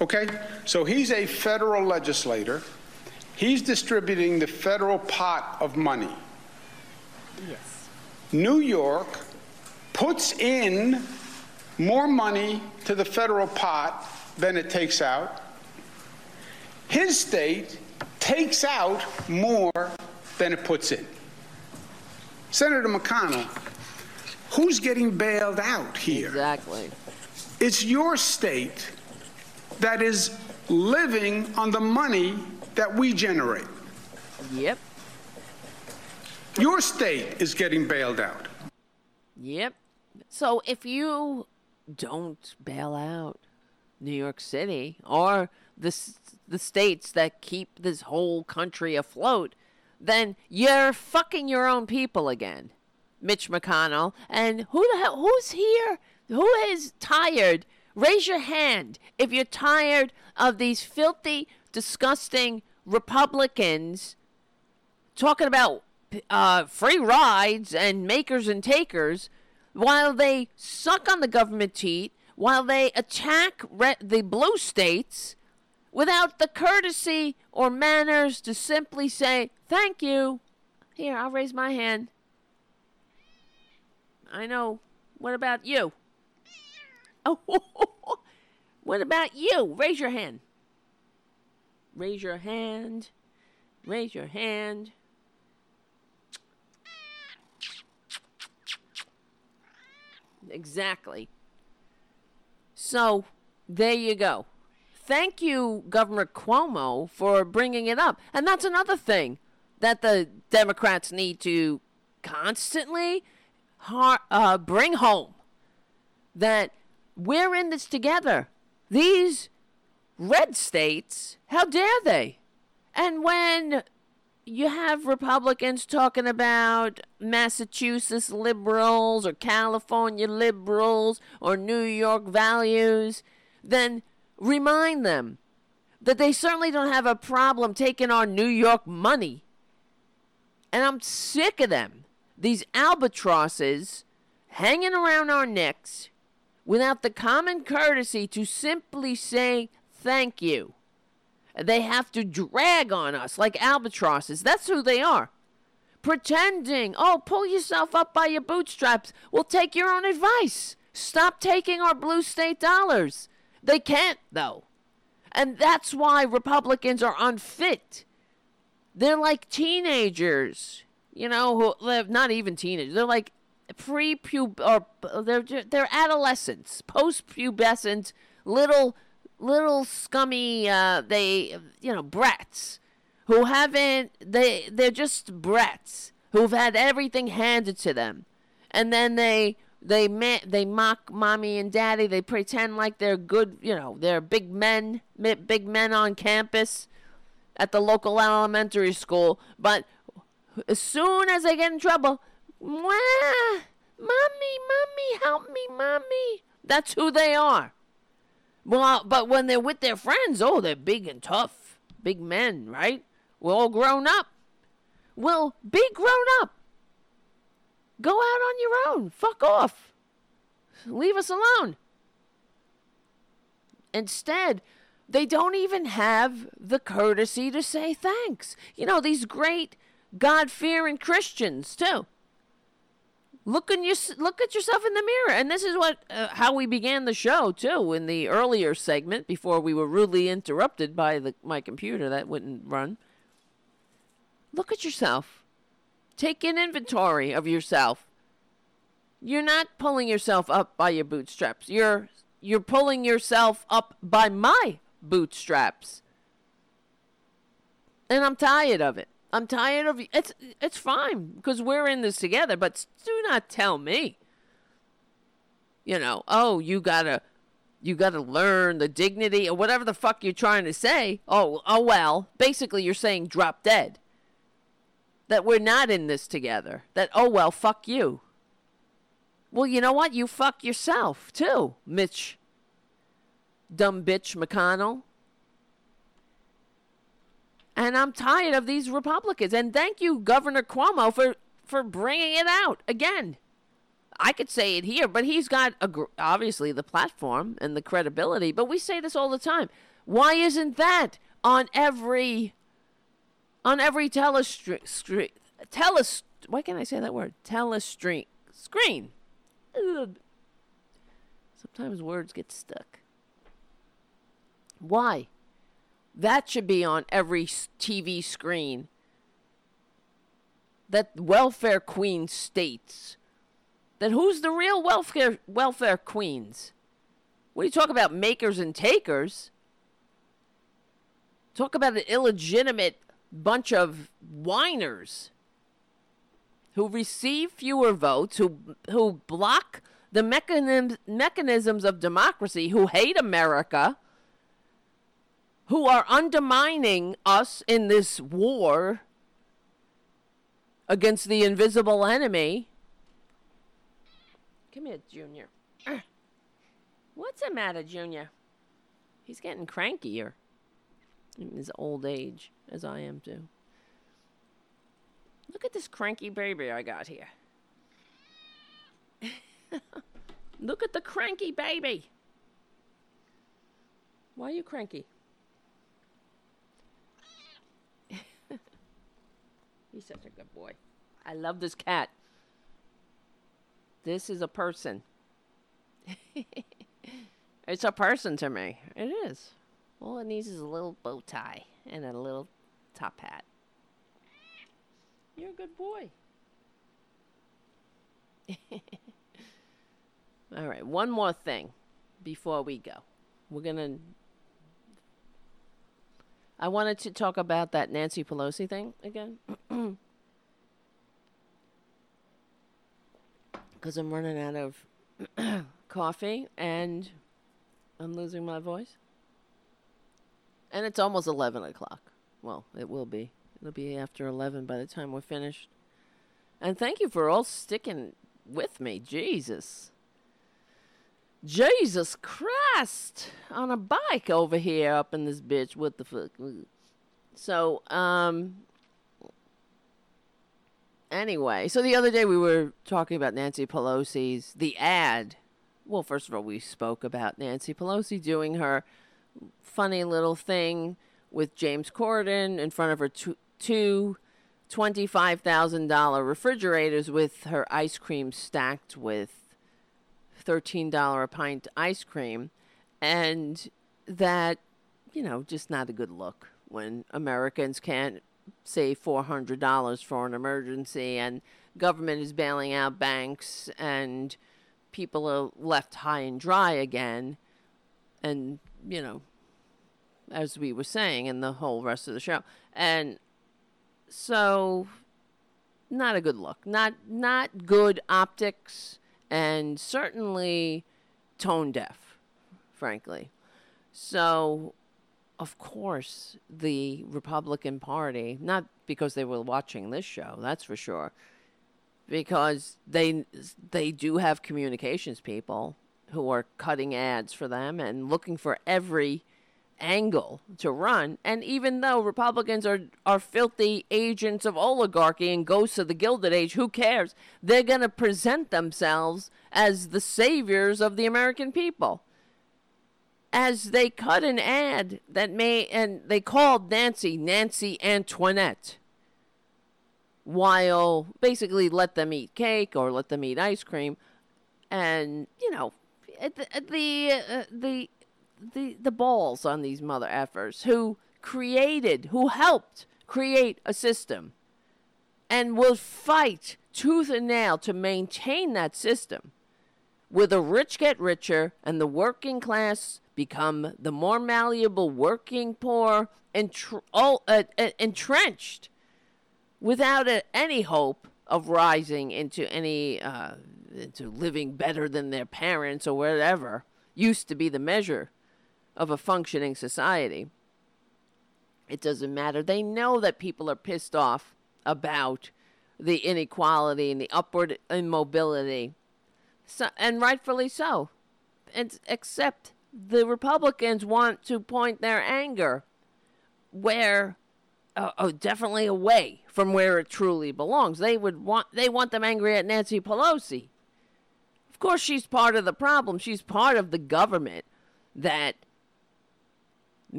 Speaker 7: Okay? So he's a federal legislator. He's distributing the federal pot of money.
Speaker 2: Yes.
Speaker 7: New York puts in more money to the federal pot than it takes out. His state takes out more than it puts in. Senator McConnell, who's getting bailed out here?
Speaker 2: Exactly.
Speaker 7: It's your state that is living on the money that we generate.
Speaker 2: Yep.
Speaker 7: Your state is getting bailed out.
Speaker 2: Yep. So if you don't bail out, New York City or the the states that keep this whole country afloat, then you're fucking your own people again, Mitch McConnell. And who the hell? Who's here? Who is tired? Raise your hand if you're tired of these filthy, disgusting Republicans talking about uh, free rides and makers and takers while they suck on the government teat while they attack re- the blue states without the courtesy or manners to simply say, Thank you. Here, I'll raise my hand. I know. What about you? Oh, <laughs> what about you? Raise your hand. Raise your hand. Raise your hand. Exactly. So, there you go. Thank you, Governor Cuomo, for bringing it up. And that's another thing that the Democrats need to constantly uh, bring home that we're in this together. These red states, how dare they? And when you have Republicans talking about Massachusetts liberals or California liberals or New York values, then remind them that they certainly don't have a problem taking our New York money. And I'm sick of them. These albatrosses hanging around our necks without the common courtesy to simply say thank you. They have to drag on us like albatrosses. That's who they are. Pretending, oh, pull yourself up by your bootstraps. Well, take your own advice. Stop taking our blue state dollars. They can't, though. And that's why Republicans are unfit. They're like teenagers, you know, who not even teenagers. They're like pre-pub or they're they're adolescents, post-pubescent, little little scummy uh, they you know brats who haven't they they're just brats who've had everything handed to them. And then they they ma- they mock mommy and daddy. They pretend like they're good you know they're big men big men on campus at the local elementary school. But as soon as they get in trouble Mwah, mommy mommy help me mommy. That's who they are well, uh, but when they're with their friends, oh, they're big and tough. Big men, right? We're all grown up. Well, be grown up. Go out on your own. Fuck off. Leave us alone. Instead, they don't even have the courtesy to say thanks. You know, these great God fearing Christians, too look in your look at yourself in the mirror. And this is what uh, how we began the show too in the earlier segment before we were rudely interrupted by the my computer that wouldn't run. Look at yourself. Take an inventory of yourself. You're not pulling yourself up by your bootstraps. You're you're pulling yourself up by my bootstraps. And i'm tired of it I'm tired of it's it's fine because we're in this together, but do not tell me. You know, oh, you gotta you gotta learn the dignity or whatever the fuck you're trying to say. Oh, oh well. Basically you're saying drop dead. That we're not in this together. That oh well, fuck you. Well, you know what? You fuck yourself too, Mitch. Dumb bitch McConnell. And I'm tired of these Republicans. And thank you, Governor Cuomo, for, for bringing it out again. I could say it here, but he's got a, obviously the platform and the credibility. But we say this all the time. Why isn't that on every on every telestream? Teles. Why can't I say that word? Telestream screen. Ugh. Sometimes words get stuck. Why? That should be on every TV screen. That welfare queen states that who's the real welfare welfare queens? What do you talk about makers and takers? Talk about an illegitimate bunch of whiners who receive fewer votes, who who block the mechanisms mechanisms of democracy, who hate America, who are undermining us in this war against the invisible enemy. Come here, Junior. <clears throat> What's the matter, Junior? He's getting crankier in his old age, as I am too. Look at this cranky baby I got here. <laughs> Look at the cranky baby. Why are you cranky? He's such a good boy. I love this cat. This is a person. <laughs> it's a person to me. It is. All it needs is a little bow tie and a little top hat. You're a good boy. <laughs> All right, one more thing before we go. We're going to. I wanted to talk about that Nancy Pelosi thing again. <clears throat> Because I'm running out of <clears throat> coffee and I'm losing my voice. And it's almost 11 o'clock. Well, it will be. It'll be after 11 by the time we're finished. And thank you for all sticking with me. Jesus. Jesus Christ. On a bike over here up in this bitch. What the fuck? So, um. Anyway, so the other day we were talking about Nancy Pelosi's the ad. Well, first of all, we spoke about Nancy Pelosi doing her funny little thing with James Corden in front of her two, two $25,000 refrigerators with her ice cream stacked with $13 a pint ice cream. And that, you know, just not a good look when Americans can't save $400 for an emergency and government is bailing out banks and people are left high and dry again. And, you know, as we were saying in the whole rest of the show. And so not a good look. Not not good optics and certainly tone deaf, frankly. So of course the Republican Party, not because they were watching this show, that's for sure. Because they they do have communications people who are cutting ads for them and looking for every angle to run. And even though Republicans are, are filthy agents of oligarchy and ghosts of the Gilded Age, who cares? They're going to present themselves as the saviors of the American people. As they cut an ad that may, and they called Nancy Nancy Antoinette, while basically let them eat cake or let them eat ice cream. And, you know, the, the, uh, the the the balls on these mother effers who created, who helped create a system, and will fight tooth and nail to maintain that system, where the rich get richer and the working class become the more malleable working poor and uh, uh, entrenched without a, any hope of rising into any uh, into living better than their parents or whatever used to be the measure of a functioning society. It doesn't matter. They know that people are pissed off about the inequality and the upward immobility. So, and rightfully so. And except the Republicans want to point their anger where uh, oh, definitely away from where it truly belongs. They would want they want them angry at Nancy Pelosi. Of course she's part of the problem. She's part of the government that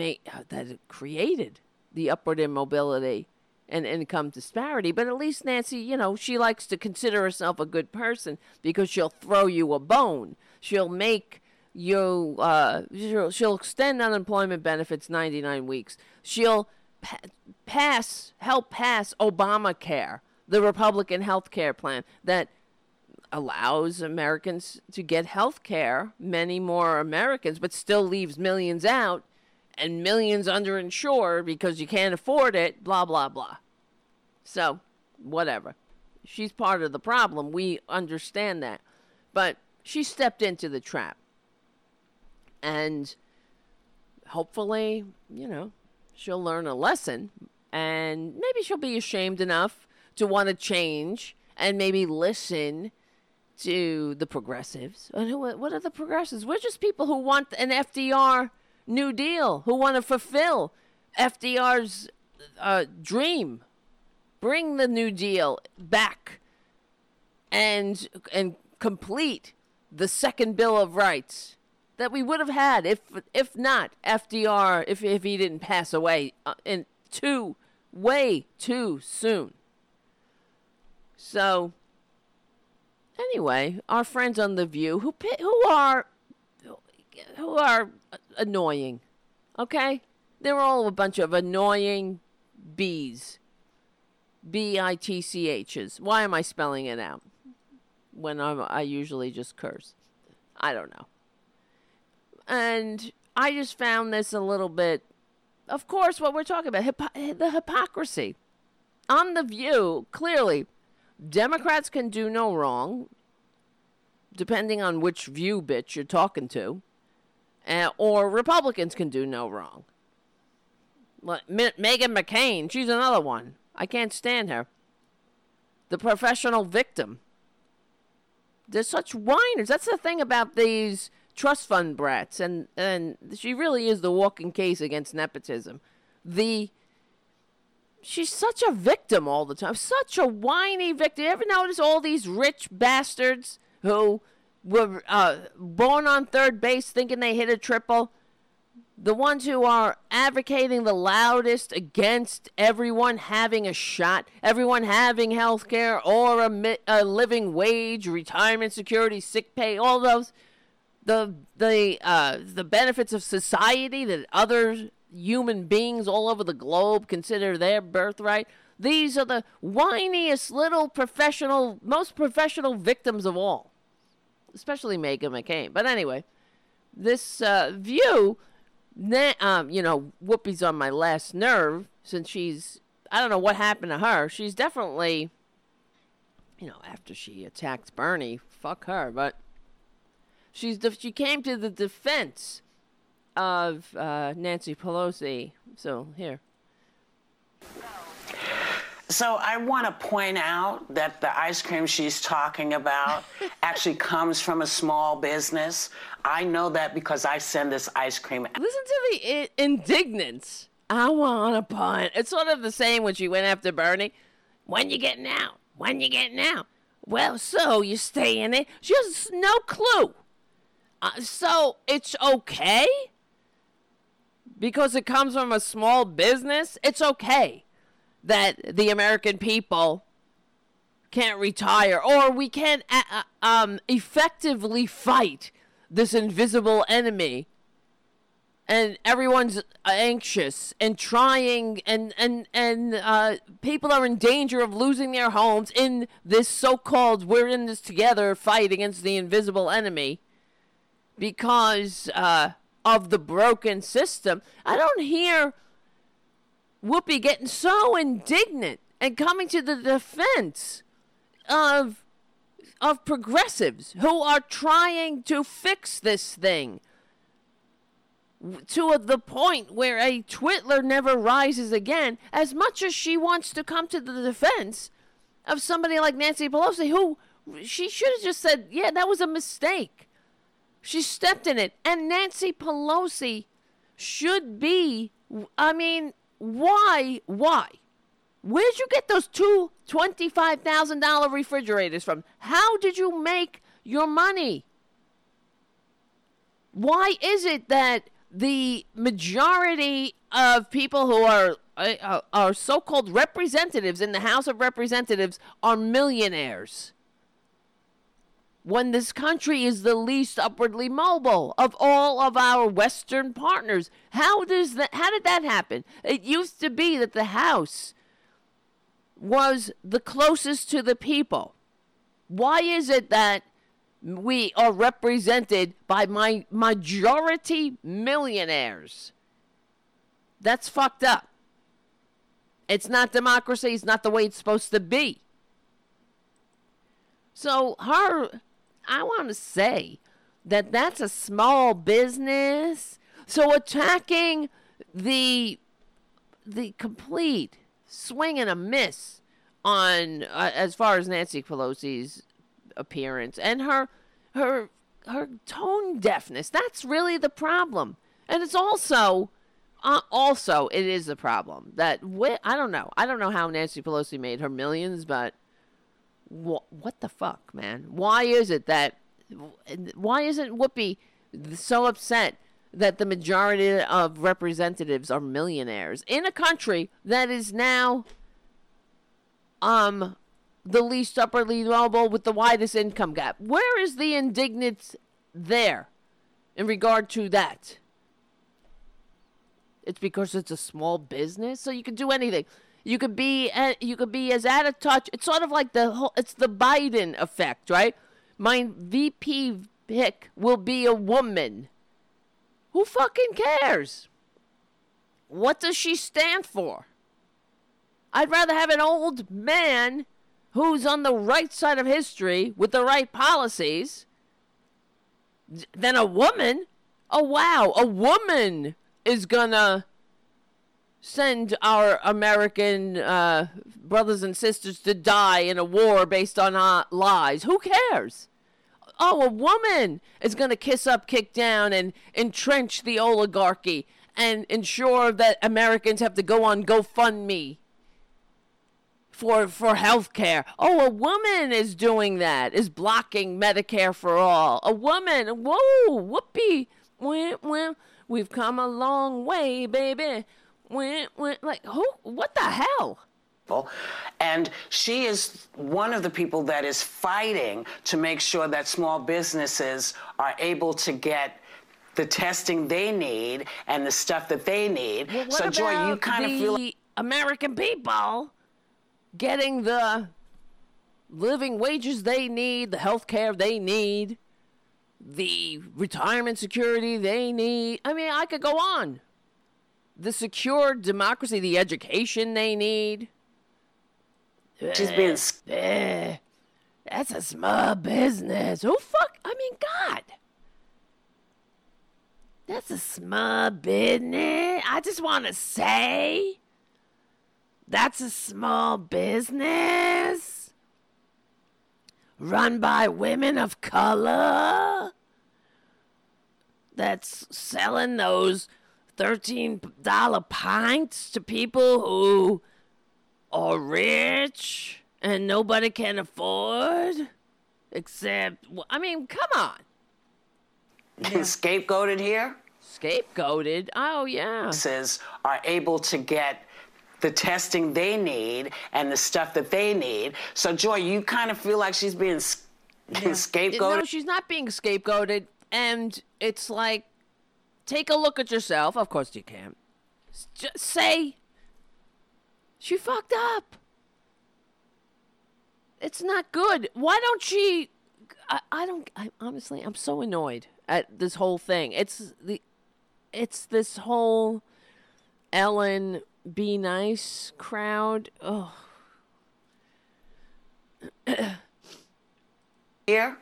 Speaker 2: uh, that created the upward immobility and income disparity. But at least Nancy, you know, she likes to consider herself a good person because she'll throw you a bone. She'll make you, uh, she'll, she'll extend unemployment benefits 99 weeks. She'll pa- pass, help pass Obamacare, the Republican health care plan that allows Americans to get health care, many more Americans, but still leaves millions out and millions underinsured because you can't afford it, blah, blah, blah. So, whatever. She's part of the problem. We understand that. But she stepped into the trap. And hopefully, you know, she'll learn a lesson and maybe she'll be ashamed enough to want to change and maybe listen to the progressives. What are the progressives? We're just people who want an FDR New Deal, who want to fulfill FDR's uh, dream. Bring the New Deal back and and complete the second Bill of Rights that we would have had if if not FDR if if he didn't pass away uh, in too way too soon. So anyway, our friends on the View who who are who are annoying, okay? They're all a bunch of annoying bees. B I T C H's. Why am I spelling it out when I'm, I usually just curse? I don't know. And I just found this a little bit, of course, what we're talking about hypo- the hypocrisy. On The View, clearly, Democrats can do no wrong, depending on which view bitch you're talking to, or Republicans can do no wrong. Like Meghan McCain, she's another one. I can't stand her. The professional victim. They're such whiners. That's the thing about these trust fund brats, and and she really is the walking case against nepotism. The she's such a victim all the time, such a whiny victim. You ever notice all these rich bastards who were uh, born on third base thinking they hit a triple? the ones who are advocating the loudest against everyone having a shot, everyone having health care or a, a, living wage, retirement security, sick pay, all those, the the uh, the benefits of society that other human beings all over the globe consider their birthright. These are the whiniest little professional, most professional victims of all, especially Meghan McCain. But anyway, this uh, view um, you know, Whoopi's on my last nerve since she's, I don't know what happened to her. She's definitely, you know, after she attacked Bernie, fuck her, but she's, de- she came to the defense of uh, Nancy Pelosi. So, here.
Speaker 8: So I want to point out that the ice cream she's talking about <laughs> actually comes from a small business. I know that because I send this ice cream.
Speaker 2: Listen to the I- indignance. I want a pun. It's sort of the same when she went after Bernie. When you getting out? When you getting out? Well, so you stay in it. She has no clue. Uh, so it's okay because it comes from a small business. It's okay that the American people can't retire or we can't uh, uh, um, effectively fight this invisible enemy. And everyone's anxious and trying and and and uh, people are in danger of losing their homes in this so-called we're in this together fight against the invisible enemy. Because uh, of the broken system. I don't hear Whoopi getting so indignant and coming to the defense of of progressives who are trying to fix this thing to the point where a twitler never rises again as much as she wants to come to the defense of somebody like Nancy Pelosi who she should have just said yeah that was a mistake. She stepped in it. And Nancy Pelosi should be I mean why? Why? Where'd you get those two $25,000 refrigerators from? How did you make your money? Why is it that the majority of people who are uh, are so-called representatives in the House of Representatives are millionaires? When this country is the least upwardly mobile of all of our western partners. How does that how did that happen? It used to be that the house was the closest to the people. Why is it that we are represented by my majority millionaires? That's fucked up. It's not democracy. It's not the way it's supposed to be. So her I want to say that that's a small business. So attacking the the complete swing and a miss on uh, as far as Nancy Pelosi's appearance and her her her tone deafness. That's really the problem, and it's also. Uh, also, it is a problem that wh- I don't know. I don't know how Nancy Pelosi made her millions, but what, the fuck, man? Why is it that why isn't Whoopi so upset that the majority of representatives are millionaires in a country that is now um the least upperly mobile with the widest income gap. Where is the indignance there in regard to that? It's because it's a small business, so you can do anything. You could be you could be as out of touch. It's sort of like the whole. It's the Biden effect, right? My VP pick will be a woman. Who fucking cares? What does she stand for? I'd rather have an old man who's on the right side of history with the right policies than a woman. Oh, wow. A woman is gonna send our American uh, brothers and sisters to die in a war based on uh, lies. Who cares? Oh, a woman is going to kiss up, kick down, and entrench the oligarchy and ensure that Americans have to go on GoFundMe for for health care. Oh, a woman is doing that, is blocking Medicare for all. A woman, whoa, whoopee. Wah. We've come a long way, baby. Wah, wah. Like, who? What the hell?
Speaker 8: And she is one of the people that is fighting to make sure that small businesses are able to get the testing they need and the stuff that they need.
Speaker 2: Well,
Speaker 8: so, Joy, you kind of feel
Speaker 2: the American people getting the living wages they need, the health care they need, the retirement security they need. I mean, I could go on. The secure democracy, the education they need.
Speaker 8: she's being s-
Speaker 2: Eh, that's a small business. Who fuck? I mean, God. That's a small business. I just want to say that's a small business run by women of color that's selling those $13 pints to people who are rich and nobody can afford except I mean, come on. <laughs>
Speaker 8: scapegoated here.
Speaker 2: Scapegoated. Oh yeah.
Speaker 8: Says are able to get the testing they need and the stuff that they need. So, Joy, you kind of feel like she's being s- scapegoated.
Speaker 2: No, she's not being scapegoated and it's like take a look at yourself. Of course you can. Just say she fucked up. It's not good. Why don't she I, I don't I honestly I'm so annoyed at this whole thing. It's the it's this whole Ellen be nice crowd. Oh,
Speaker 8: here.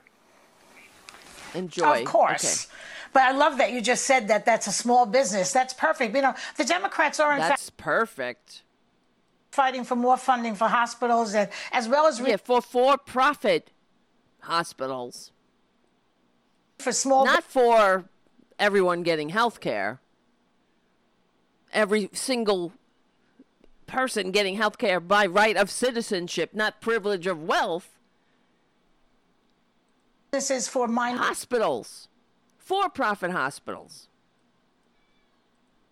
Speaker 2: enjoy.
Speaker 9: Of course. But I love that you just said that that's a small business. That's perfect. You know, the Democrats are, in fact,
Speaker 2: That's perfect.
Speaker 9: fighting for more funding for hospitals and as well as re-
Speaker 2: Yeah, for for-profit hospitals,
Speaker 9: for small
Speaker 2: not for everyone getting health care. Every single person getting health care by right of citizenship, not privilege of wealth.
Speaker 9: This is for minors.
Speaker 2: Hospitals, for-profit hospitals.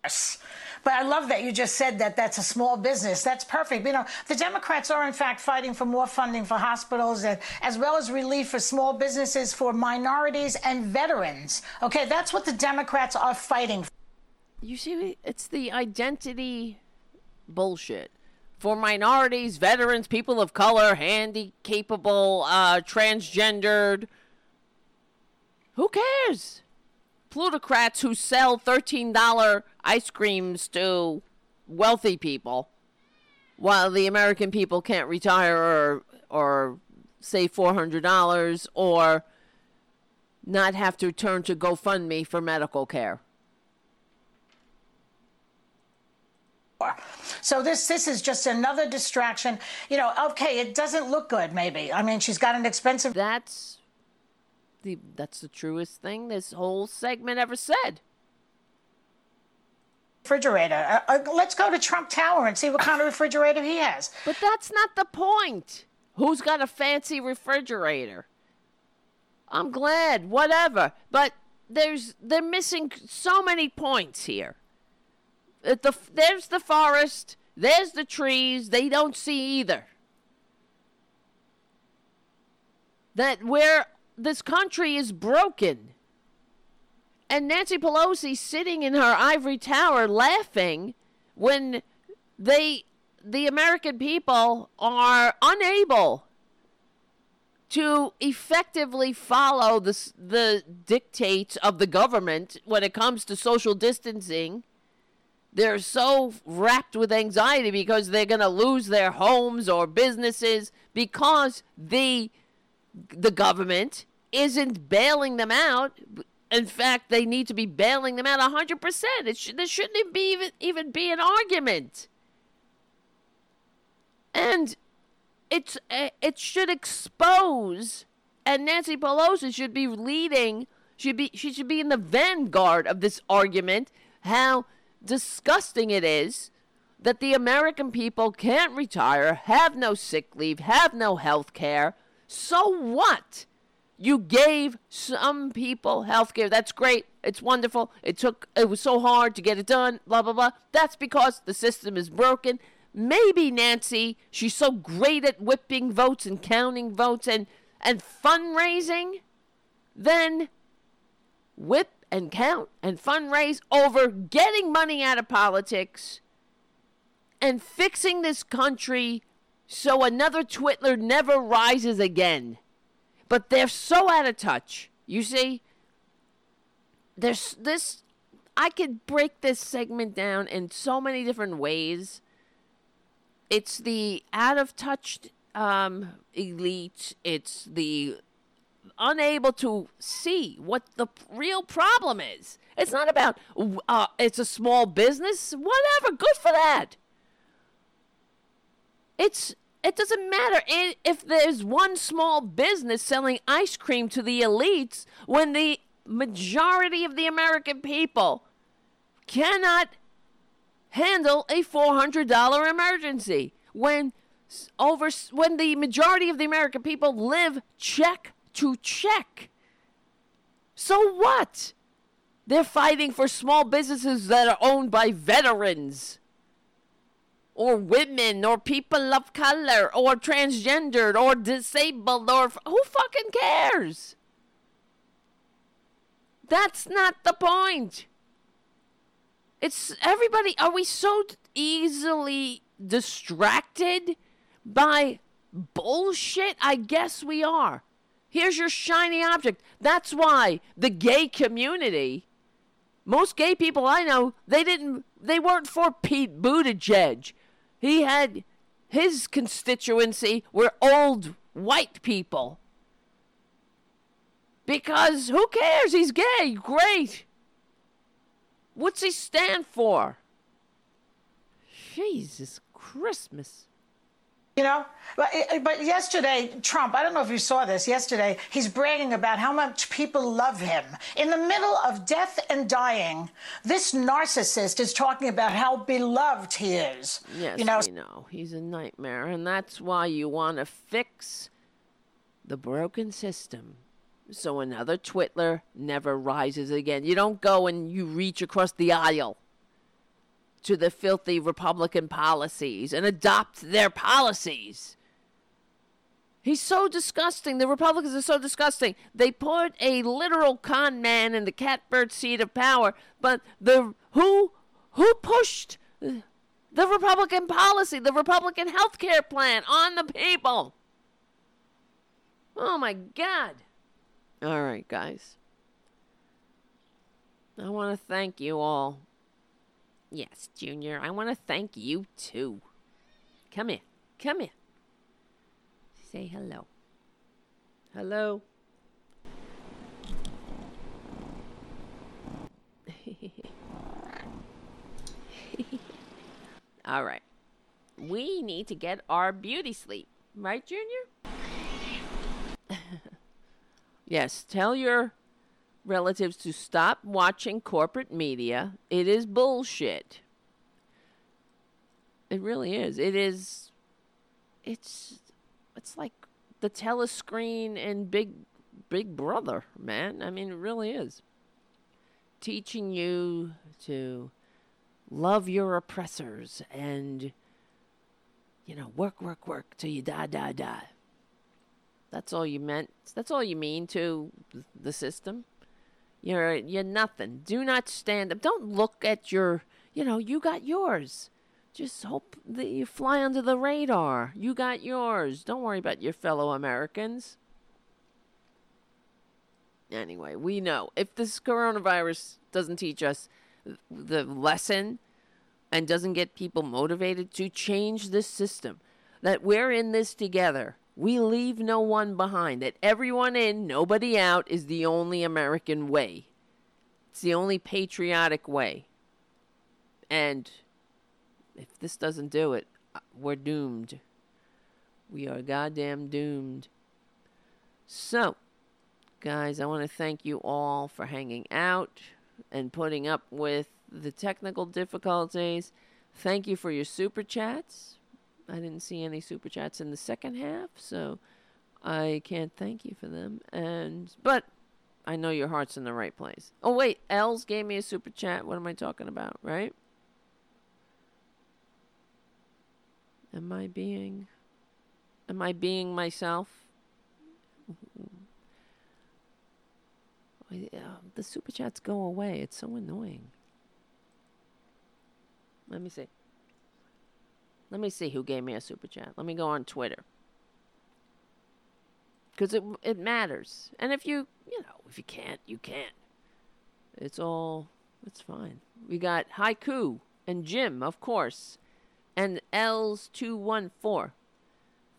Speaker 9: Yes, But I love that you just said that that's a small business. That's perfect. You know, the Democrats are in fact fighting for more funding for hospitals and as well as relief for small businesses for minorities and veterans. Okay, that's what the Democrats are fighting for.
Speaker 2: You see, it's the identity bullshit. For minorities, veterans, people of color, handy capable, uh, transgendered. Who cares? Plutocrats who sell $13 ice creams to wealthy people while the American people can't retire or, or save $400 or not have to turn to GoFundMe for medical care.
Speaker 9: So this this is just another distraction. You know, okay, it doesn't look good maybe. I mean, she's got an expensive
Speaker 2: That's the that's the truest thing this whole segment ever said.
Speaker 9: refrigerator. Uh, uh, let's go to Trump Tower and see what kind of refrigerator he has. <laughs>
Speaker 2: But that's not the point. Who's got a fancy refrigerator? I'm glad, whatever. But there's they're missing so many points here. At the there's the forest, there's the trees. They don't see either. That where this country is broken. And Nancy Pelosi sitting in her ivory tower laughing when they the American people are unable to effectively follow the, the dictates of the government when it comes to social distancing. They're so wrapped with anxiety because they're going to lose their homes or businesses because the the government isn't bailing them out. In fact, they need to be bailing them out 100%. It sh- there shouldn't be even, even be an argument. And it's uh, it should expose and Nancy Pelosi should be leading should be she should be in the vanguard of this argument how disgusting it is that the American people can't retire, have no sick leave, have no health care. So what? You gave some people health care. That's great. It's wonderful. It took it was so hard to get it done, blah blah blah. That's because the system is broken maybe Nancy, she's so great at whipping votes and counting votes and, and fundraising, then whip and count and fundraise over getting money out of politics and fixing this country so another Twitler never rises again. But they're so out of touch. You see, there's this. I could break this segment down in so many different ways it's the out of touch um, elite. It's the unable to see what the real problem is. It's not about uh, it's a small business. Whatever, good for that. It's it doesn't matter if there's one small business selling ice cream to the elites when the majority of the American people cannot handle a $400 emergency when over when the majority of the American people live check to check. So what? They're fighting for small businesses that are owned by veterans or women or people of color or transgendered or disabled or who fucking cares? That's not the point. It's everybody. Are we so easily distracted by bullshit? I guess we are. Here's your shiny object. That's why the gay community, most gay people I know, they didn't, they weren't for Pete Buttigieg. He had his constituency were old white people. Because who cares? He's gay. Great. What's he stand for? Jesus Christmas.
Speaker 9: You know, but, but yesterday, Trump, I don't know if you saw this, yesterday, he's bragging about how much people love him. In the middle of death and dying, this narcissist is talking about how beloved he is.
Speaker 2: Yes,
Speaker 9: you know,
Speaker 2: we know. He's a nightmare, and that's why you want to fix the broken system so another Twitler never rises again. You don't go and you reach across the aisle to the filthy Republican policies and adopt their policies. He's so disgusting. The Republicans are so disgusting. They put a literal con man in the catbird seat of power, but the who who pushed the Republican policy, the Republican health care plan on the people? Oh my God. All right, guys. I want to thank you all. Yes, Junior, I want to thank you too. Come here. Come here. Say hello. Hello. <laughs> all right. We need to get our beauty sleep. Right, Junior? <laughs> Yes, tell your relatives to stop watching corporate media. It is bullshit. It really is. It is it's it's like the telescreen and Big Big Brother, man. I mean, it really is. teaching you to love your oppressors and, you know, work, work, work till you die, die, die. That's all you meant. That's all you mean to the system. You're you're nothing. Do not stand up. Don't look at your. You know, you got yours. Just hope that you fly under the radar. You got yours. Don't worry about your fellow Americans. Anyway, we know if this coronavirus doesn't teach us the lesson and doesn't get people motivated to change this system, that we're in this together. We leave no one behind. That everyone in, nobody out is the only American way. It's the only patriotic way. And if this doesn't do it, uh, we're doomed. We are goddamn doomed. So, guys, I want to thank you all for hanging out and putting up with the technical difficulties. Thank you for your super chats. I didn't see any super chats in the second half, so I can't thank you for them. And but I know your heart's in the right place. Oh wait, Els gave me a super chat. What am I talking about, right? Am I being Am I being myself? Um, the super chats go away. It's so annoying. Let me see. Let me see who gave me a super chat. Let me go on Twitter. Because it, it matters. And if you, you know, if you can't, you can't. It's all, it's fine. We got Haiku and Jim, of course, and Els214.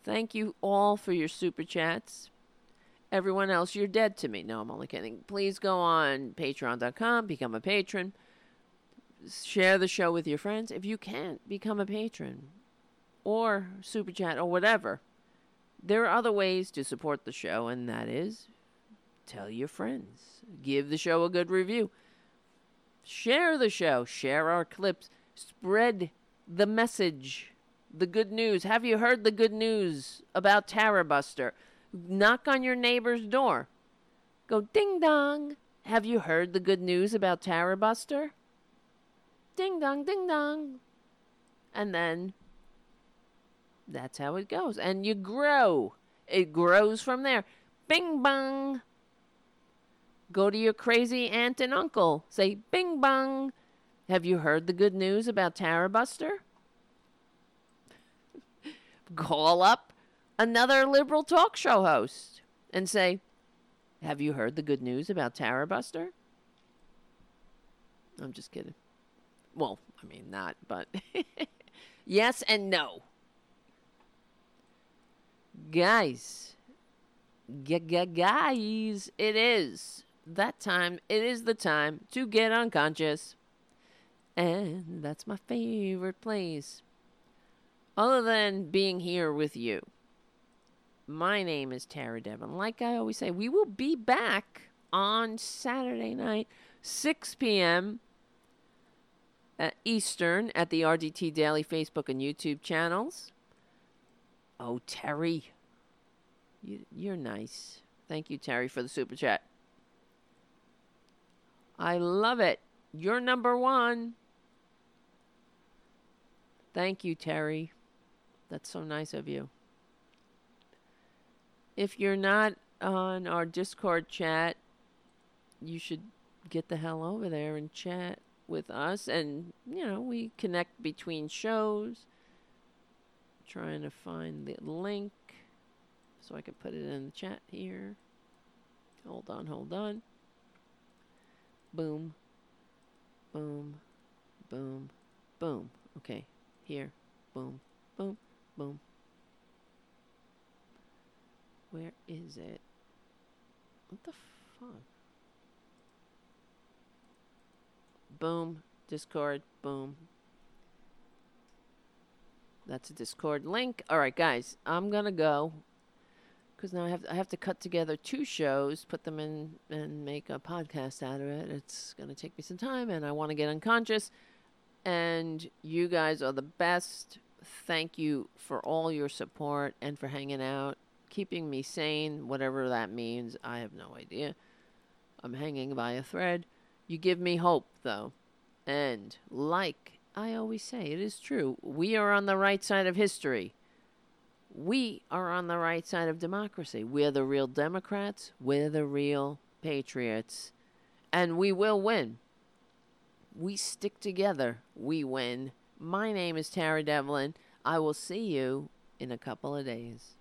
Speaker 2: Thank you all for your super chats. Everyone else, you're dead to me. No, I'm only kidding. Please go on patreon.com, become a patron, share the show with your friends. If you can't, become a patron or super chat or whatever. There are other ways to support the show, and that is tell your friends, give the show a good review, share the show, share our clips, spread the message, the good news. Have you heard the good news about Tara Buster? knock on your neighbor's door. Go ding dong. Have you heard the good news about Tara Buster? Ding dong, ding dong. And then that's how it goes. And you grow. It grows from there. Bing bong. Go to your crazy aunt and uncle. Say, bing bong. Have you heard the good news about Tara Buster? <laughs> Call up another liberal talk show host and say, Have you heard the good news about Tara Buster? I'm just kidding. Well, I mean, not, but <laughs> yes and no. Guys, guys, it is that time. It is the time to get unconscious. And that's my favorite place. Other than being here with you. My name is Tara Devon. Like I always say, we will be back on Saturday night, 6 p.m. Uh, Eastern at the RDT Daily Facebook and YouTube channels. Oh, Terry. You, you're nice. Thank you, Terry, for the super chat. I love it. You're number one. Thank you, Terry. That's so nice of you if you're not on our Discord chat, you should get the hell over there and chat with us. And, you know, we connect between shows. Trying to find the link so I can put it in the chat here. Hold on, hold on. Boom. Boom. Boom. Boom. Okay. Here. Boom. Boom. Boom. Where is it? What the fuck? Boom. Discord. Boom. That's a Discord link. All right, guys. I'm gonna go because now I have I have to cut together two shows, put them in, and make a podcast out of it. It's gonna take me some time, and I want to get unconscious. And you guys are the best. Thank you for all your support and for hanging out keeping me sane, whatever that means. I have no idea. I'm hanging by a thread. You give me hope, though. And like I always say, it is true. We are on the right side of history. We are on the right side of democracy. We're the real Democrats. We're the real patriots. And we will win. We stick together. We win. My name is Tara Devlin. I will see you in a couple of days.